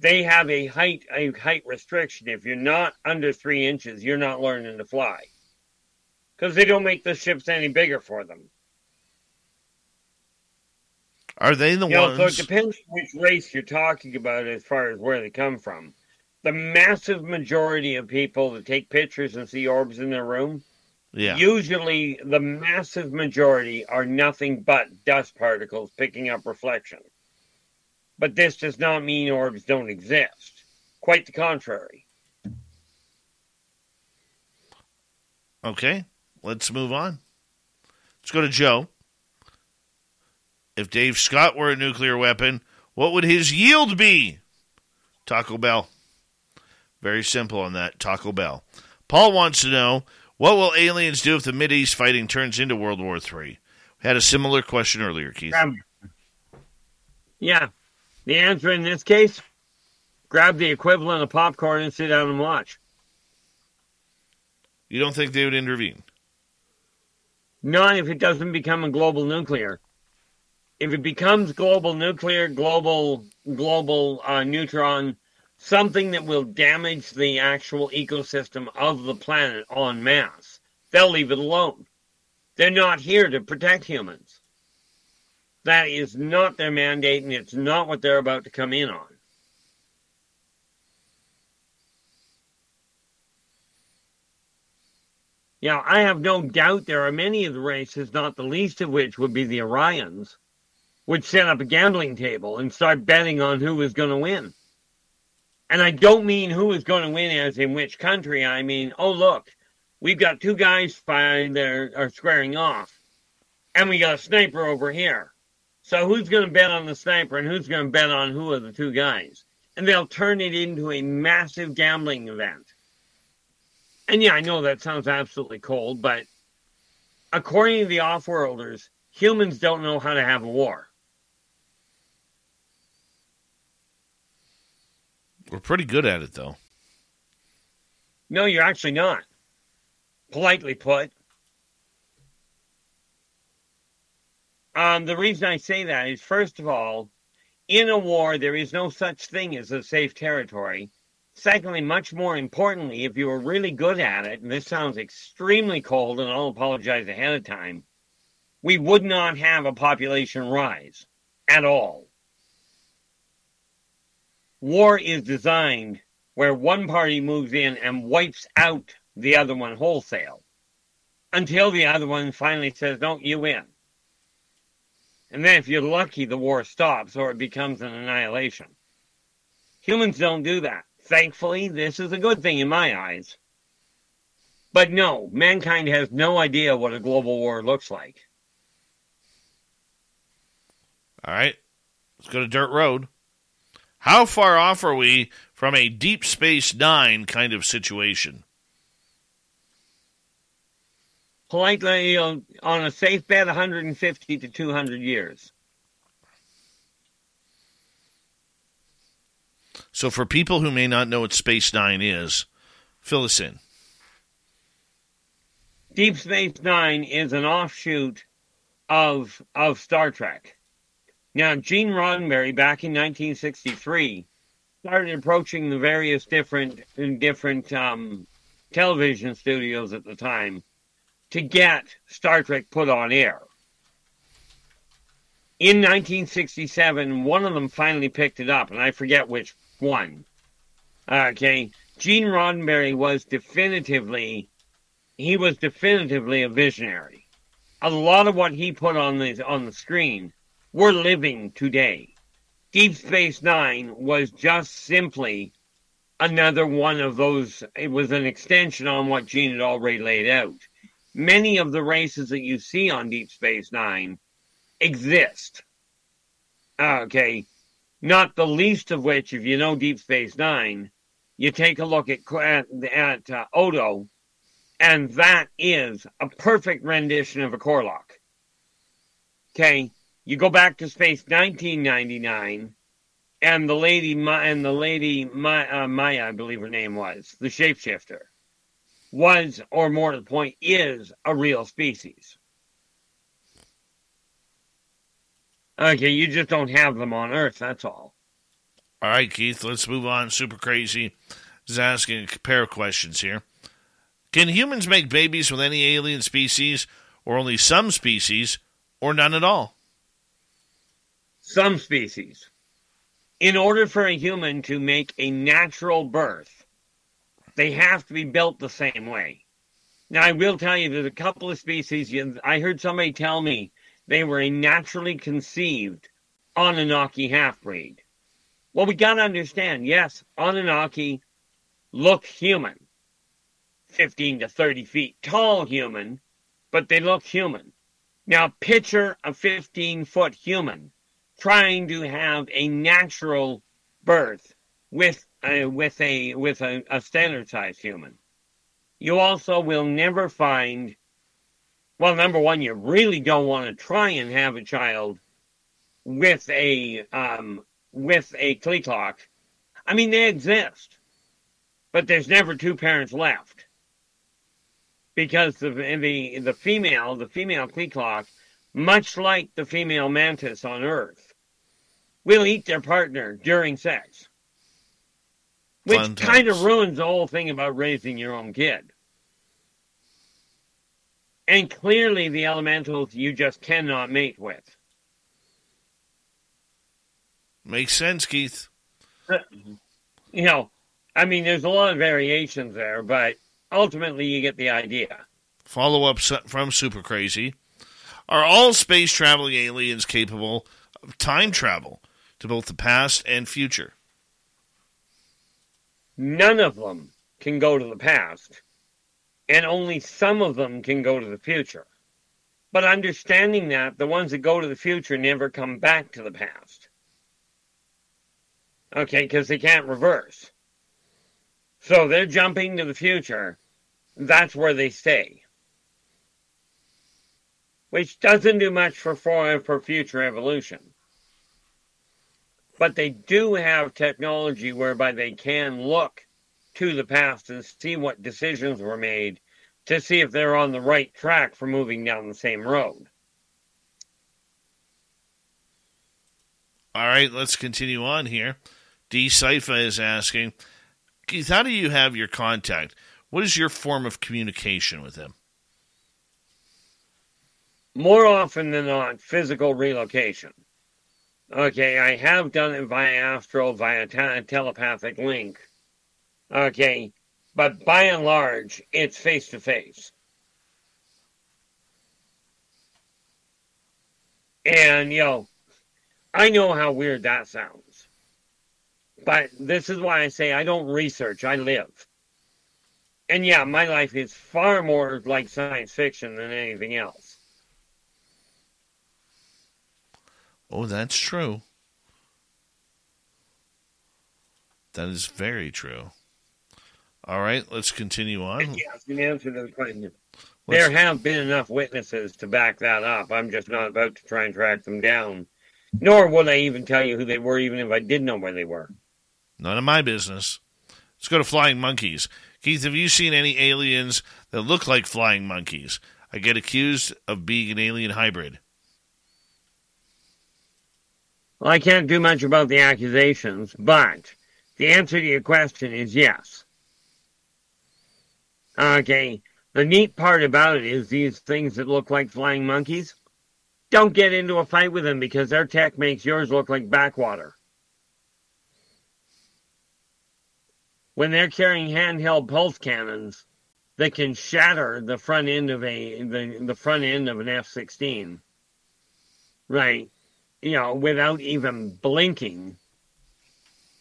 they have a height a height restriction. If you're not under three inches, you're not learning to fly because they don't make the ships any bigger for them. Are they the you ones? Know, so it depends which race you're talking about as far as where they come from. The massive majority of people that take pictures and see orbs in their room, yeah. usually the massive majority are nothing but dust particles picking up reflection. But this does not mean orbs don't exist. Quite the contrary. Okay, let's move on. Let's go to Joe. If Dave Scott were a nuclear weapon, what would his yield be? Taco Bell. Very simple on that. Taco Bell. Paul wants to know what will aliens do if the East fighting turns into World War III? We had a similar question earlier, Keith. Um, yeah. The answer in this case grab the equivalent of popcorn and sit down and watch. You don't think they would intervene? Not if it doesn't become a global nuclear. If it becomes global nuclear, global global uh, neutron, something that will damage the actual ecosystem of the planet en masse, they'll leave it alone. They're not here to protect humans. That is not their mandate, and it's not what they're about to come in on. Yeah, I have no doubt there are many of the races, not the least of which would be the Orions, would set up a gambling table and start betting on who is going to win. And I don't mean who is going to win as in which country. I mean, oh, look, we've got two guys firing there are squaring off, and we got a sniper over here. So who's going to bet on the sniper and who's going to bet on who are the two guys? And they'll turn it into a massive gambling event. And yeah, I know that sounds absolutely cold, but according to the off-worlders, humans don't know how to have a war. We're pretty good at it, though. No, you're actually not. Politely put. Um, the reason I say that is, first of all, in a war, there is no such thing as a safe territory. Secondly, much more importantly, if you are really good at it, and this sounds extremely cold, and I'll apologize ahead of time, we would not have a population rise at all. War is designed where one party moves in and wipes out the other one wholesale until the other one finally says, No, you win. And then, if you're lucky, the war stops or it becomes an annihilation. Humans don't do that. Thankfully, this is a good thing in my eyes. But no, mankind has no idea what a global war looks like. All right, let's go to Dirt Road. How far off are we from a Deep Space Nine kind of situation? Politely, on a safe bet, 150 to 200 years. So, for people who may not know what Space Nine is, fill us in. Deep Space Nine is an offshoot of of Star Trek. Now, Gene Roddenberry, back in 1963, started approaching the various different different um, television studios at the time to get Star Trek put on air. In 1967, one of them finally picked it up, and I forget which one. Okay, Gene Roddenberry was definitively he was definitively a visionary. A lot of what he put on the on the screen we're living today. Deep Space Nine was just simply another one of those. It was an extension on what Gene had already laid out. Many of the races that you see on Deep Space Nine exist. Okay, not the least of which, if you know Deep Space Nine, you take a look at at, at uh, Odo, and that is a perfect rendition of a Korlock. Okay, you go back to space 1999, and the lady my, and the lady Maya, uh, Maya, I believe her name was the shapeshifter, was or more to the point is a real species. Okay, you just don't have them on Earth. That's all. All right, Keith. Let's move on. Super crazy is asking a pair of questions here. Can humans make babies with any alien species, or only some species, or none at all? Some species. In order for a human to make a natural birth, they have to be built the same way. Now, I will tell you, there's a couple of species. I heard somebody tell me they were a naturally conceived Anunnaki half breed. Well, we got to understand yes, Anunnaki look human, 15 to 30 feet tall human, but they look human. Now, picture a 15 foot human trying to have a natural birth with a, with a with a, a standard sized human. You also will never find well, number one, you really don't want to try and have a child with a um, with a clock. I mean, they exist, but there's never two parents left because the the the female the female clock, much like the female mantis on Earth, will eat their partner during sex. Which kind of ruins the whole thing about raising your own kid. And clearly, the elementals you just cannot mate with. Makes sense, Keith. Uh, you know, I mean, there's a lot of variations there, but ultimately, you get the idea. Follow up from Super Crazy Are all space traveling aliens capable of time travel? To both the past and future? None of them can go to the past, and only some of them can go to the future. But understanding that, the ones that go to the future never come back to the past. Okay, because they can't reverse. So they're jumping to the future. That's where they stay. Which doesn't do much for, for, for future evolution but they do have technology whereby they can look to the past and see what decisions were made to see if they're on the right track for moving down the same road. All right, let's continue on here. D. Saifa is asking, Keith, how do you have your contact? What is your form of communication with him? more often than not, physical relocation. Okay, I have done it via astral, via te- telepathic link. Okay, but by and large, it's face to face. And, you know, I know how weird that sounds. But this is why I say I don't research, I live. And yeah, my life is far more like science fiction than anything else. Oh, that's true. That is very true. All right, let's continue on. Yes, in answer the question. Let's... There have been enough witnesses to back that up. I'm just not about to try and track them down. Nor will I even tell you who they were, even if I did know where they were. None of my business. Let's go to flying monkeys. Keith, have you seen any aliens that look like flying monkeys? I get accused of being an alien hybrid. Well, I can't do much about the accusations, but the answer to your question is yes. Okay. The neat part about it is these things that look like flying monkeys, don't get into a fight with them because their tech makes yours look like backwater. When they're carrying handheld pulse cannons that can shatter the front end of a the, the front end of an F-16, right? You know, without even blinking.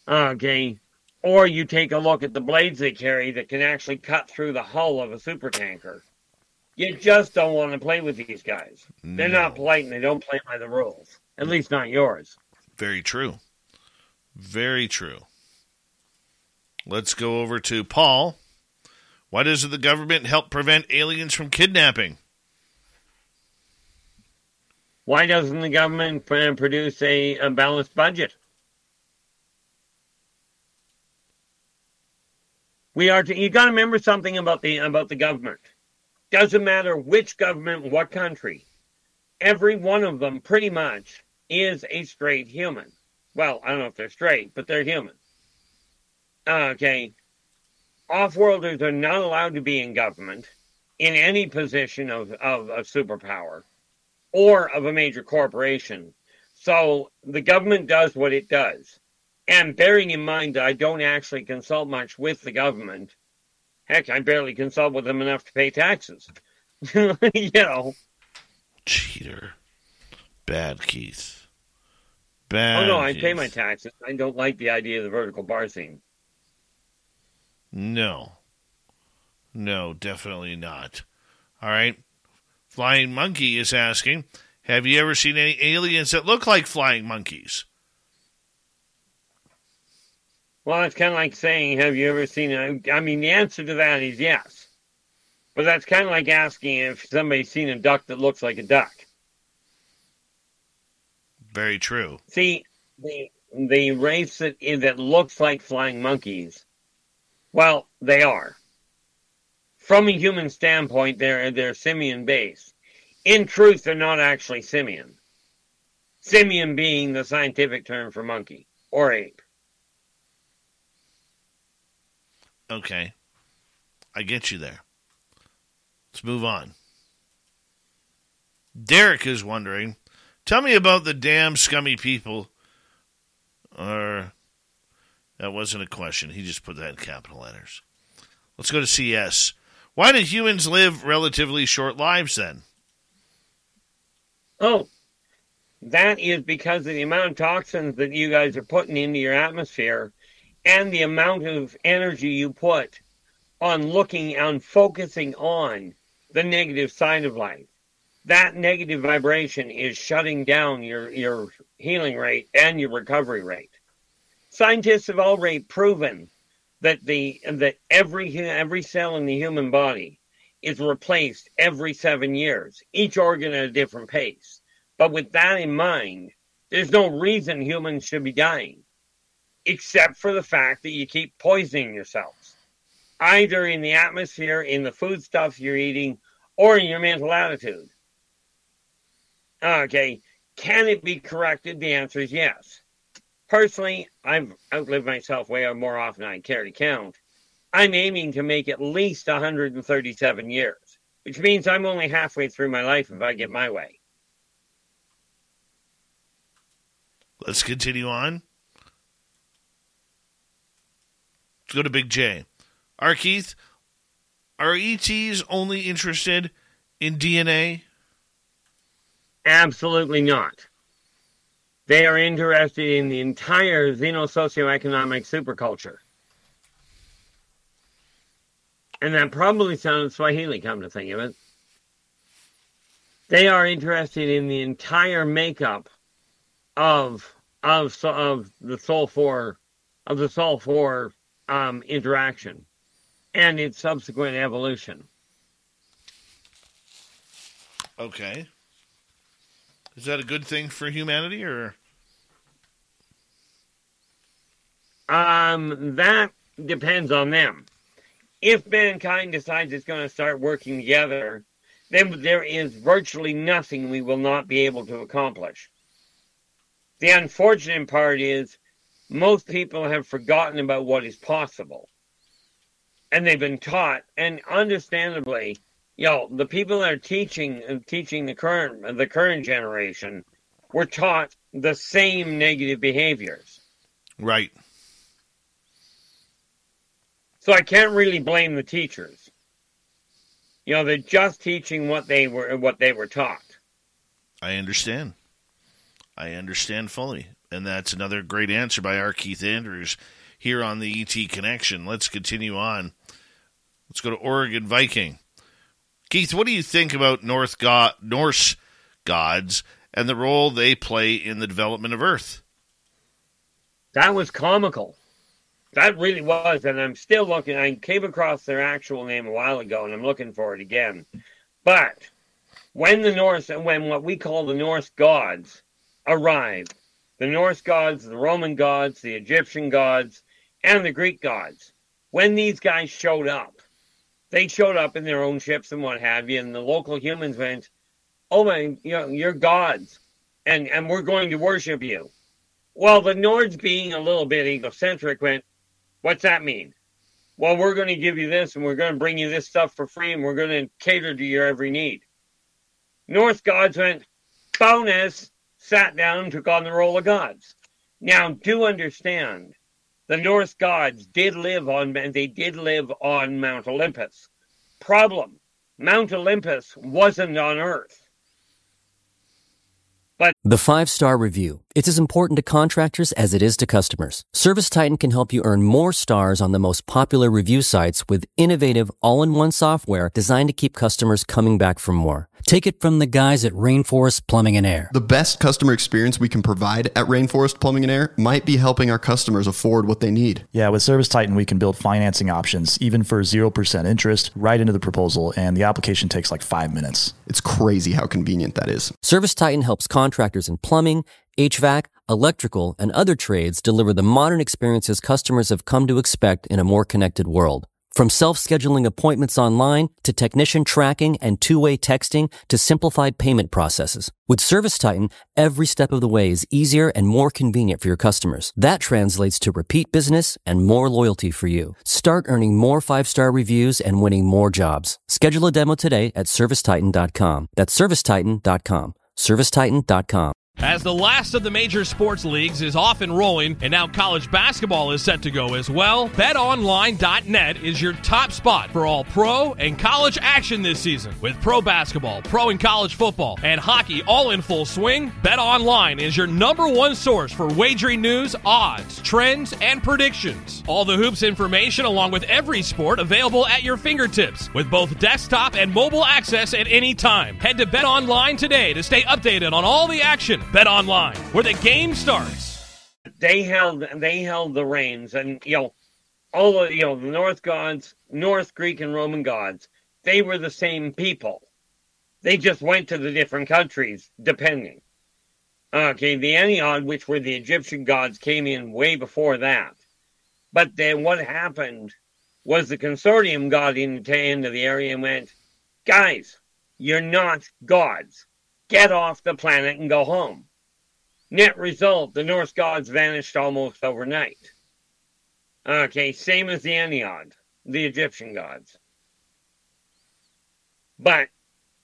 Okay, or you take a look at the blades they carry that can actually cut through the hull of a supertanker. You just don't want to play with these guys. No. They're not polite and they don't play by the rules. At least not yours. Very true. Very true. Let's go over to Paul. Why does the government help prevent aliens from kidnapping? Why doesn't the government produce a, a balanced budget? We are to, you got to remember something about the about the government. Doesn't matter which government, what country. Every one of them pretty much is a straight human. Well, I don't know if they're straight, but they're human. Okay. Off-worlders are not allowed to be in government in any position of, of a superpower or of a major corporation. So the government does what it does. And bearing in mind that I don't actually consult much with the government, heck, I barely consult with them enough to pay taxes. you know. Cheater. Bad Keith. Bad. Oh no, I pay my taxes. I don't like the idea of the vertical bar scene. No. No, definitely not. All right. Flying Monkey is asking Have you ever seen any aliens that look like flying monkeys? Well, it's kind of like saying, have you ever seen I mean, the answer to that is yes. But that's kind of like asking if somebody's seen a duck that looks like a duck. Very true. See, the the race that that looks like flying monkeys, well, they are. From a human standpoint, they're they're simian based. In truth, they're not actually simian. Simian being the scientific term for monkey or ape. Okay. I get you there. Let's move on. Derek is wondering tell me about the damn scummy people. Or, that wasn't a question. He just put that in capital letters. Let's go to CS. Why do humans live relatively short lives then? Oh, that is because of the amount of toxins that you guys are putting into your atmosphere and the amount of energy you put on looking on focusing on the negative side of life that negative vibration is shutting down your your healing rate and your recovery rate scientists have already proven that the that every every cell in the human body is replaced every 7 years each organ at a different pace but with that in mind there's no reason humans should be dying except for the fact that you keep poisoning yourselves, either in the atmosphere, in the food stuff you're eating, or in your mental attitude. Okay, can it be corrected? The answer is yes. Personally, I've outlived myself way more often than I care to count. I'm aiming to make at least 137 years. which means I'm only halfway through my life if I get my way. Let's continue on. Let's go to Big J. R. Keith, are ETs only interested in DNA? Absolutely not. They are interested in the entire xeno-socioeconomic superculture. And that probably sounds Swahili, come to think of it. They are interested in the entire makeup of of of the Soul Four of the Soul Four um, interaction and its subsequent evolution. Okay. Is that a good thing for humanity or Um, that depends on them. If mankind decides it's going to start working together, then there is virtually nothing we will not be able to accomplish. The unfortunate part is most people have forgotten about what is possible. And they've been taught, and understandably, you know, the people that are teaching uh, teaching the current the current generation were taught the same negative behaviors. right? So I can't really blame the teachers. You know, they're just teaching what they were what they were taught. I understand. I understand fully. And that's another great answer by R. Keith Andrews here on the ET Connection. Let's continue on. Let's go to Oregon Viking. Keith, what do you think about North God, Norse gods and the role they play in the development of Earth? That was comical. That really was, and I'm still looking. I came across their actual name a while ago, and I'm looking for it again. But when the Norse, and when what we call the Norse gods arrived, the Norse gods, the Roman gods, the Egyptian gods, and the Greek gods, when these guys showed up, they showed up in their own ships and what have you, and the local humans went, "Oh my, you know, you're gods, and and we're going to worship you." Well, the Nords, being a little bit egocentric, went, What's that mean? Well, we're going to give you this and we're going to bring you this stuff for free and we're going to cater to your every need. North gods went, bonus, sat down, took on the role of gods. Now, do understand, the Norse gods did live on, and they did live on Mount Olympus. Problem, Mount Olympus wasn't on Earth. The five star review. It's as important to contractors as it is to customers. Service Titan can help you earn more stars on the most popular review sites with innovative all in one software designed to keep customers coming back for more. Take it from the guys at Rainforest Plumbing and Air. The best customer experience we can provide at Rainforest Plumbing and Air might be helping our customers afford what they need. Yeah, with Service Titan, we can build financing options even for 0% interest right into the proposal, and the application takes like five minutes. It's crazy how convenient that is. Service Titan helps contractors in plumbing, HVAC, electrical, and other trades deliver the modern experiences customers have come to expect in a more connected world. From self-scheduling appointments online to technician tracking and two-way texting to simplified payment processes. With Service Titan, every step of the way is easier and more convenient for your customers. That translates to repeat business and more loyalty for you. Start earning more five-star reviews and winning more jobs. Schedule a demo today at servicetitan.com. That's servicetitan.com. servicetitan.com. As the last of the major sports leagues is off and rolling, and now college basketball is set to go as well, betonline.net is your top spot for all pro and college action this season. With pro basketball, pro and college football, and hockey all in full swing, BetOnline is your number one source for wagering news, odds, trends, and predictions. All the hoops information along with every sport available at your fingertips with both desktop and mobile access at any time. Head to BetOnline today to stay updated on all the action. Bet online, where the game starts. They held they held the reins, and you know, all the you know the North gods, North Greek and Roman gods, they were the same people. They just went to the different countries depending. Okay, the Ennead, which were the Egyptian gods, came in way before that. But then what happened was the consortium got into, into the area and went, guys, you're not gods get off the planet and go home. Net result, the Norse gods vanished almost overnight. Okay, same as the Ennead, the Egyptian gods. But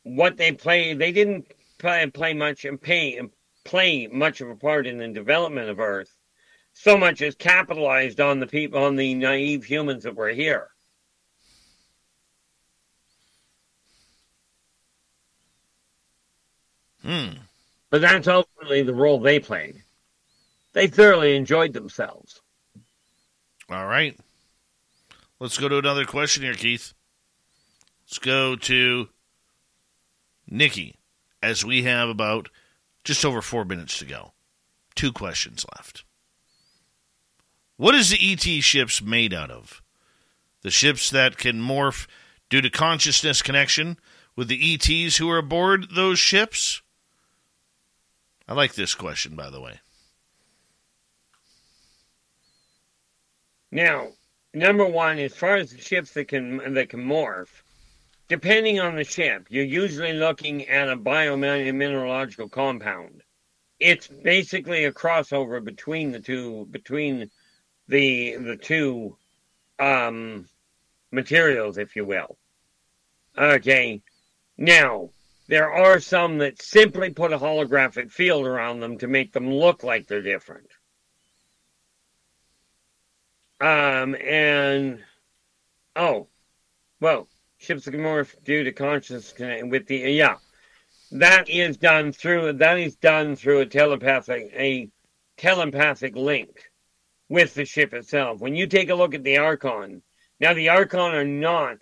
what they play, they didn't play, play much and pay play much of a part in the development of Earth, so much as capitalized on the people, on the naive humans that were here. Hmm. But that's ultimately the role they played. They thoroughly enjoyed themselves. All right. Let's go to another question here, Keith. Let's go to Nikki, as we have about just over four minutes to go. Two questions left. What is the ET ships made out of? The ships that can morph due to consciousness connection with the ETs who are aboard those ships? I like this question, by the way. Now, number one, as far as the ships that can that can morph, depending on the ship, you're usually looking at a biomineralogical compound. It's basically a crossover between the two between the the two um, materials, if you will. Okay. Now, there are some that simply put a holographic field around them to make them look like they're different. Um, and oh, well, ships can morph due to consciousness with the yeah, that is done through that is done through a telepathic a telepathic link with the ship itself. When you take a look at the Archon, now the Archon are not,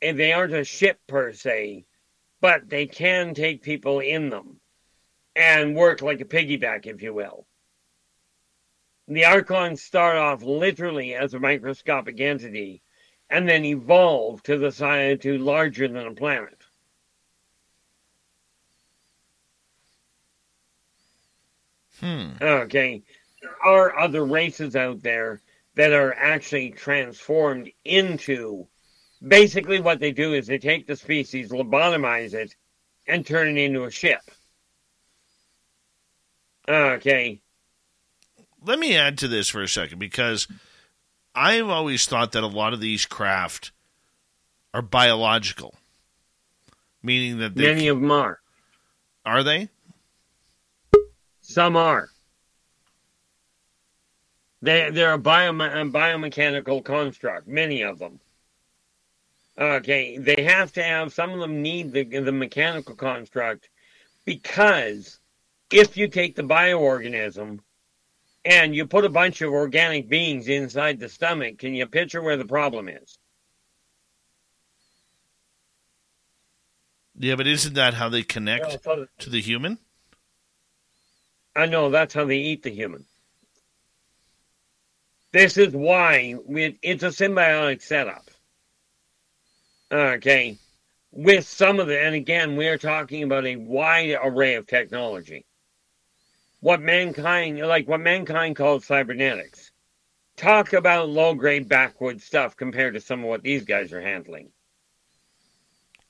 and they aren't a ship per se, but they can take people in them and work like a piggyback, if you will. The Archons start off literally as a microscopic entity and then evolve to the size to larger than a planet. Hmm. Okay. There are other races out there that are actually transformed into basically what they do is they take the species, lobotomize it, and turn it into a ship. Okay let me add to this for a second because I've always thought that a lot of these craft are biological, meaning that many of them are. Are they? Some are. They they're a bio, biomechanical construct. Many of them. Okay, they have to have. Some of them need the the mechanical construct because if you take the bioorganism and you put a bunch of organic beings inside the stomach, can you picture where the problem is? Yeah, but isn't that how they connect to the human? I know that's how they eat the human. This is why we, it's a symbiotic setup. Okay. With some of the, and again, we're talking about a wide array of technology what mankind like what mankind calls cybernetics. Talk about low grade backwoods stuff compared to some of what these guys are handling.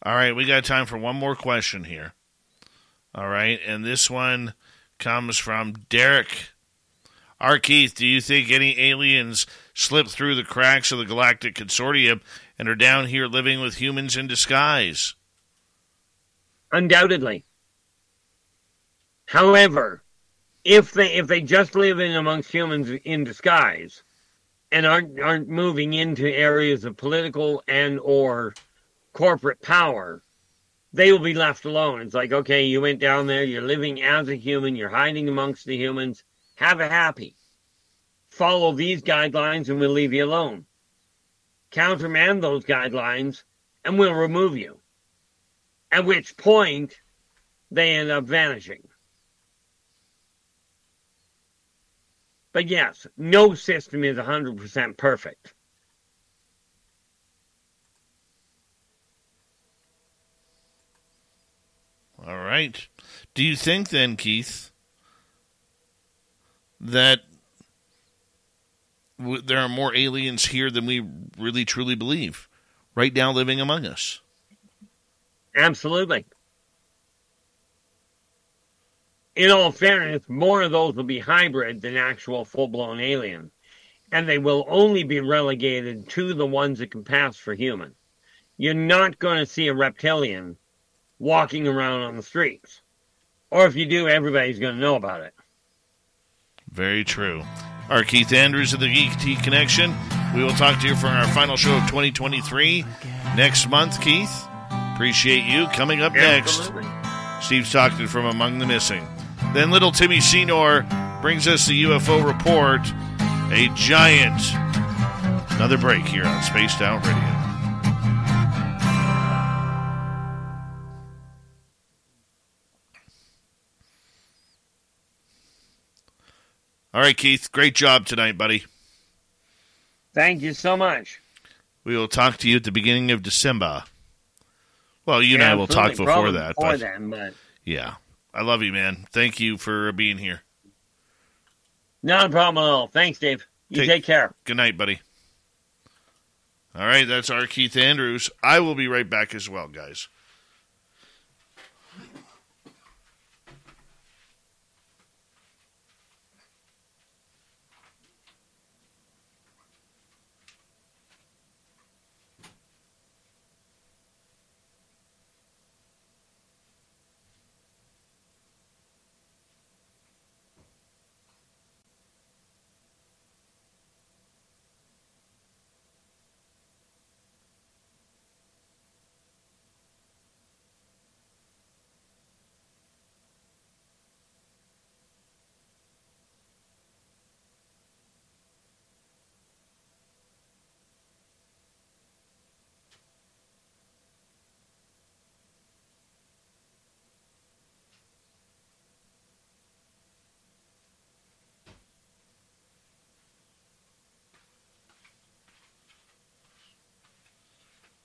All right, we got time for one more question here. All right, and this one comes from Derek. R. Keith, do you think any aliens slipped through the cracks of the Galactic Consortium and are down here living with humans in disguise? Undoubtedly. However, if they if they just live in amongst humans in disguise and aren't aren't moving into areas of political and or corporate power, they will be left alone. It's like, okay, you went down there, you're living as a human, you're hiding amongst the humans. Have a happy. Follow these guidelines and we'll leave you alone. Countermand those guidelines and we'll remove you. At which point they end up vanishing. But yes, no system is 100% perfect. All right. Do you think then, Keith, that there are more aliens here than we really truly believe right now living among us? Absolutely in all fairness, more of those will be hybrid than actual full blown alien. And they will only be relegated to the ones that can pass for human. you're not going to see a reptilian walking around on the streets. Or if you do, everybody's going to know about it. Very true. R. Keith Andrews of the Geek Tea Connection. We will talk to you for our final show of 2023 next month, Keith. Appreciate you. Coming up Absolutely. next, Steve Stockton from Among the Missing. Then little Timmy Senor brings us the UFO report. A giant. Another break here on Spaced Out Radio. All right, Keith. Great job tonight, buddy. Thank you so much. We will talk to you at the beginning of December. Well, you and I will talk before that. Before but then, but yeah, I love you, man. Thank you for being here. not a problem at all. Thanks, Dave. You Take- take care. Good night, buddy. All right, that's R. Keith Andrews. I will be right back as well, guys.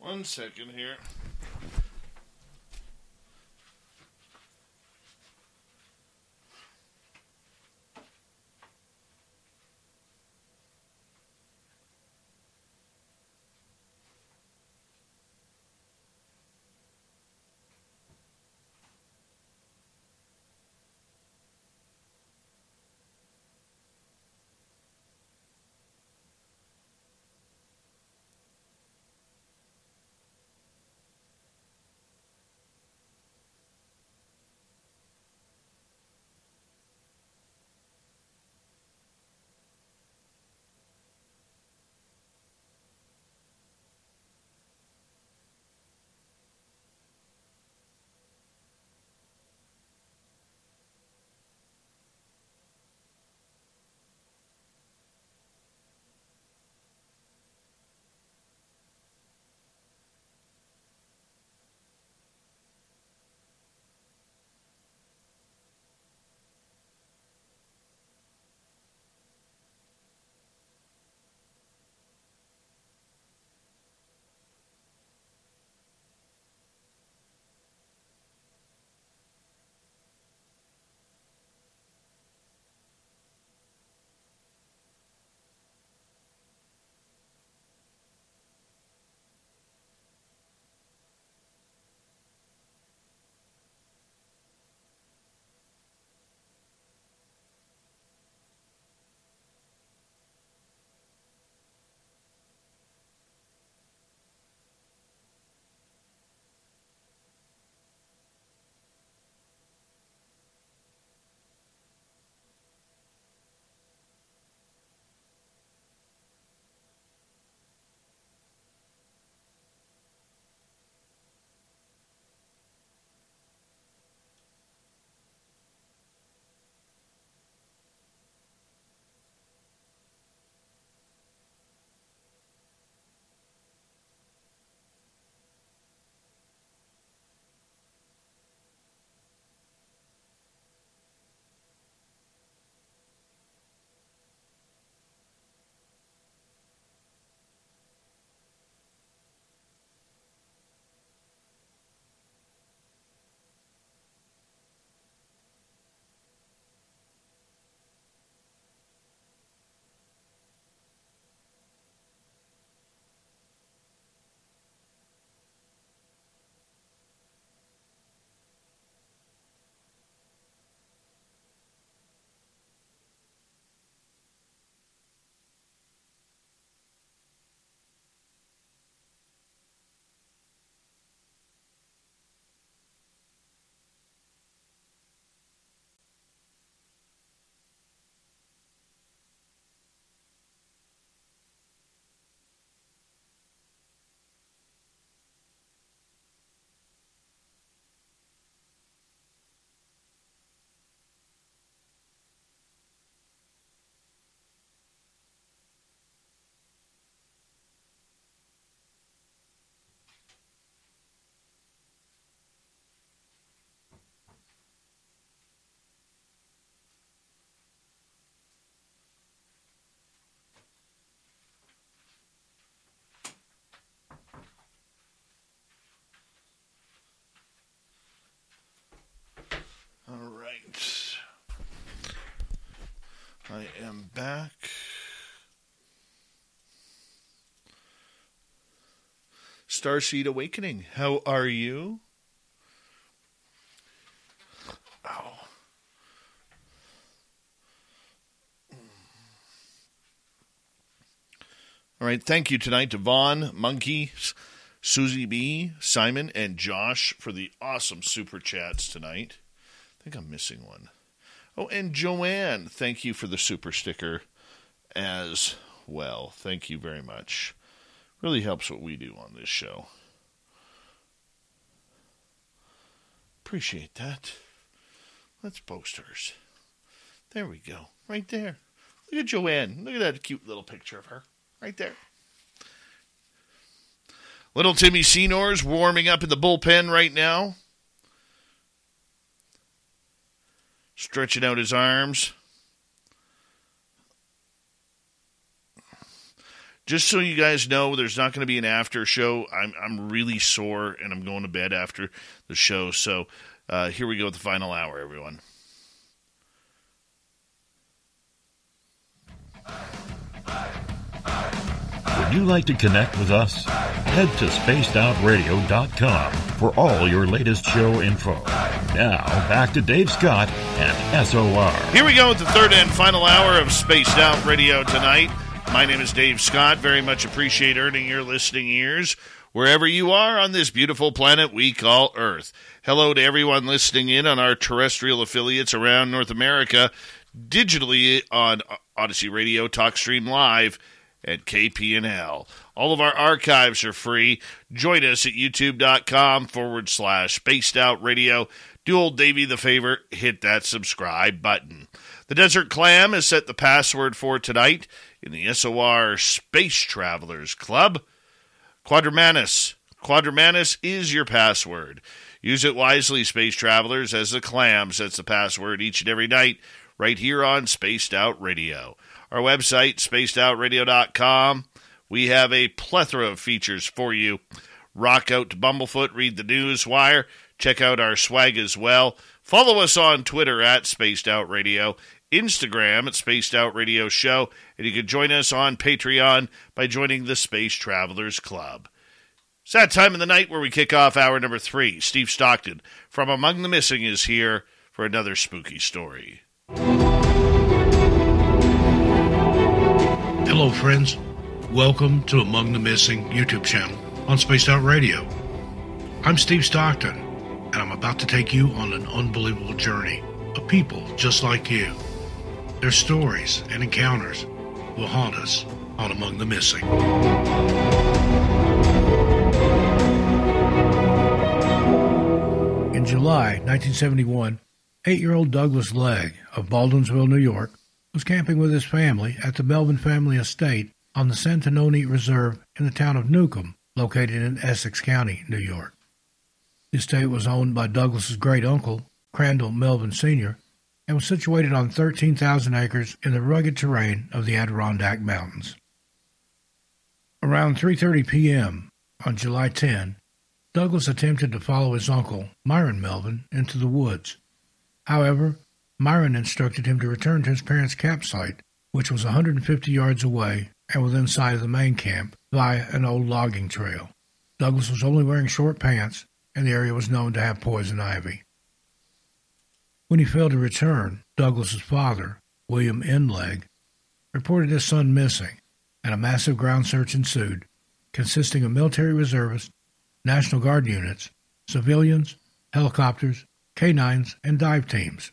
One second here. I am back. Starseed Awakening, how are you? Ow. All right, thank you tonight to Vaughn, Monkey, Susie B, Simon, and Josh for the awesome super chats tonight. I think I'm missing one. Oh, and Joanne, thank you for the super sticker as well. Thank you very much. Really helps what we do on this show. Appreciate that. Let's post hers. There we go. Right there. Look at Joanne. Look at that cute little picture of her. Right there. Little Timmy Senor's warming up in the bullpen right now. Stretching out his arms. Just so you guys know, there's not going to be an after show. I'm I'm really sore and I'm going to bed after the show. So uh, here we go with the final hour, everyone. Would you like to connect with us? Head to spacedoutradio.com for all your latest show info. Now, back to Dave Scott and SOR. Here we go with the third and final hour of Spaced Out Radio tonight. My name is Dave Scott. Very much appreciate earning your listening ears wherever you are on this beautiful planet we call Earth. Hello to everyone listening in on our terrestrial affiliates around North America, digitally on Odyssey Radio, TalkStream Live, at KPNL. All of our archives are free. Join us at youtube.com forward slash spaced out radio. Do old Davey the favor, hit that subscribe button. The Desert Clam has set the password for tonight in the SOR Space Travelers Club. Quadrumanus. Quadrumanus is your password. Use it wisely, space travelers, as the clam sets the password each and every night right here on Spaced Out Radio. Our website, spacedoutradio.com. We have a plethora of features for you. Rock out to Bumblefoot, read the news wire, check out our swag as well. Follow us on Twitter at Spaced Out Radio, Instagram at Spaced Out Radio Show, and you can join us on Patreon by joining the Space Travelers Club. It's that time of the night where we kick off hour number three. Steve Stockton from Among the Missing is here for another spooky story. Hello, friends. Welcome to Among the Missing YouTube channel on Spaced Out Radio. I'm Steve Stockton, and I'm about to take you on an unbelievable journey of people just like you. Their stories and encounters will haunt us on Among the Missing. In July 1971, eight year old Douglas Legg of Baldwinsville, New York, was camping with his family at the Melvin family estate on the Santanoni Reserve in the town of Newcomb, located in Essex County, New York. The estate was owned by Douglas's great uncle, Crandall Melvin Sr., and was situated on 13,000 acres in the rugged terrain of the Adirondack Mountains. Around 3:30 p.m. on July 10, Douglas attempted to follow his uncle, Myron Melvin, into the woods. However, Myron instructed him to return to his parents' campsite, which was 150 yards away and within sight of the main camp, via an old logging trail. Douglas was only wearing short pants, and the area was known to have poison ivy. When he failed to return, Douglas's father, William N. Legg, reported his son missing, and a massive ground search ensued, consisting of military reservists, National Guard units, civilians, helicopters, canines, and dive teams.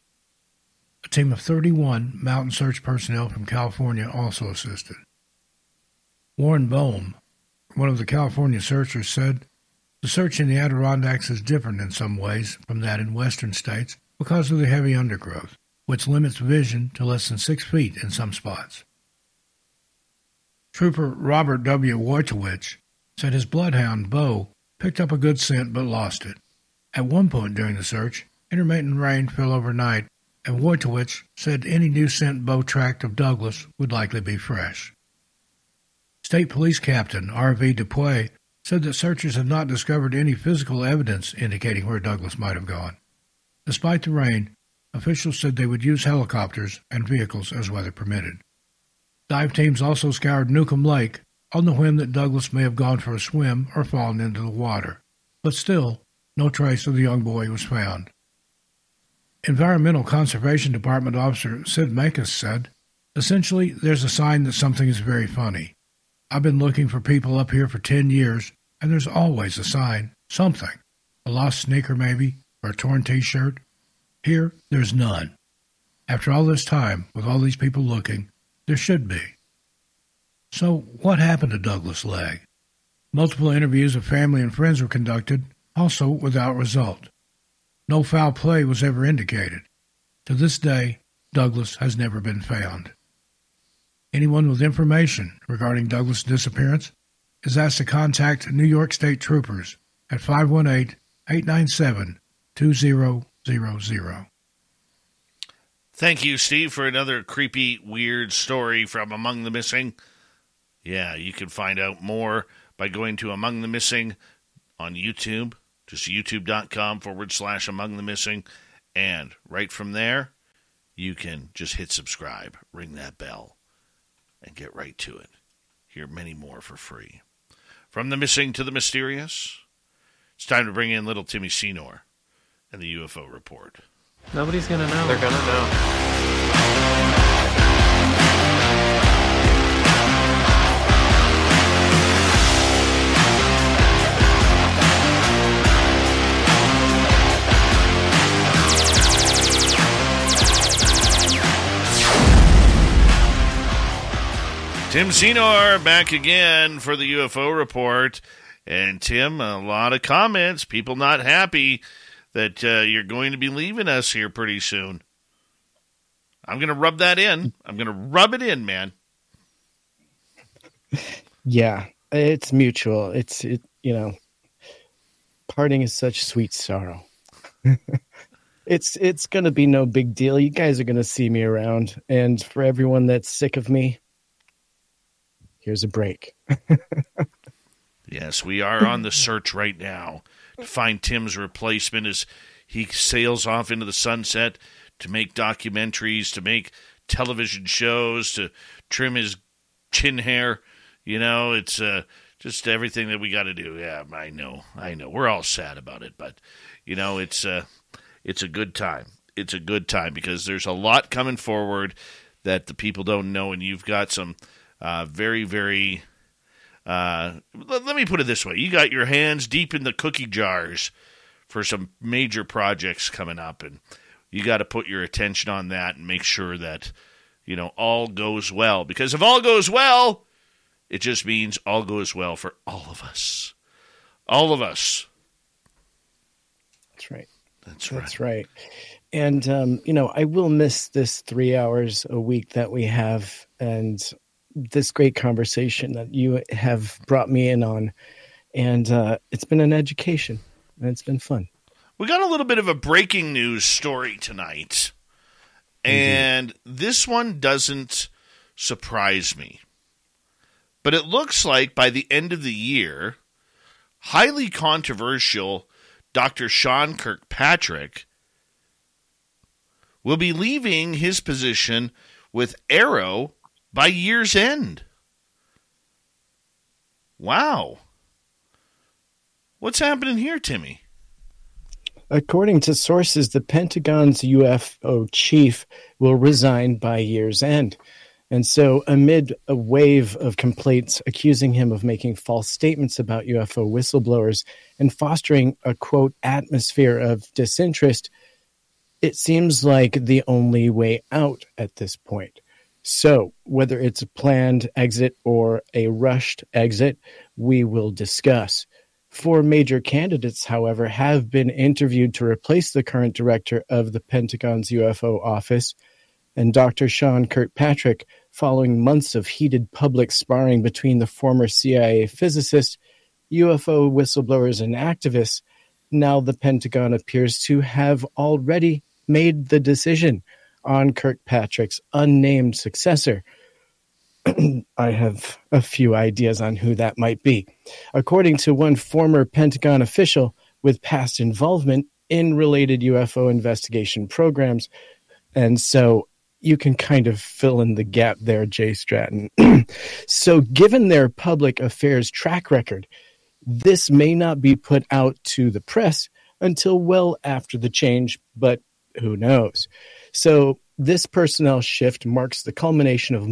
A team of 31 mountain search personnel from California also assisted. Warren Bohm, one of the California searchers, said the search in the Adirondacks is different in some ways from that in western states because of the heavy undergrowth, which limits vision to less than six feet in some spots. Trooper Robert W. Wojtowicz said his bloodhound, Bo, picked up a good scent but lost it. At one point during the search, intermittent rain fell overnight, and Wojtowicz said any new scent Bo tracked of Douglas would likely be fresh. State Police Captain R.V. Dupuy said that searchers have not discovered any physical evidence indicating where Douglas might have gone. Despite the rain, officials said they would use helicopters and vehicles as weather permitted. Dive teams also scoured Newcomb Lake on the whim that Douglas may have gone for a swim or fallen into the water, but still, no trace of the young boy was found. Environmental Conservation Department Officer Sid Makis said, Essentially, there's a sign that something is very funny. I've been looking for people up here for 10 years, and there's always a sign, something. A lost sneaker, maybe, or a torn t shirt. Here, there's none. After all this time, with all these people looking, there should be. So, what happened to Douglas Legg? Multiple interviews of family and friends were conducted, also without result. No foul play was ever indicated. To this day, Douglas has never been found. Anyone with information regarding Douglas' disappearance is asked to contact New York State Troopers at 518 897 2000. Thank you, Steve, for another creepy, weird story from Among the Missing. Yeah, you can find out more by going to Among the Missing on YouTube, just youtube.com forward slash Among the Missing. And right from there, you can just hit subscribe, ring that bell, and get right to it. Hear many more for free. From the missing to the mysterious, it's time to bring in little Timmy Senor and the UFO report. Nobody's gonna know. They're gonna know. Tim Senor back again for the UFO report. And Tim, a lot of comments, people not happy that uh, you're going to be leaving us here pretty soon. I'm going to rub that in. I'm going to rub it in, man. Yeah, it's mutual. It's it, you know, parting is such sweet sorrow. it's it's going to be no big deal. You guys are going to see me around, and for everyone that's sick of me, here's a break. Yes, we are on the search right now to find Tim's replacement as he sails off into the sunset to make documentaries, to make television shows, to trim his chin hair. You know, it's uh, just everything that we got to do. Yeah, I know, I know. We're all sad about it, but you know, it's uh, it's a good time. It's a good time because there's a lot coming forward that the people don't know, and you've got some uh, very, very uh, let, let me put it this way: you got your hands deep in the cookie jars for some major projects coming up, and you got to put your attention on that and make sure that you know all goes well. Because if all goes well, it just means all goes well for all of us. All of us. That's right. That's right. That's right. And um, you know, I will miss this three hours a week that we have, and this great conversation that you have brought me in on. And uh, it's been an education, and it's been fun. We got a little bit of a breaking news story tonight. And this one doesn't surprise me. But it looks like by the end of the year, highly controversial Dr. Sean Kirkpatrick will be leaving his position with AARO by year's end. Wow. What's happening here, Timmy? According to sources, the Pentagon's UFO chief will resign by year's end. And so, amid a wave of complaints accusing him of making false statements about UFO whistleblowers and fostering a quote atmosphere of disinterest, it seems like the only way out at this point. So, whether it's a planned exit or a rushed exit, we will discuss. Four major candidates, however, have been interviewed to replace the current director of the Pentagon's UFO office, and Dr. Sean Kirkpatrick, following months of heated public sparring between the former CIA physicist, UFO whistleblowers, and activists, now the Pentagon appears to have already made the decision on Kirkpatrick's unnamed successor. I have a few ideas on who that might be. According to one former Pentagon official with past involvement in related UFO investigation programs. And so you can kind of fill in the gap there, Jay Stratton. so, given their public affairs track record, this may not be put out to the press until well after the change, but who knows? So, this personnel shift marks the culmination of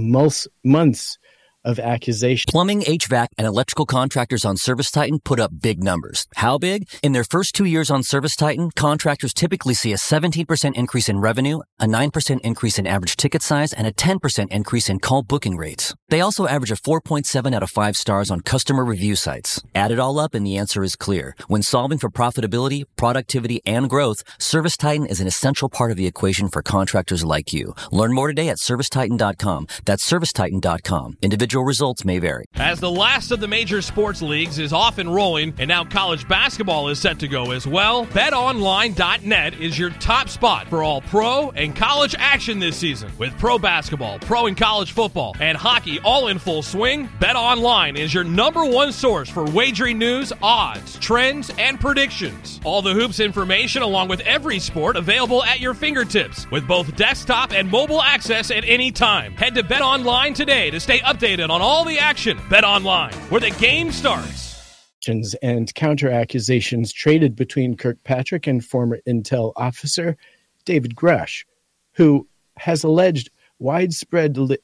months of accusation. Plumbing, HVAC, and electrical contractors on Service Titan put up big numbers. How big? In their first two years on Service Titan, contractors typically see a 17% increase in revenue, a 9% increase in average ticket size, and a 10% increase in call booking rates. They also average a 4.7 out of 5 stars on customer review sites. Add it all up and the answer is clear. When solving for profitability, productivity, and growth, Service Titan is an essential part of the equation for contractors like you. Learn more today at servicetitan.com. That's servicetitan.com. Individual individual results may vary. As the last of the major sports leagues is off and rolling, and now college basketball is set to go as well, betonline.net is your top spot for all pro and college action this season. With pro basketball, pro and college football, and hockey all in full swing, BetOnline is your number one source for wagering news, odds, trends, and predictions. All the hoops information along with every sport available at your fingertips with both desktop and mobile access at any time. Head to BetOnline today to stay updated on all the action. Bet online, where the game starts. And counter accusations traded between Kirkpatrick and former Intel officer David Grusch, who has alleged widespread li-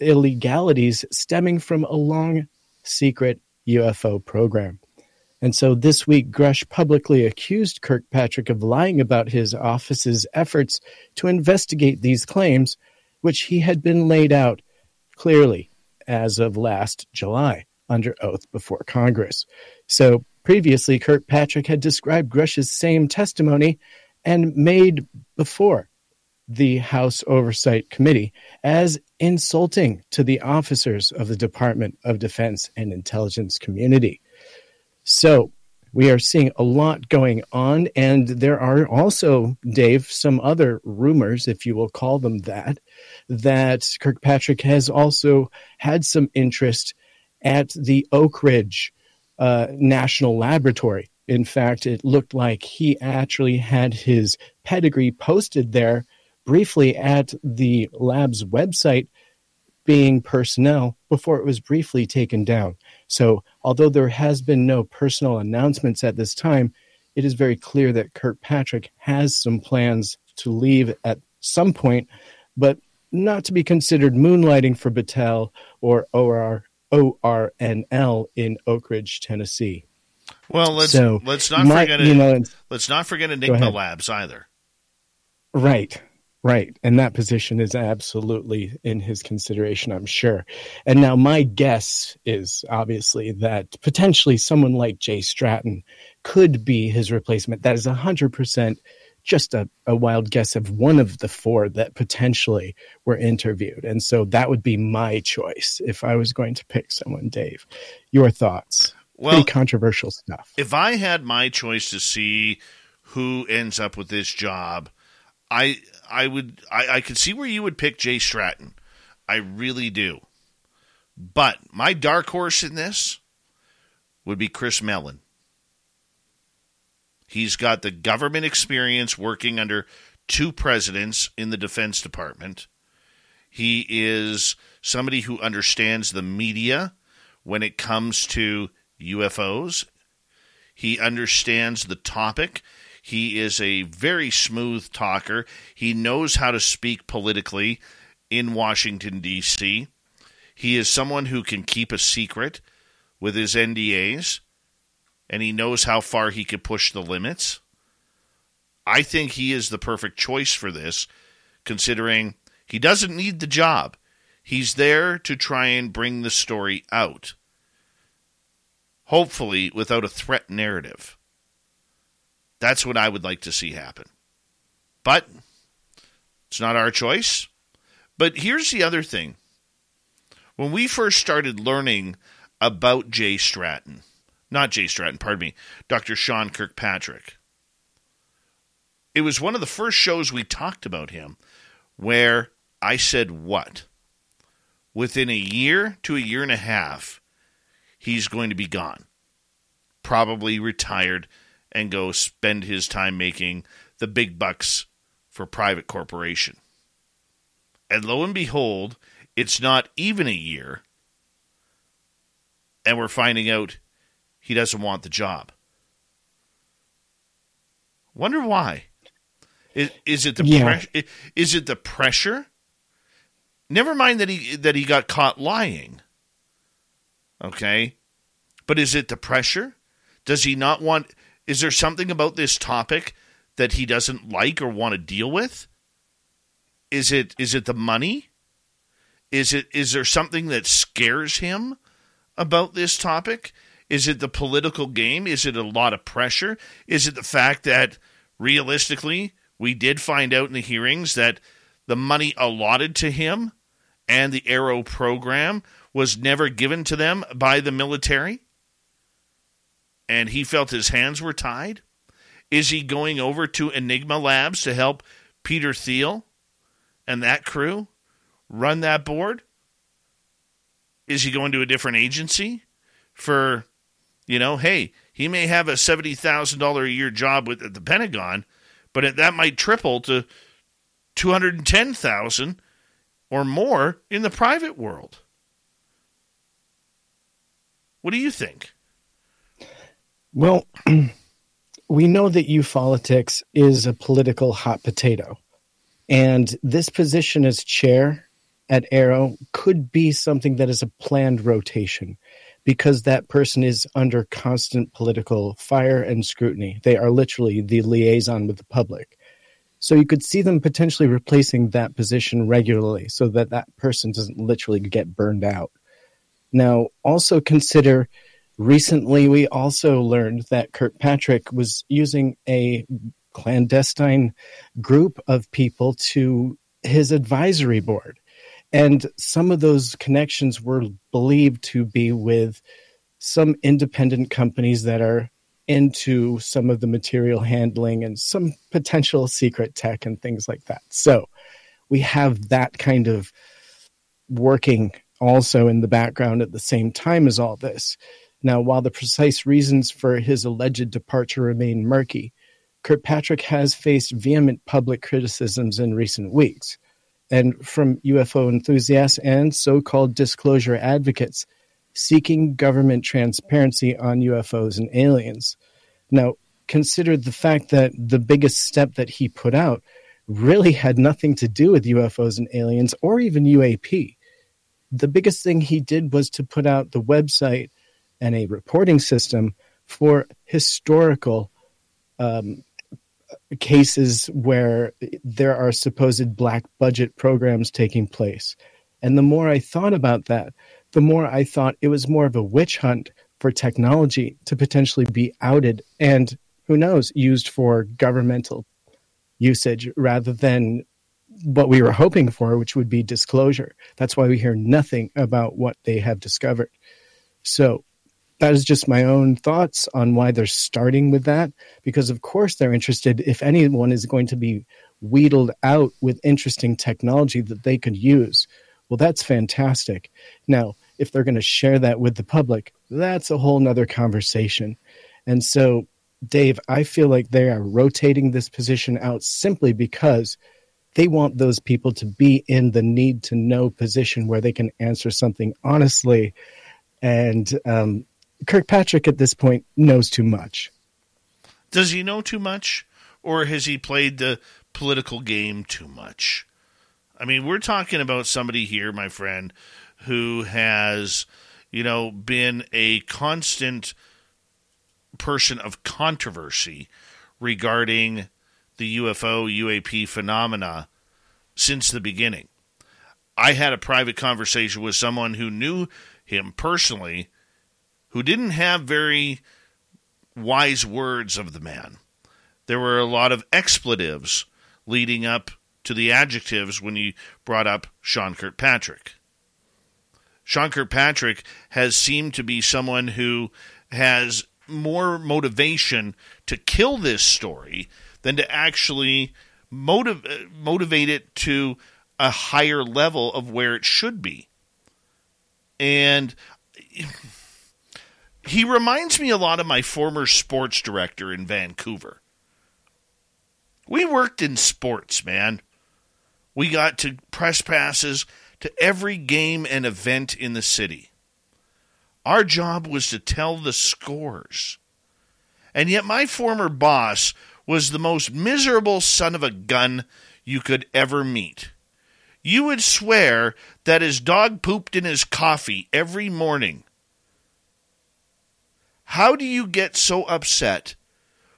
illegalities stemming from a long secret UFO program. And so this week, Grusch publicly accused Kirkpatrick of lying about his office's efforts to investigate these claims, which he had been laid out clearly as of last July under oath before Congress. So previously, Kirkpatrick had described Grusch's same testimony and made before the House Oversight Committee as insulting to the officers of the Department of Defense and Intelligence community. So we are seeing a lot going on, and there are also, Dave, some other rumors, if you will call them that, that Kirkpatrick has also had some interest at the Oak Ridge uh, National Laboratory. In fact, it looked like he actually had his pedigree posted there briefly at the lab's website, being personnel, before it was briefly taken down. So, although there has been no personal announcements at this time, it is very clear that Kirkpatrick has some plans to leave at some point, but not to be considered moonlighting for Battelle or OR, ORNL in Oak Ridge, Tennessee. Well, let's so let's not my, forget it, you know, let's not forget Enigma Labs either. Right. Right. And that position is absolutely in his consideration, I'm sure. And now my guess is obviously that potentially someone like Jay Stratton could be his replacement. That is 100% just a, a wild guess of one of the four that potentially were interviewed. And so that would be my choice if I was going to pick someone, Dave. Your thoughts? Well, Pretty controversial stuff. If I had my choice to see who ends up with this job, I I would I, I could see where you would pick Jay Stratton. I really do. But my dark horse in this would be Chris Mellon. He's got the government experience working under two presidents in the Defense Department. He is somebody who understands the media when it comes to UFOs. He understands the topic. He is a very smooth talker. He knows how to speak politically in Washington, D.C. He is someone who can keep a secret with his NDAs, and he knows how far he can push the limits. I think he is the perfect choice for this, considering he doesn't need the job. He's there to try and bring the story out, hopefully without a threat narrative. That's what I would like to see happen. But it's not our choice. But here's the other thing. When we first started learning about Jay Stratton, not Jay Stratton, pardon me, Dr. Sean Kirkpatrick, it was one of the first shows we talked about him where I said, What? Within a year to a year and a half, he's going to be gone. Probably retired and go spend his time making the big bucks for private corporation. And lo and behold, it's not even a year, and we're finding out he doesn't want the job. Wonder why? Is, is it the yeah. pressure? Is it the pressure? Never mind that he that he got caught lying. Okay, but is it the pressure? Does he not want? Is there something about this topic that he doesn't like or want to deal with? Is it is it the money? Is it is there something that scares him about this topic? Is it the political game? Is it a lot of pressure? Is it the fact that realistically we did find out in the hearings that the money allotted to him and the AARO program was never given to them by the military? And he felt his hands were tied? Is he going over to Enigma Labs to help Peter Thiel and that crew run that board? Is he going to a different agency for, you know, hey, he may have a $70,000 a year job with at the Pentagon, but it, that might triple to 210,000 or more in the private world. What do you think? Well, we know that politics is a political hot potato. And this position as chair at AARO could be something that is a planned rotation because that person is under constant political fire and scrutiny. They are literally the liaison with the public. So you could see them potentially replacing that position regularly so that that person doesn't literally get burned out. Now, also consider recently we also learned that Kirkpatrick was using a clandestine group of people to his advisory board. And some of those connections were believed to be with some independent companies that are into some of the material handling and some potential secret tech and things like that. So we have that kind of working also in the background at the same time as all this. Now, while the precise reasons for his alleged departure remain murky, Kirkpatrick has faced vehement public criticisms in recent weeks and from UFO enthusiasts and so called disclosure advocates seeking government transparency on UFOs and aliens. Now, consider the fact that the biggest step that he put out really had nothing to do with UFOs and aliens or even UAP. The biggest thing he did was to put out the website and a reporting system for historical um, cases where there are supposed black budget programs taking place. And the more I thought about that, the more I thought it was more of a witch hunt for technology to potentially be outed and who knows, used for governmental usage rather than what we were hoping for, which would be disclosure. That's why we hear nothing about what they have discovered. So that is just my own thoughts on why they're starting with that because of course they're interested if anyone is going to be wheedled out with interesting technology that they could use. Well that's fantastic. Now if they're going to share that with the public that's a whole nother conversation. And so dave i feel like they are rotating this position out simply because they want those people to be in the need to know position where they can answer something honestly and um, Kirkpatrick at this point knows too much. Does he know too much, or has he played the political game too much? I mean, we're talking about somebody here, my friend, who has, you know, been a constant person of controversy regarding the UFO UAP phenomena since the beginning. I had a private conversation with someone who knew him personally who didn't have very wise words of the man. There were a lot of expletives leading up to the adjectives when he brought up Sean Kirkpatrick. Sean Kirkpatrick has seemed to be someone who has more motivation to kill this story than to actually motiv- motivate it to a higher level of where it should be. And he reminds me a lot of my former sports director in Vancouver. We worked in sports, man. We got to press passes to every game and event in the city. Our job was to tell the scores. And yet, my former boss was the most miserable son of a gun you could ever meet. You would swear that his dog pooped in his coffee every morning. How do you get so upset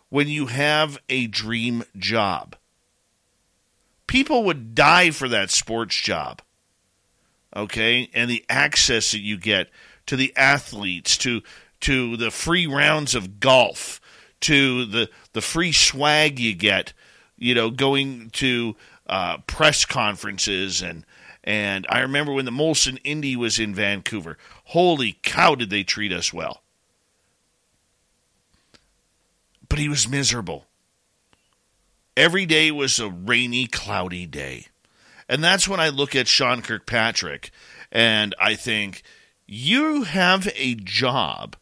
when you have a dream job? People would die for that sports job. Okay? And the access that you get to the athletes, to to the free rounds of golf, to the the free swag you get, you know, going to uh, press conferences and and I remember when the Molson Indy was in Vancouver. Holy cow, did they treat us well! But he was miserable. Every day was a rainy, cloudy day. And that's when I look at Sean Kirkpatrick and I think, you have a job.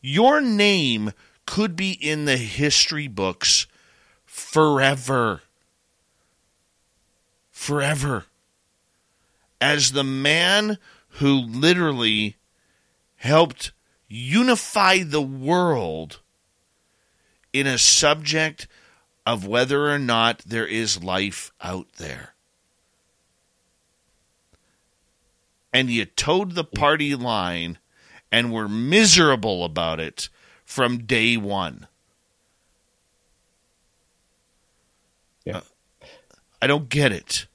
Your name could be in the history books forever. Forever. As the man who literally helped unify the world in a subject of whether or not there is life out there. And you toed the party line and were miserable about it from day one. Yeah. Uh, I don't get it.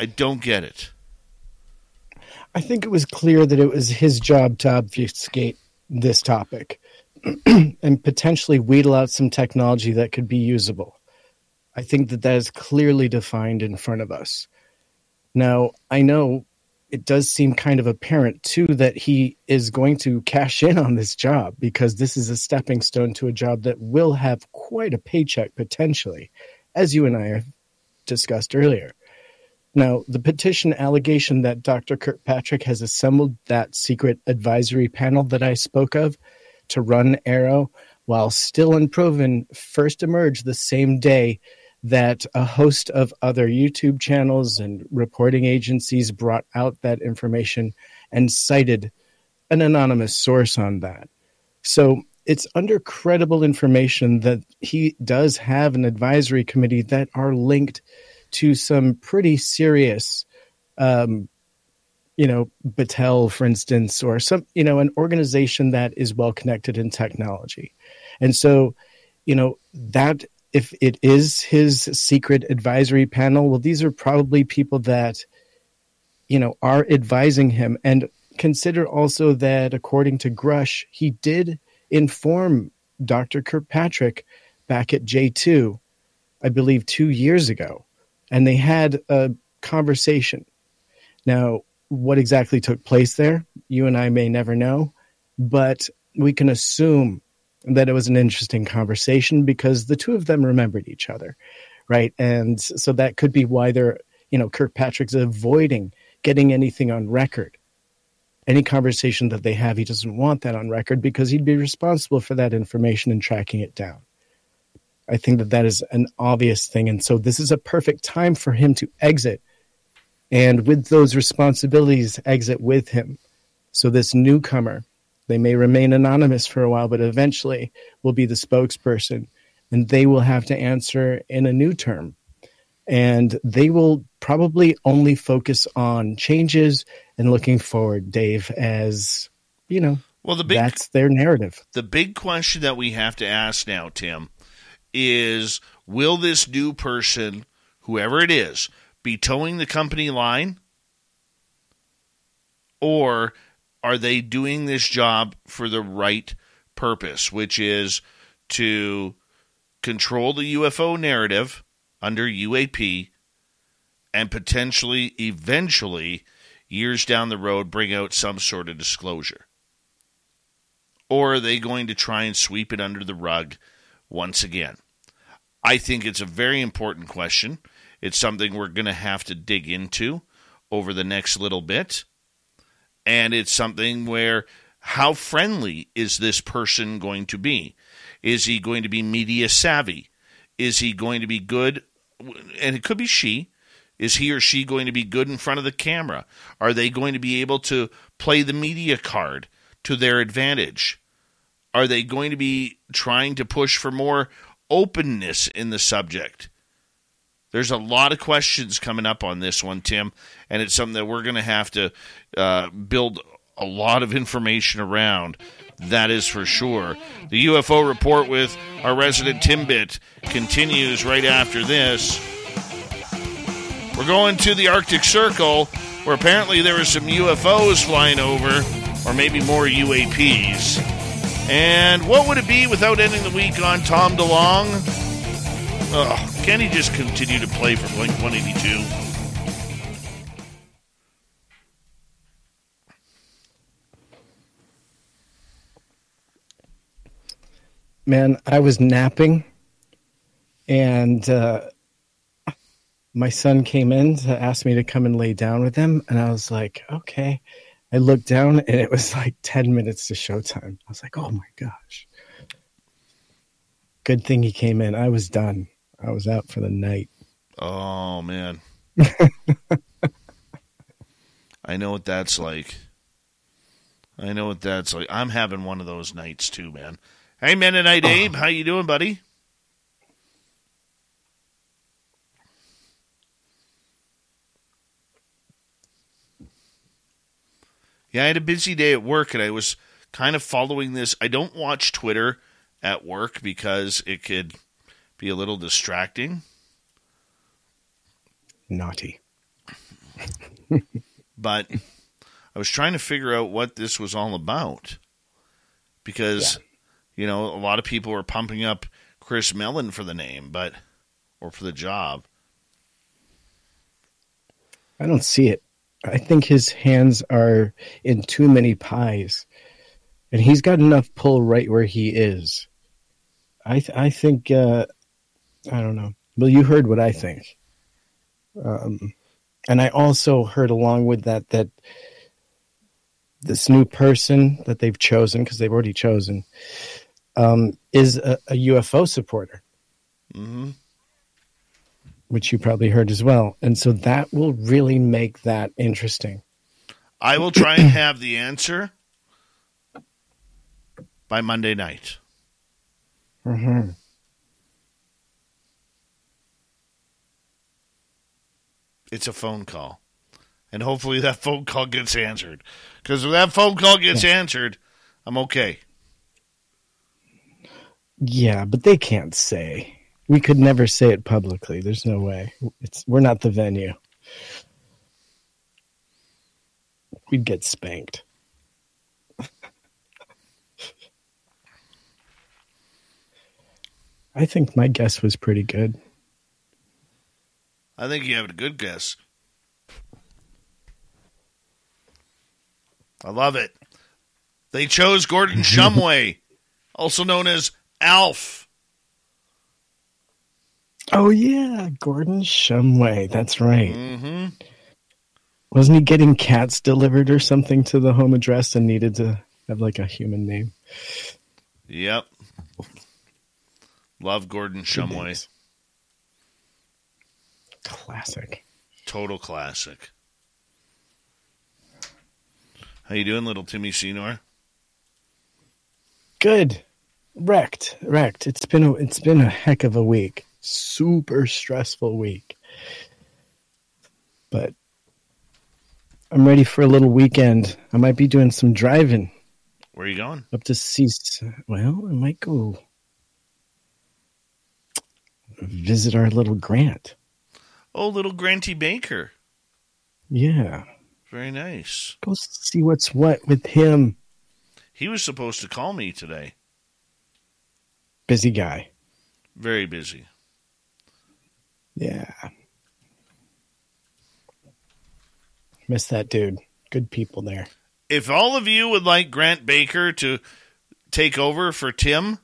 I don't get it. I think it was clear that it was his job to obfuscate this topic and potentially wheedle out some technology that could be usable. I think that that is clearly defined in front of us. Now, I know it does seem kind of apparent too that he is going to cash in on this job because this is a stepping stone to a job that will have quite a paycheck potentially, as you and I have discussed earlier. Now, the petition allegation that Dr. Kirkpatrick has assembled that secret advisory panel that I spoke of to run AARO, while still unproven, first emerged the same day that a host of other YouTube channels and reporting agencies brought out that information and cited an anonymous source on that. So it's under credible information that he does have an advisory committee that are linked to some pretty serious, um, you know, Battelle, for instance, or some, you know, an organization that is well connected in technology. And so, you know, that if it is his secret advisory panel, well, these are probably people that, you know, are advising him. And consider also that, according to Grusch, he did inform Dr. Kirkpatrick back at J2, I believe, two years ago, and they had a conversation. Now, what exactly took place there, you and I may never know, but we can assume that it was an interesting conversation because the two of them remembered each other, right? And so that could be why they're, you know, Kirkpatrick's avoiding getting anything on record. Any conversation that they have, he doesn't want that on record because he'd be responsible for that information and tracking it down. I think that that is an obvious thing. And so this is a perfect time for him to exit and with those responsibilities, exit with him. So this newcomer they may remain anonymous for a while, but eventually will be the spokesperson and they will have to answer in a new term. And they will probably only focus on changes and looking forward, Dave, as you know, well, the big, that's their narrative. The big question that we have to ask now, Tim, is will this new person, whoever it is, be toeing the company line? Or are they doing this job for the right purpose, which is to control the UFO narrative under UAP and potentially, eventually, years down the road, bring out some sort of disclosure? Or are they going to try and sweep it under the rug once again? I think it's a very important question. It's something we're going to have to dig into over the next little bit and it's something where how friendly is this person going to be? Is he going to be media savvy? Is he going to be good? And it could be she. Is he or she going to be good in front of the camera? Are they going to be able to play the media card to their advantage? Are they going to be trying to push for more openness in the subject? There's a lot of questions coming up on this one, Tim, and it's something that we're going to have to uh, build a lot of information around. That is for sure. The UFO report with our resident Timbit continues right after this. We're going to the Arctic Circle, where apparently there were some UFOs flying over, or maybe more UAPs. And what would it be without ending the week on Tom DeLonge? Ugh, can he just continue to play for Blink 182? Man, I was napping and uh, my son came in to ask me to come and lay down with him. And I was like, okay. I looked down and it was like 10 minutes to showtime. I was like, oh my gosh. Good thing he came in. I was done. I was out for the night. Oh, man. I know what that's like. I know what that's like. I'm having one of those nights too, man. Hey, Mennonite oh. Abe, oh. how you doing, buddy? Yeah, I had a busy day at work, and I was kind of following this. I don't watch Twitter at work because it could be a little distracting. Naughty. but I was trying to figure out what this was all about because yeah. You know, a lot of people are pumping up Chris Mellon for the name, but or for the job. I don't see it. I think his hands are in too many pies, and he's got enough pull right where he is. I th- I think uh, I don't know. Well, you heard what I think, um, and I also heard along with that that this new person that they've chosen because they've already chosen um, is a, a, UFO supporter, mm-hmm. which you probably heard as well. And so that will really make that interesting. I will try and have the answer by Monday night. Mm-hmm. It's a phone call. And hopefully that phone call gets answered. Because if that phone call gets yeah. answered, I'm okay. Yeah, but they can't say. We could never say it publicly. There's no way. It's we're not the venue. We'd get spanked. I think my guess was pretty good. I think you have a good guess. I love it. They chose Gordon Shumway, also known as Alf. Oh yeah, Gordon Shumway. That's right. Mm-hmm. Wasn't he getting cats delivered or something to the home address and needed to have like a human name? Yep. Love Gordon Shumway. Classic. Total classic. How you doing, little Timmy Senor? Good wrecked, wrecked. It's been a, it's been a heck of a week. Super stressful week. But I'm ready for a little weekend. I might be doing some driving. Where are you going? Up to see. Well, I might go visit our little Grant. Oh, little Granty Baker. Yeah. Very nice. Go see what's what with him. He was supposed to call me today. Busy guy. Very busy. Yeah. Miss that dude. Good people there. If all of you would like Grant Baker to take over for Tim,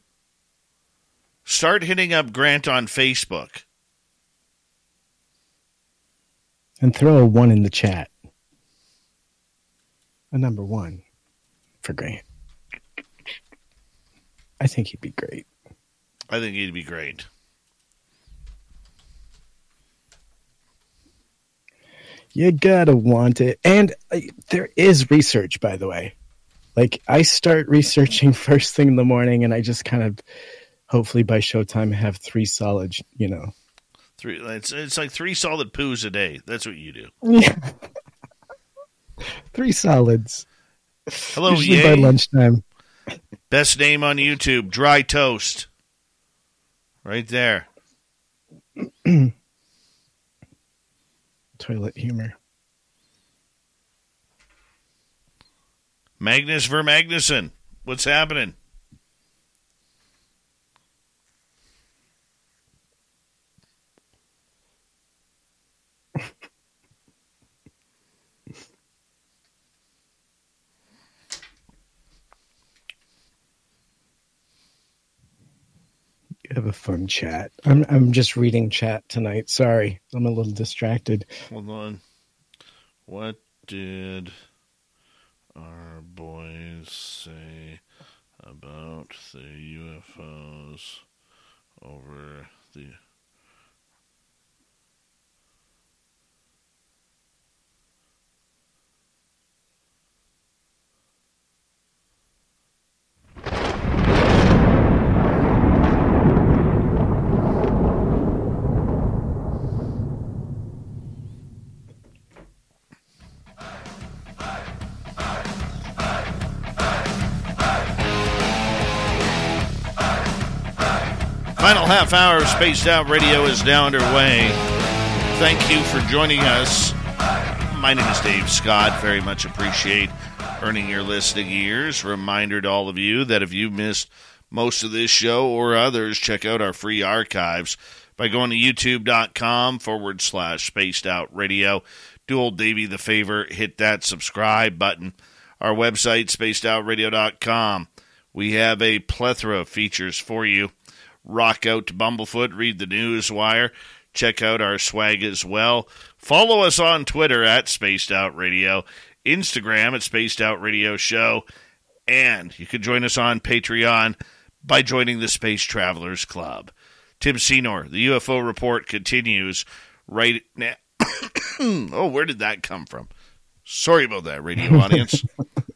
start hitting up Grant on Facebook. And throw a one in the chat. A number one for Grant. I think he'd be great. I think he'd be great. You gotta want it. And uh, there is research, by the way. Like, I start researching first thing in the morning, and I just kind of, hopefully by showtime, have three solid, you know. Three. It's it's like three solid poos a day. That's what you do. Yeah. three solids. Hello, Usually Yay. by lunchtime. Best name on YouTube, Dry Toast. Right there. Toilet humor. Magnus Vermagnuson. What's happening? Have a fun chat. I'm I'm just reading chat tonight. Sorry, I'm a little distracted. Hold on. What did our boys say about the UFOs over the Final half hour of Spaced Out Radio is now underway. Thank you for joining us. My name is Dave Scott. Very much appreciate earning your listening ears. Reminder to all of you that if you missed most of this show or others, check out our free archives by going to youtube.com forward slash spaced out radio. Do old Davey the favor, hit that subscribe button. Our website, spacedoutradio.com. We have a plethora of features for you rock out to Bumblefoot, read the news wire, check out our swag as well. Follow us on Twitter at Spaced Out Radio, Instagram at Spaced Out Radio Show, and you can join us on Patreon by joining the Space Travelers Club. Tim Senor, the UFO report continues right now. oh, where did that come from? Sorry about that, radio audience.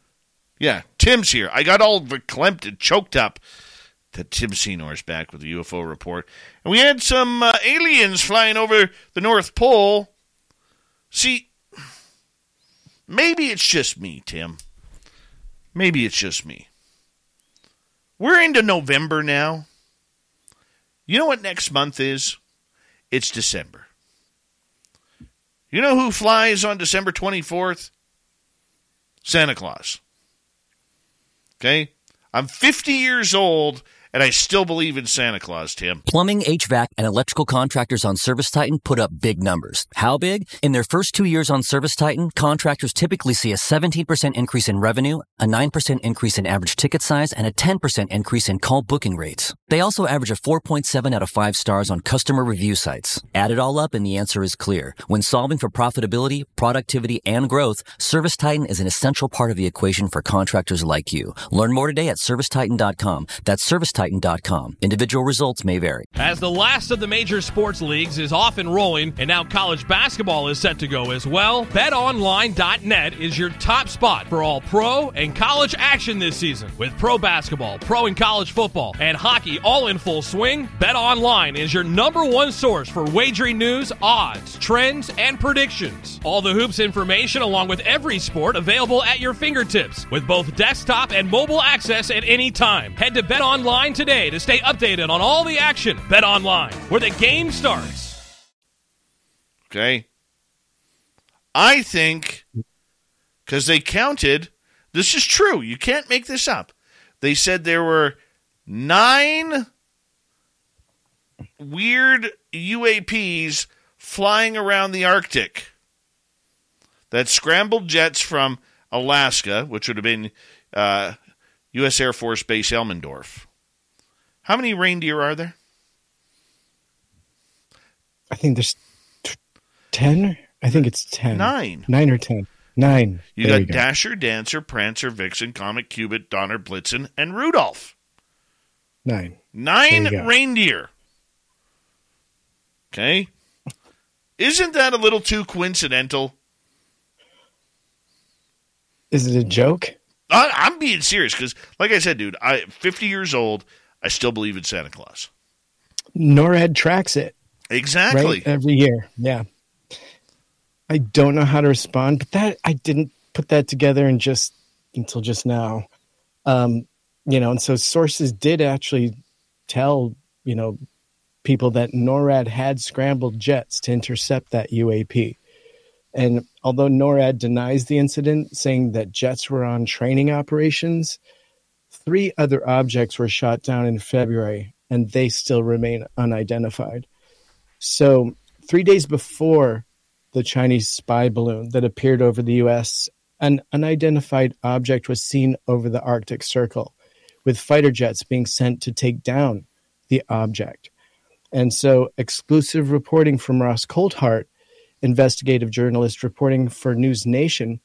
yeah, Tim's here. I got all verklempt and choked up that Tim Senor's back with the UFO report. And we had some uh, aliens flying over the North Pole. See, maybe it's just me, Tim. Maybe it's just me. We're into November now. You know what next month is? It's December. You know who flies on December 24th? Santa Claus. Okay? I'm 50 years old and I still believe in Santa Claus, Tim. Plumbing, HVAC, and electrical contractors on Service Titan put up big numbers. How big? In their first two years on Service Titan, contractors typically see a 17% increase in revenue, a 9% increase in average ticket size, and a 10% increase in call booking rates. They also average a 4.7 out of 5 stars on customer review sites. Add it all up and the answer is clear. When solving for profitability, productivity, and growth, Service Titan is an essential part of the equation for contractors like you. Learn more today at servicetitan.com. That's Individual results may vary. As the last of the major sports leagues is off and rolling, and now college basketball is set to go as well, betonline.net is your top spot for all pro and college action this season. With pro basketball, pro and college football, and hockey all in full swing, BetOnline is your number one source for wagering news, odds, trends, and predictions. All the hoops information along with every sport available at your fingertips with both desktop and mobile access at any time. Head to Today to stay updated on all the action. Bet online, where the game starts. Okay. I think because they counted, this is true. You can't make this up. They said there were nine weird UAPs flying around the Arctic that scrambled jets from Alaska, which would have been uh, U.S. Air Force Base Elmendorf. How many reindeer are there? I think there's t- ten. I think it's ten. Nine. Nine or ten. Nine. You There got go. Dasher, Dancer, Prancer, Vixen, Comet, Cupid, Donner, Blitzen, and Rudolph. Nine. Nine reindeer. Okay. Isn't that a little too coincidental? Is it a joke? I, am being serious because, like I said, dude, I 50 years old. I still believe in Santa Claus. NORAD tracks it exactly right? every year. Yeah, I don't know how to respond, but that I didn't put that together and just until just now. Um, you know, and so sources did actually tell you know people that NORAD had scrambled jets to intercept that UAP. And although NORAD denies the incident, saying that jets were on training operations, three other objects were shot down in February and they still remain unidentified. So, three days before the Chinese spy balloon that appeared over the US, an unidentified object was seen over the Arctic Circle, with fighter jets being sent to take down the object. And so, exclusive reporting from Ross Coulthart investigative journalist reporting for News Nation,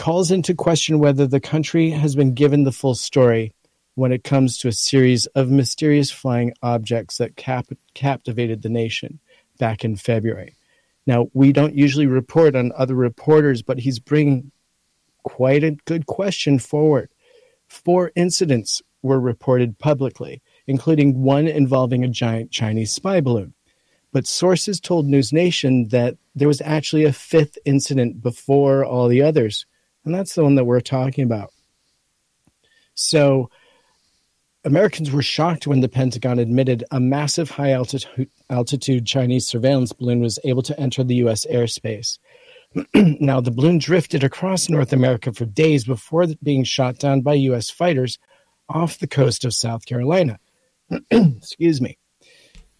calls into question whether the country has been given the full story when it comes to a series of mysterious flying objects that cap- captivated the nation back in February. Now, we don't usually report on other reporters, but he's bringing quite a good question forward. Four incidents were reported publicly, including one involving a giant Chinese spy balloon. But sources told News Nation that there was actually a fifth incident before all the others. And that's the one that we're talking about. So Americans were shocked when the Pentagon admitted a massive high altitude, altitude Chinese surveillance balloon was able to enter the U.S. airspace. now, the balloon drifted across North America for days before being shot down by U.S. fighters off the coast of South Carolina. Excuse me.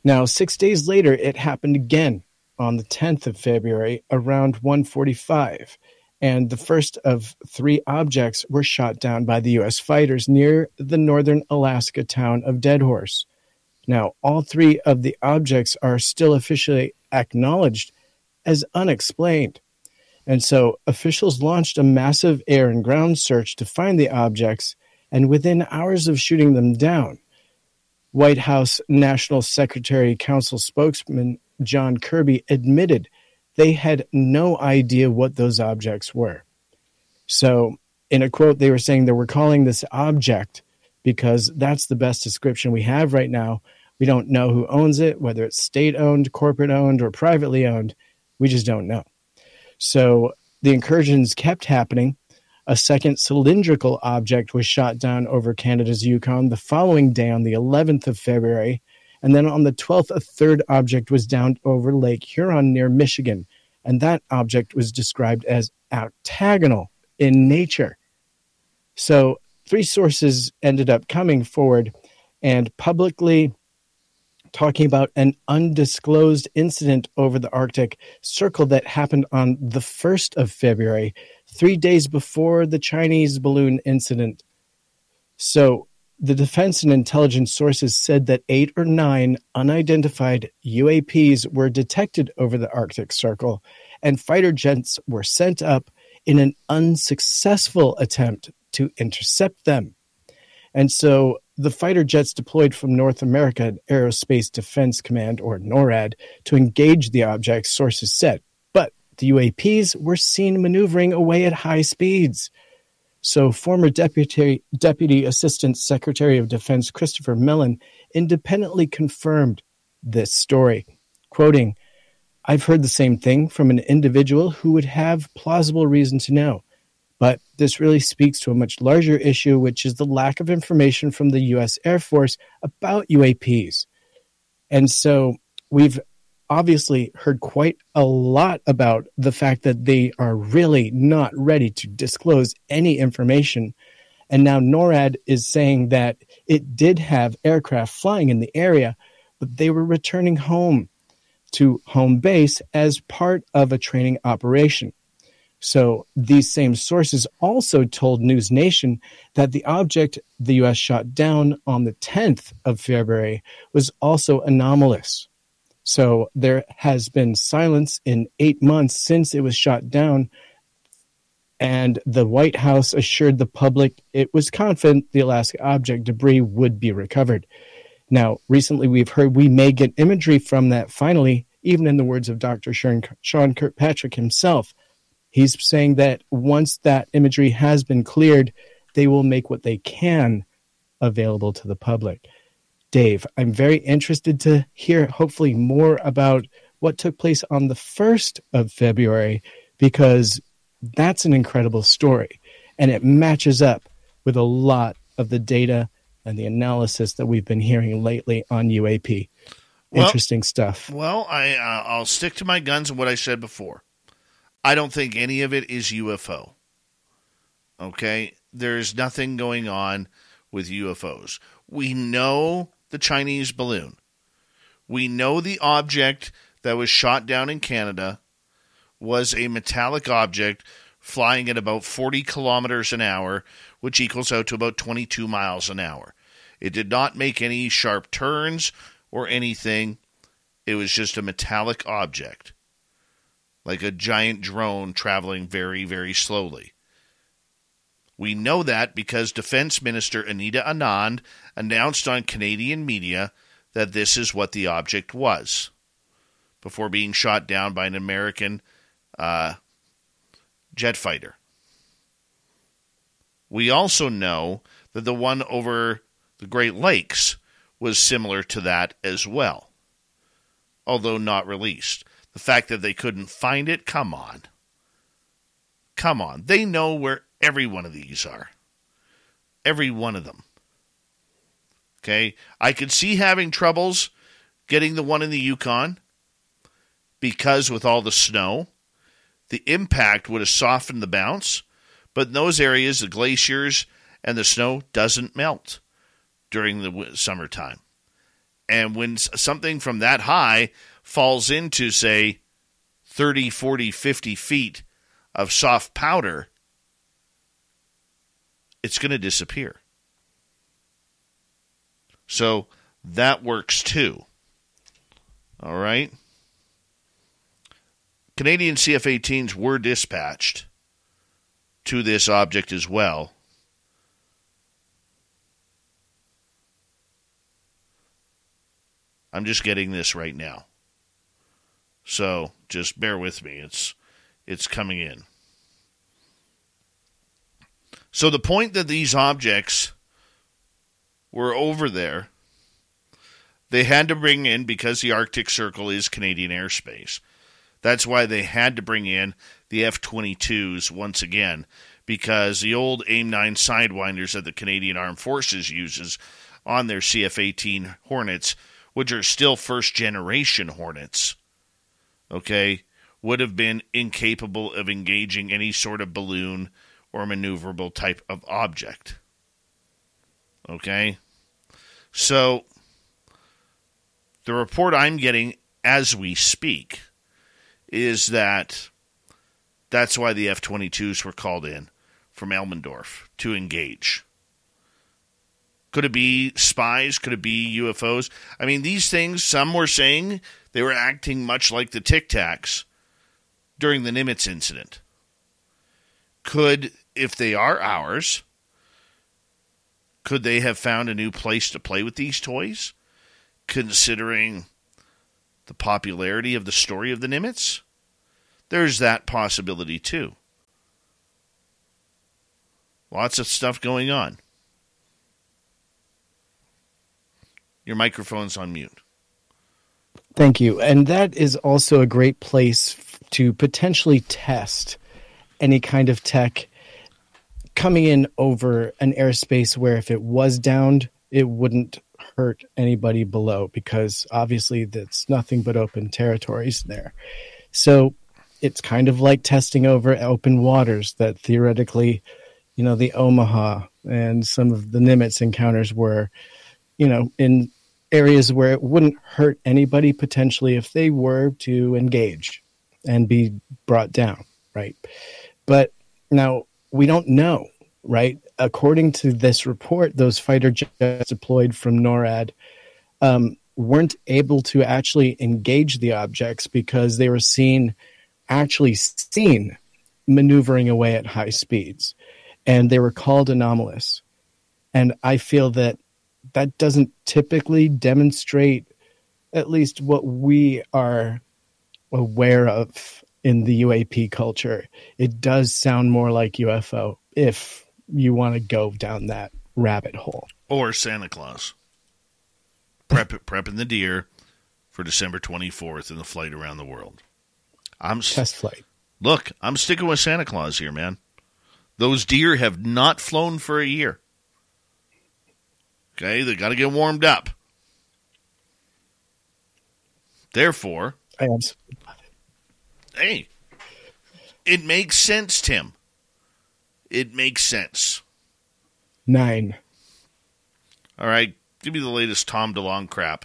Now, six days later, it happened again on the 10th of February around 145, and the first of three objects were shot down by the U.S. fighters near the northern Alaska town of Deadhorse. Now, all three of the objects are still officially acknowledged as unexplained. And so officials launched a massive air and ground search to find the objects, and within hours of shooting them down, White House National Security Council spokesman John Kirby admitted they had no idea what those objects were. So, in a quote, they were saying that we're calling this object because that's the best description we have right now. We don't know who owns it, whether it's state owned, corporate owned, or privately owned. We just don't know. So, the incursions kept happening a second cylindrical object was shot down over Canada's Yukon the following day on the 11th of February. And then on the 12th, a third object was down over Lake Huron near Michigan. And that object was described as octagonal in nature. So three sources ended up coming forward and publicly talking about an undisclosed incident over the Arctic Circle that happened on the 1st of February, three days before the Chinese balloon incident. So, the defense and intelligence sources said that eight or nine unidentified UAPs were detected over the Arctic Circle, and fighter jets were sent up in an unsuccessful attempt to intercept them. And so the fighter jets deployed from North America Aerospace Defense Command, or NORAD, to engage the objects, sources said. But the UAPs were seen maneuvering away at high speeds. So, former Deputy, Deputy Assistant Secretary of Defense Christopher Mellon independently confirmed this story, quoting, I've heard the same thing from an individual who would have plausible reason to know. But this really speaks to a much larger issue, which is the lack of information from the US Air Force about UAPs. And so we've obviously heard quite a lot about the fact that they are really not ready to disclose any information. And now NORAD is saying that it did have aircraft flying in the area, but they were returning home to home base as part of a training operation. So these same sources also told News Nation that the object the U.S. shot down on the 10th of February was also anomalous. So there has been silence in eight months since it was shot down And the White House assured the public it was confident the Alaska object debris would be recovered. Now, recently we've heard we may get imagery from that finally, even in the words of Dr. Sean Kirkpatrick himself. He's saying that once that imagery has been cleared, they will make what they can available to the public. Dave, I'm very interested to hear hopefully more about what took place on the 1st of February because that's an incredible story and it matches up with a lot of the data and the analysis that we've been hearing lately on UAP. Well, Interesting stuff. Well, I uh, I'll stick to my guns and what I said before. I don't think any of it is UFO. Okay, there's nothing going on with UFOs. We know the Chinese balloon. We know the object that was shot down in Canada was a metallic object flying at about 40 kilometers an hour, which equals out to about 22 miles an hour. It did not make any sharp turns or anything. It was just a metallic object, like a giant drone traveling very, very slowly. We know that because Defense Minister Anita Anand announced on Canadian media that this is what the object was before being shot down by an American uh, jet fighter. We also know that the one over the Great Lakes was similar to that as well, although not released. The fact that they couldn't find it, come on. Come on. They know where every one of these are. Every one of them. Okay? I could see having troubles getting the one in the Yukon because with all the snow, the impact would have softened the bounce, but in those areas, the glaciers and the snow doesn't melt during the summertime. And when something from that high falls into, say, 30, 40, 50 feet of soft powder, it's going to disappear. So that works too. All right. Canadian CF 18s were dispatched to this object as well. I'm just getting this right now. So just bear with me. It's it's coming in. So the point that these objects were over there, they had to bring in because the Arctic Circle is Canadian airspace. That's why they had to bring in the F 22s once again, because the old AIM 9 Sidewinders that the Canadian Armed Forces uses on their CF 18 Hornets, which are still first generation Hornets, okay, would have been incapable of engaging any sort of balloon or maneuverable type of object. Okay? So, the report I'm getting as we speak is that that's why the F 22s were called in from Elmendorf to engage. Could it be spies? Could it be UFOs? I mean, these things, some were saying they were acting much like the Tic Tacs during the Nimitz incident. Could if they are ours, could they have found a new place to play with these toys, considering the popularity of the story of the Nimitz? There's that possibility too. Lots of stuff going on. Your microphone's on mute. Thank you. And that is also a great place to potentially test any kind of tech coming in over an airspace where if it was downed, it wouldn't hurt anybody below because obviously that's nothing but open territories there. So it's kind of like testing over open waters that theoretically, you know, the Omaha and some of the Nimitz encounters were, you know, in areas where it wouldn't hurt anybody potentially if they were to engage and be brought down, right? But now we don't know, right? According to this report, those fighter jets deployed from NORAD um, weren't able to actually engage the objects because they were seen, actually seen maneuvering away at high speeds, and they were called anomalous. And I feel that that doesn't typically demonstrate at least what we are aware of in the UAP culture. It does sound more like UFO if you want to go down that rabbit hole. Or Santa Claus. Prep, prepping the deer for December 24th in the flight around the world. I'm test flight. Look, I'm sticking with Santa Claus here, man. Those deer have not flown for a year. Okay, they got to get warmed up. Therefore, hey, it makes sense, Tim. It makes sense. Nine. All right, give me the latest Tom DeLonge crap.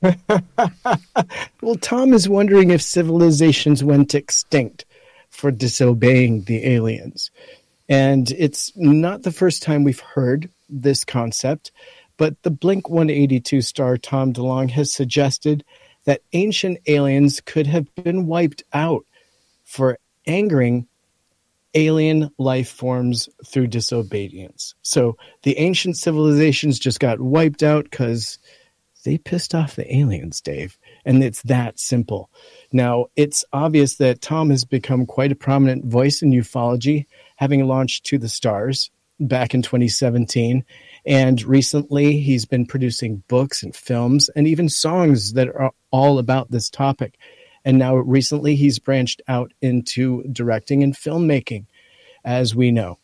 well, Tom is wondering if civilizations went extinct for disobeying the aliens. And it's not the first time we've heard this concept, but the Blink 182 star Tom DeLonge has suggested that ancient aliens could have been wiped out for angering alien life forms through disobedience. So the ancient civilizations just got wiped out because they pissed off the aliens, Dave. And it's that simple. Now, it's obvious that Tom has become quite a prominent voice in ufology, having launched To the Stars back in 2017. And recently, he's been producing books and films and even songs that are all about this topic. And now, recently, he's branched out into directing and filmmaking, as we know.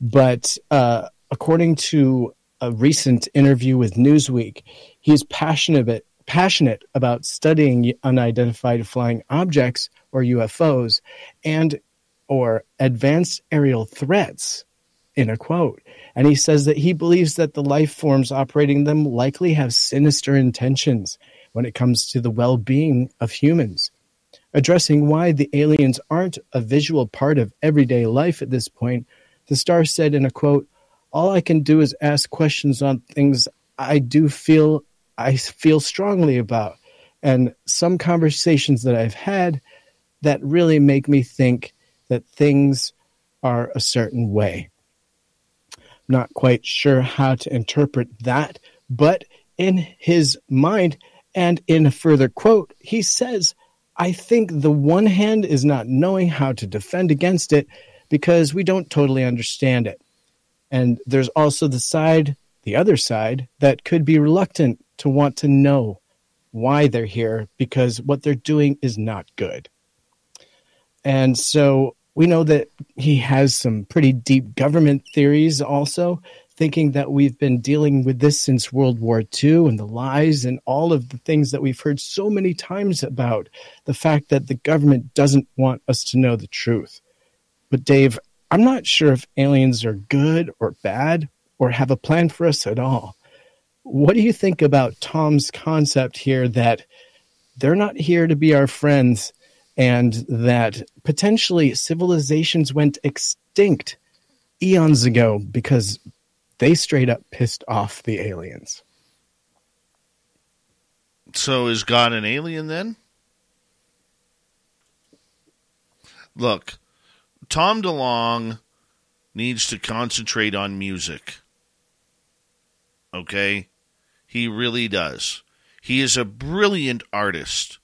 But uh, according to a recent interview with Newsweek, he's passionate passionate about studying unidentified flying objects or UFOs and or advanced aerial threats in a quote. And he says that he believes that the life forms operating them likely have sinister intentions when it comes to the well being of humans. Addressing why the aliens aren't a visual part of everyday life at this point, the star said in a quote, All I can do is ask questions on things I do feel I feel strongly about. And some conversations that I've had that really make me think that things are a certain way. Not quite sure how to interpret that, but in his mind and in a further quote, he says, I think the one hand is not knowing how to defend against it because we don't totally understand it. And there's also the side, the other side, that could be reluctant to want to know why they're here because what they're doing is not good. And so we know that he has some pretty deep government theories also, thinking that we've been dealing with this since World War II and the lies and all of the things that we've heard so many times about the fact that the government doesn't want us to know the truth. But, Dave, I'm not sure if aliens are good or bad or have a plan for us at all. What do you think about Tom's concept here that they're not here to be our friends and that potentially civilizations went extinct eons ago because they straight up pissed off the aliens? So is God an alien then? Look, Tom DeLonge needs to concentrate on music. Okay? He really does. He is a brilliant artist.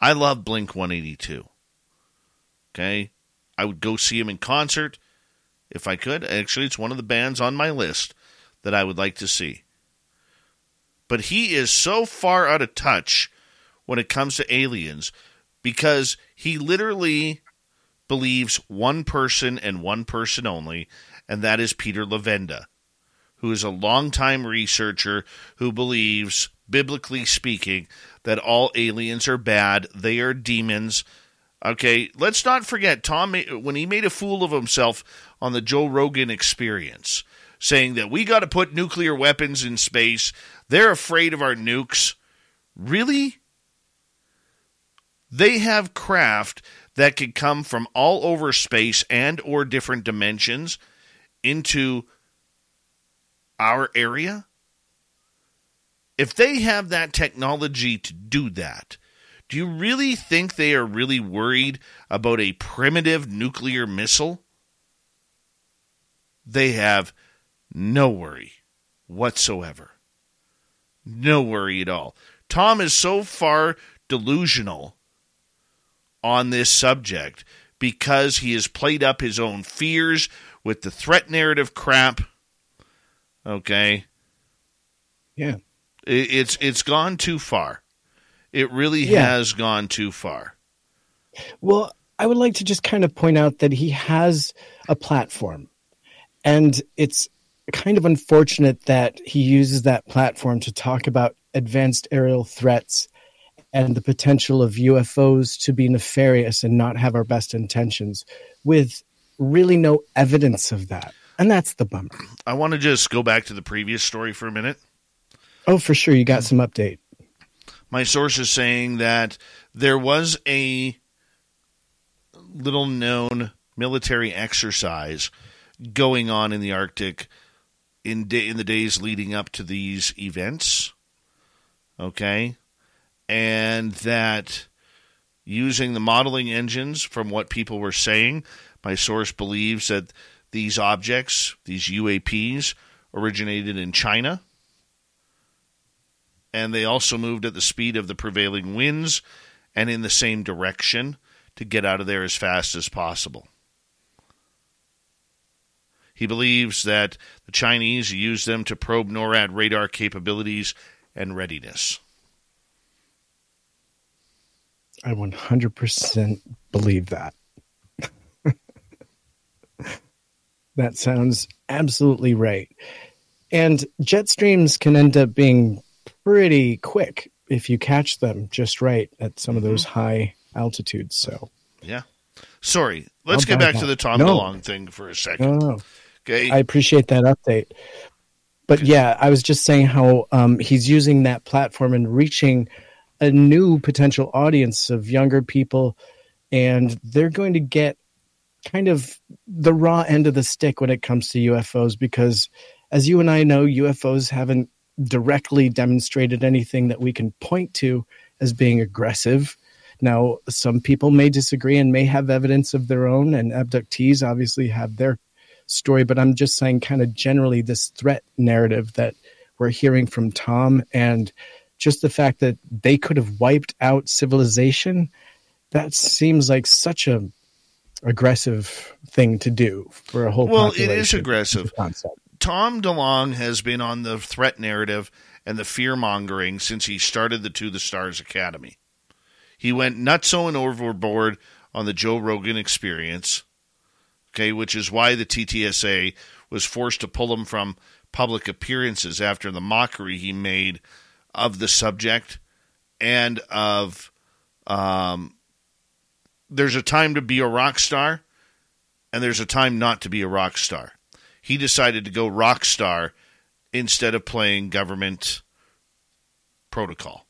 I love Blink 182. Okay? I would go see him in concert if I could. Actually, it's one of the bands on my list that I would like to see. But he is so far out of touch when it comes to aliens because he literally believes one person and one person only, and that is Peter Levenda who is a longtime researcher who believes, biblically speaking, that all aliens are bad, they are demons. Okay, let's not forget Tom when he made a fool of himself on the Joe Rogan experience, saying that we got to put nuclear weapons in space. They're afraid of our nukes. Really? They have craft that could come from all over space and or different dimensions into our area? If they have that technology to do that, Do you really think they are really worried about a primitive nuclear missile? They have no worry whatsoever. No worry at all. Tom is so far delusional on this subject because he has played up his own fears with the threat narrative crap. Okay. Yeah. It's it's gone too far. It really yeah. has gone too far. Well, I would like to just kind of point out that he has a platform. And it's kind of unfortunate that he uses that platform to talk about advanced aerial threats and the potential of UFOs to be nefarious and not have our best intentions with really no evidence of that. And that's the bummer. I want to just go back to the previous story for a minute. Oh, for sure. You got some update. My source is saying that there was a little known military exercise going on in the Arctic in in the days leading up to these events. Okay, and that using the modeling engines from what people were saying, my source believes that these objects, these UAPs, originated in China. And they also moved at the speed of the prevailing winds and in the same direction to get out of there as fast as possible. He believes that the Chinese used them to probe NORAD radar capabilities and readiness. I 100% believe that. that sounds absolutely right. And jet streams can end up being pretty quick if you catch them just right at some of those mm-hmm. high altitudes. So, yeah. Sorry, let's I'll get back that. to the Tom no. DeLonge thing for a second. No, no. Okay. I appreciate that update. But yeah, I was just saying how um, he's using that platform and reaching a new potential audience of younger people, and they're going to get kind of the raw end of the stick when it comes to UFOs because, as you and I know, UFOs haven't directly demonstrated anything that we can point to as being aggressive. Now, some people may disagree and may have evidence of their own, and abductees obviously have their story, but I'm just saying, kind of generally, this threat narrative that we're hearing from Tom and just the fact that they could have wiped out civilization, that seems like such a aggressive thing to do for a whole well it is aggressive tom DeLonge has been on the threat narrative and the fear mongering since he started the to the stars academy he went nutso and overboard on the joe rogan experience okay, which is why the TTSA was forced to pull him from public appearances after the mockery he made of the subject and of um, there's a time to be a rock star and there's a time not to be a rock star. He decided to go rock star instead of playing government protocol.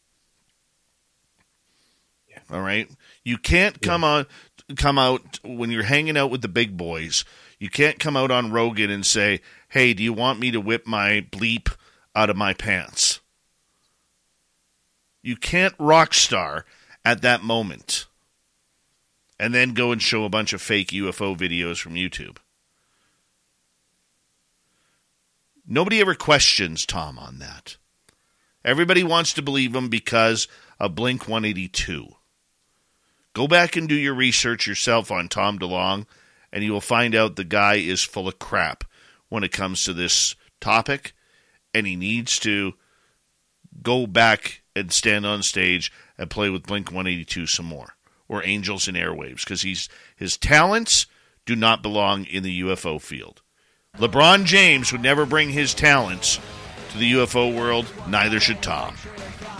Yeah. All right. You can't come yeah. on come out when you're hanging out with the big boys. You can't come out on Rogan and say, "Hey, do you want me to whip my bleep out of my pants?" You can't rock star at that moment and then go and show a bunch of fake UFO videos from YouTube. Nobody ever questions Tom on that. Everybody wants to believe him because of Blink 182. Go back and do your research yourself on Tom DeLonge, and you will find out the guy is full of crap when it comes to this topic, and he needs to go back and stand on stage and play with Blink 182 some more or Angels and Airwaves because his talents do not belong in the UFO field. LeBron James would never bring his talents to the UFO world, neither should Tom.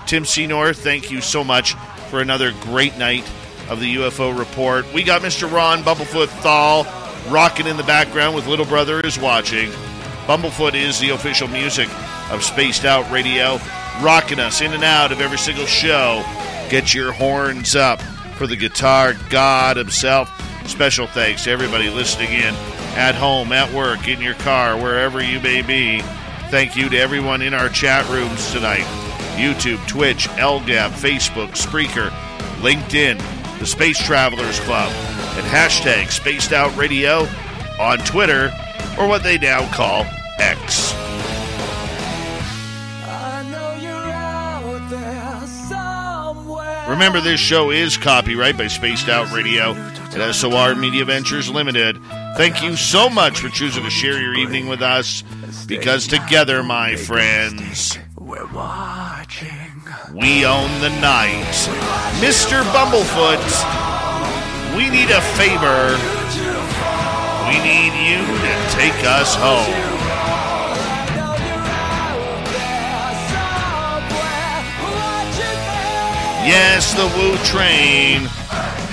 Tim Senor, thank you so much for another great night of the UFO report. We got Mr. Ron Bumblefoot Thal rocking in the background with Little Brother is watching. Bumblefoot is the official music of Spaced Out Radio, rocking us in and out of every single show. Get your horns up for the guitar god himself. Special thanks to everybody listening in at home, at work, in your car, wherever you may be. Thank you to everyone in our chat rooms tonight YouTube, Twitch, LGAB, Facebook, Spreaker, LinkedIn, the Space Travelers Club, and hashtag Spaced Out Radio on Twitter, or what they now call X. Remember, this show is copyright by Spaced Out Radio and SOR Media Ventures Limited. Thank you so much for choosing to share your evening with us because together, my friends, we're watching. We own the night. Mr. Bumblefoot, we need a favor. We need you to take us home. Yes, the Woo train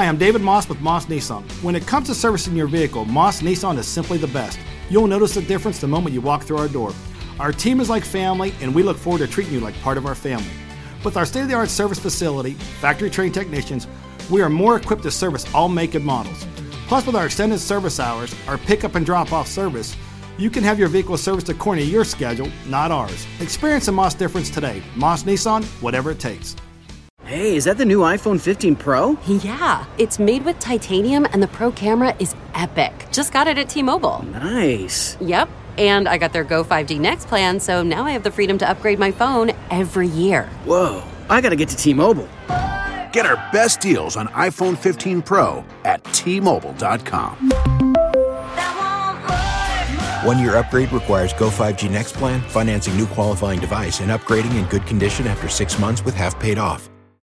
Hi, I'm David Moss with Moss Nissan. When it comes to servicing your vehicle, Moss Nissan is simply the best. You'll notice the difference the moment you walk through our door. Our team is like family, and we look forward to treating you like part of our family. With our state of the art service facility, factory trained technicians, we are more equipped to service all make and models. Plus, with our extended service hours, our pickup and drop off service, you can have your vehicle serviced according to your schedule, not ours. Experience the Moss difference today. Moss Nissan, whatever it takes. Hey, is that the new iPhone 15 Pro? Yeah, it's made with titanium and the Pro camera is epic. Just got it at T Mobile. Nice. Yep. And I got their Go 5G Next plan, so now I have the freedom to upgrade my phone every year. Whoa, I gotta get to T Mobile. Get our best deals on iPhone 15 Pro at T Mobile.com. One year upgrade requires Go 5G Next plan, financing new qualifying device, and upgrading in good condition after six months with half paid off.